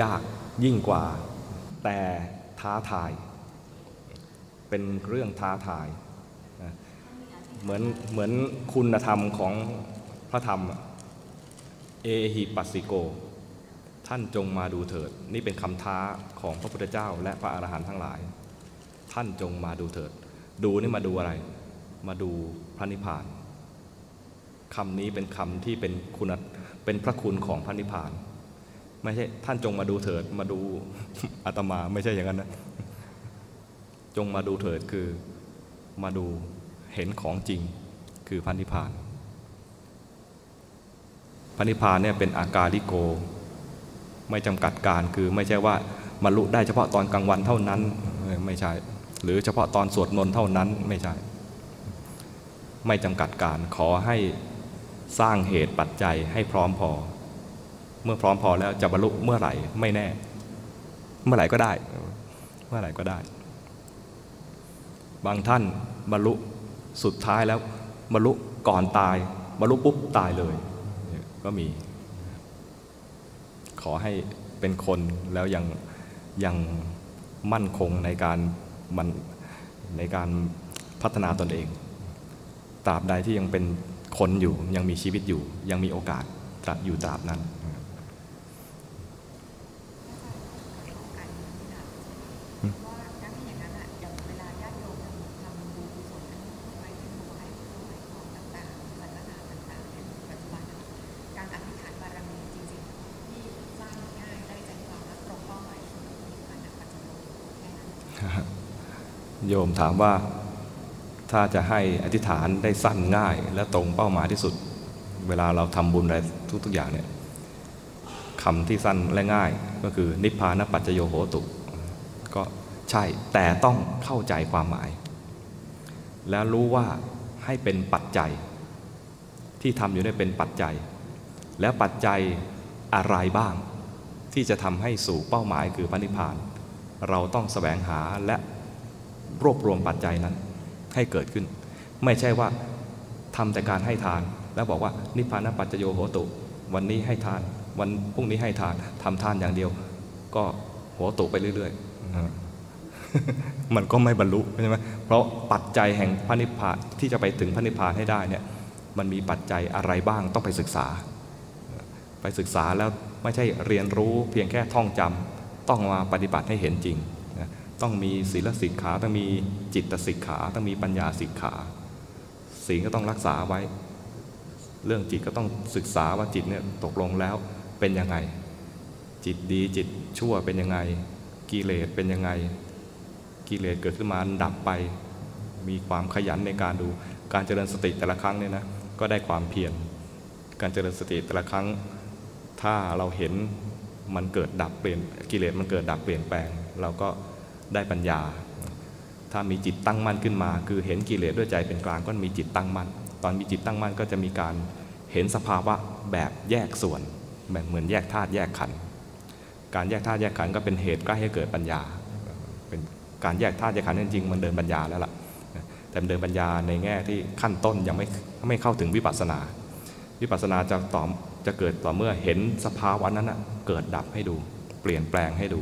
[SPEAKER 1] ยากยิ่งกว่า แต่ท้าทาย เป็นเรื่องท้าทายนะเหมือนเหมือนคุณธรรมของพระธรรมอะเอหิปัสสิโก ท่านจงมาดูเถิด นี่เป็นคำท้าของพระพุทธเจ้า และพระอรหันต์ทั้งหลาย ท่านจงมาดูเถิด ดูนี่มาดูอะไร มาดูพระนิพพานคำนี้เป็นคำที่เป็นคุณเป็นพระคุณของพระนิพพาน ไม่ใช่ท่านจงมาดูเถิด มาดูอาตมาไม่ใช่อย่างนั้นนะจงมาดูเถิดคือมาดูเห็นของจริงคือพระนิพพานพระนิพพานเนี่ยเป็นอากาลิโก ไม่จำกัดการคือไม่ใช่ว่าบรรลุได้เฉพาะตอนกลางวันเท่านั้นไม่ใช่ หรือเฉพาะตอนสวดมนต์เท่านั้นไม่ใช่ ไม่จำกัดการขอให้สร้างเหตุปัจจัยให้พร้อมพอ เมื่อพร้อมพอแล้วจะบรรลุเมื่อไหร่ไม่แน่ เมื่อไหร่ก็ได้ เมื่อไหร่ก็ได้ บางท่านบรรลุสุดท้ายแล้วบรรลุก่อนตายบรรลุปุ๊บตายเลย ก็มี ขอให้เป็นคนแล้วยังยังมั่นคงในการมันในการพัฒนาตนเอง ตราบใดที่ยังเป็นคนอยู่ยังมีชีวิตอยู่ ยังมีโอกาสจะอยู่ตราบนั้น
[SPEAKER 4] ว่าการที่อย่างนั้นอะอย่างเวลาญาติโยมทำบุญกุศลไว้ที่ถวายถวายของต่างๆสังฆทานต่างๆเนี่ยปัจจุบันอะการอธิษฐานบารมีจริงๆ ที่สร้างง่ายได้ใจความและตรงเป้าหมายคือนิพพานะปัจจุบันแค่นั้น
[SPEAKER 1] โยมถามว่าถ้าจะให้อธิษฐานได้สั้นง่าย และตรงเป้าหมายที่สุด เวลาเราทำบุญอะไรทุก ๆ อย่างเนี่ยคำที่สั้นและง่าย ก็คือนิพพานปัจจโยโหตุ ก็ใช่แต่ต้องเข้าใจความหมาย แล้วรู้ว่าให้เป็นปัจจัย ที่ทำอยู่เนี่ยเป็นปัจจัย แล้วปัจจัยอะไรบ้าง ที่จะทำให้สู่เป้าหมายคือพระนิพพาน เราต้องแสวงหาและ รวบรวมปัจจัยนั้นให้เกิดขึ้น ไม่ใช่ว่าทำแต่การให้ทาน แล้วบอกว่านิพพานปัจจโยโหตุ วันนี้ให้ทาน วันพรุ่งนี้ให้ทานทำทานอย่างเดียว ก็โหตุไปเรื่อยๆมันก็ไม่บรรลุใช่ไหมเพราะปัจจัยแห่งพระนิพพานที่จะไปถึงพระนิพพานให้ได้เนี่ยมันมีปัจจัยอะไรบ้างต้องไปศึกษา ไปศึกษาแล้วไม่ใช่เรียนรู้เพียงแค่ท่องจำต้องมาปฏิบัติให้เห็นจริง ต้องมีศีลสิกขาต้องมีจิตสิกขาต้องมีปัญญาสิกขาศีลก็ต้องรักษาไว้ เรื่องจิตก็ต้องศึกษาว่าจิตเนี่ยตกลงแล้วเป็นยังไง จิตดีจิตชั่วเป็นยังไง กิเลสเป็นยังไง กิเลสเกิดขึ้นมาดับไป มีความขยันในการดูการเจริญสติแต่ละครั้งเนี่ยนะก็ได้ความเพียรการเจริญสติแต่ละครั้ง ถ้าเราเห็นมันเกิดดับเปลี่ยนกิเลสมันเกิดดับเปลี่ยนแปลง เราก็ ได้ปัญญา ถ้ามีจิตตั้งมั่นขึ้นมา คือเห็นกิเลสด้วยใจเป็นกลางก็มีจิตตั้งมั่น ตอนมีจิตตั้งมั่นก็จะมีการเห็นสภาวะแบบแยกส่วนแบบเหมือนแยกธาตุแยกขันธ์การแยกธาตุแยกขันธ์ก็เป็นเหตุใกล้ให้เกิดปัญญา เป็นการแยกธาตุแยกขันธ์จริงๆมันเดินปัญญาแล้วล่ะ แต่เดินปัญญาในแง่ที่ขั้นต้นยังไม่ไม่เข้าถึงวิปัสสนา วิปัสสนาจะต่อจะเกิดต่อเมื่อเห็นสภาวะนั้นเกิดดับให้ดู เปลี่ยนแปลงให้ดู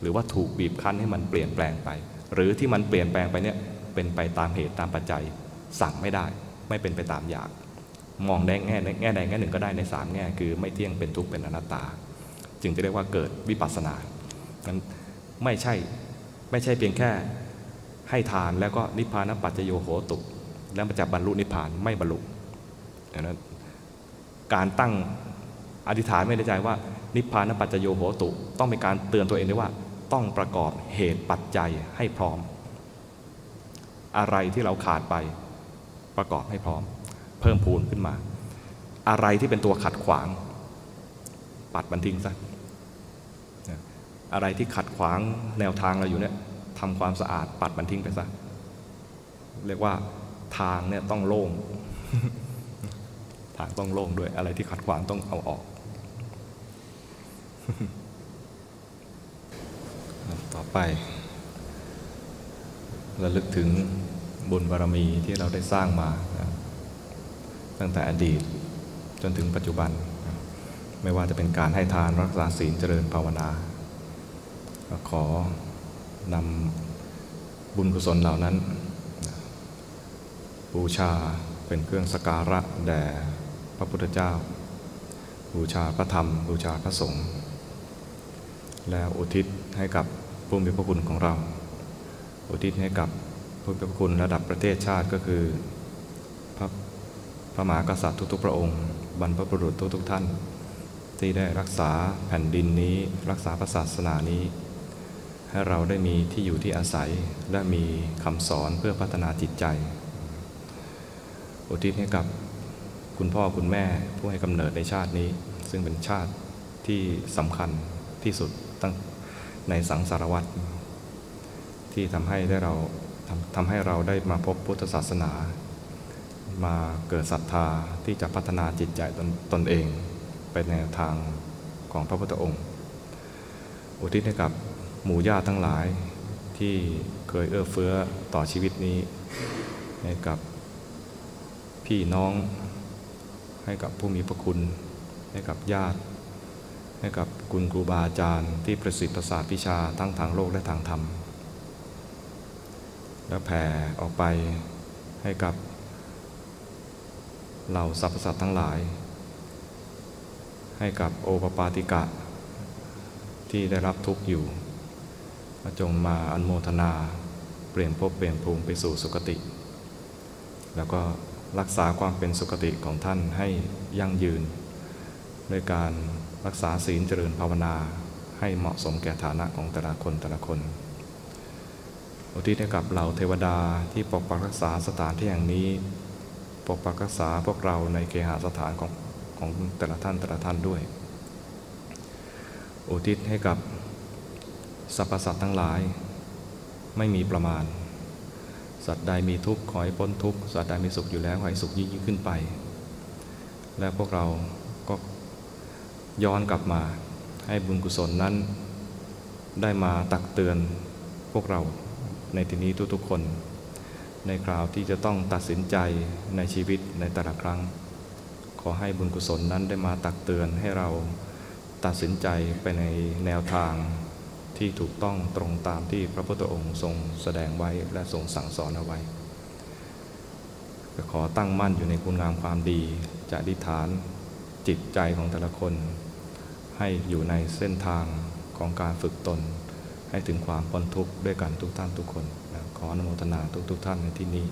[SPEAKER 1] หรือว่าถูกบีบคั้นให้มันเปลี่ยนแปลงไป หรือที่มันเปลี่ยนแปลงไปเนี่ยเป็นไปตามเหตุตามปัจจัย สั่งไม่ได้ ไม่เป็นไปตามอยาก มองได้แง่แง่ใดแง่หนึ่งก็ได้ในสามแง่คือไม่เที่ยงเป็นทุกข์เป็นอนัตตา จึงจะเรียกว่าเกิดวิปัสสนานั้นไม่ใช่ไม่ใช่เพียงแค่ให้ทานแล้วก็นิพพานปัจจโยโหตุ แล้วมันจะบรรลุนิพพานไม่บรรลุนั้นการตั้งอธิษฐานไม่ในใจว่านิพพานปัจจโยโหตุ ต้องเป็นการเตือนตัวเองด้วยว่า ต้องประกอบเหตุปัจจัยให้พร้อม อะไรที่เราขาดไปประกอบให้พร้อม เพิ่มพูนขึ้นมา อะไรที่เป็นตัวขัดขวาง ปัดมันทิ้งซะอะไรที่ขัดขวางแนวทางเราอยู่เนี่ยทำความสะอาดปัดมันทิ้งไปซะเรียกว่าทางเนี่ยต้องโล่งทางต้องโล่งด้วย อะไรที่ขัดขวางต้องเอาออก ต่อไประลึกถึงบุญบารมีที่เราได้สร้างมา ตั้งแต่อดีตจนถึงปัจจุบัน ไม่ว่าจะเป็นการให้ทานรักษาศีลเจริญภาวนา ขอนำบุญกุศลเหล่านั้น บูชาเป็นเครื่องสกการะแด่พระพุทธเจ้า บูชาพระธรรม บูชาพระสงฆ์แล้วอุทิศให้กับ ผู้มีพระคุณของเรา อุทิศให้กับผู้มีพระคุณระดับประเทศชาติก็คือพระพระมหากษัตริย์ทุกๆ พระองค์ บรรพบุรุษทุกๆท่าน ที่ได้รักษาแผ่นดินนี้รักษาพระศาสนานี้ ให้เราได้มีที่อยู่ที่อาศัยและมีคำสอนเพื่อพัฒนาจิตใจ อุทิศให้กับคุณพ่อคุณแม่ผู้ให้กำเนิดในชาตินี้ ซึ่งเป็นชาติที่สำคัญที่สุดตั้ง ในสังสารวัตรที่ทำให้ได้เราทำทำให้เราได้มาพบพุทธศาสนา มาเกิดศรัทธาที่จะพัฒนาจิตใจตนตนเองไปในทางของพระพุทธองค์ อุทิศให้กับหมู่ญาติทั้งหลายที่เคยเอื้อเฟื้อต่อชีวิตนี้ ให้กับพี่น้อง ให้กับผู้มีพระคุณ ให้กับญาติ ให้กับคุณครูบาอาจารย์ที่ประสิทธิ์ประสาทวิชาทั้งทางโลกและทางธรรม และแผ่ออกไปให้กับเหล่าสรรพสัตว์ทั้งหลาย ให้กับโอปปาติกะ ที่ได้รับทุกข์อยู่จงมาอันโมทนา เปลี่ยนภพเปลี่ยนภูมิไปสู่สุคติ แล้วก็รักษาความเป็นสุคติของท่านให้ยั่งยืน ด้วยการ รักษาศีลเจริญภาวนาให้เหมาะสมแก่ฐานะของแต่ละคนแต่ละคนอุทิศให้กับเหล่าเทวดาที่ปกปักรักษาสถานที่แห่งนี้ ปกปักรักษาพวกเราในเคหสถานของของแต่ละท่านแต่ละท่านด้วย อุทิศให้กับสรรพสัตว์ทั้งหลาย ไม่มีประมาณ สัตว์ใดมีทุกข์ขอให้พ้นทุกข์ สัตว์ใดมีสุขอยู่แล้วขอให้สุขยิ่งขึ้นไป และพวกเรา ย้อนกลับมาให้บุญกุศลนั้น ได้มาตักเตือนพวกเราในที่นี้ทุกๆคน ในคราวที่จะต้องตัดสินใจในชีวิตในแต่ละครั้ง ขอให้บุญกุศลนั้นได้มาตักเตือนให้เราตัดสินใจไปในแนวทางที่ถูกต้องตรงตามที่พระพุทธองค์ทรงแสดงไว้และทรงสั่งสอนเอาไว้ขอตั้งมั่นอยู่ในคุณงามความดีจะอธิษฐานจิตใจของแต่ละคน ให้อยู่ในเส้นทางของการฝึกตน ให้ถึงความพ้นทุกข์ด้วยกันทุกท่านทุกคนนะขออนุโมทนาทุกๆทท่านในที่นี้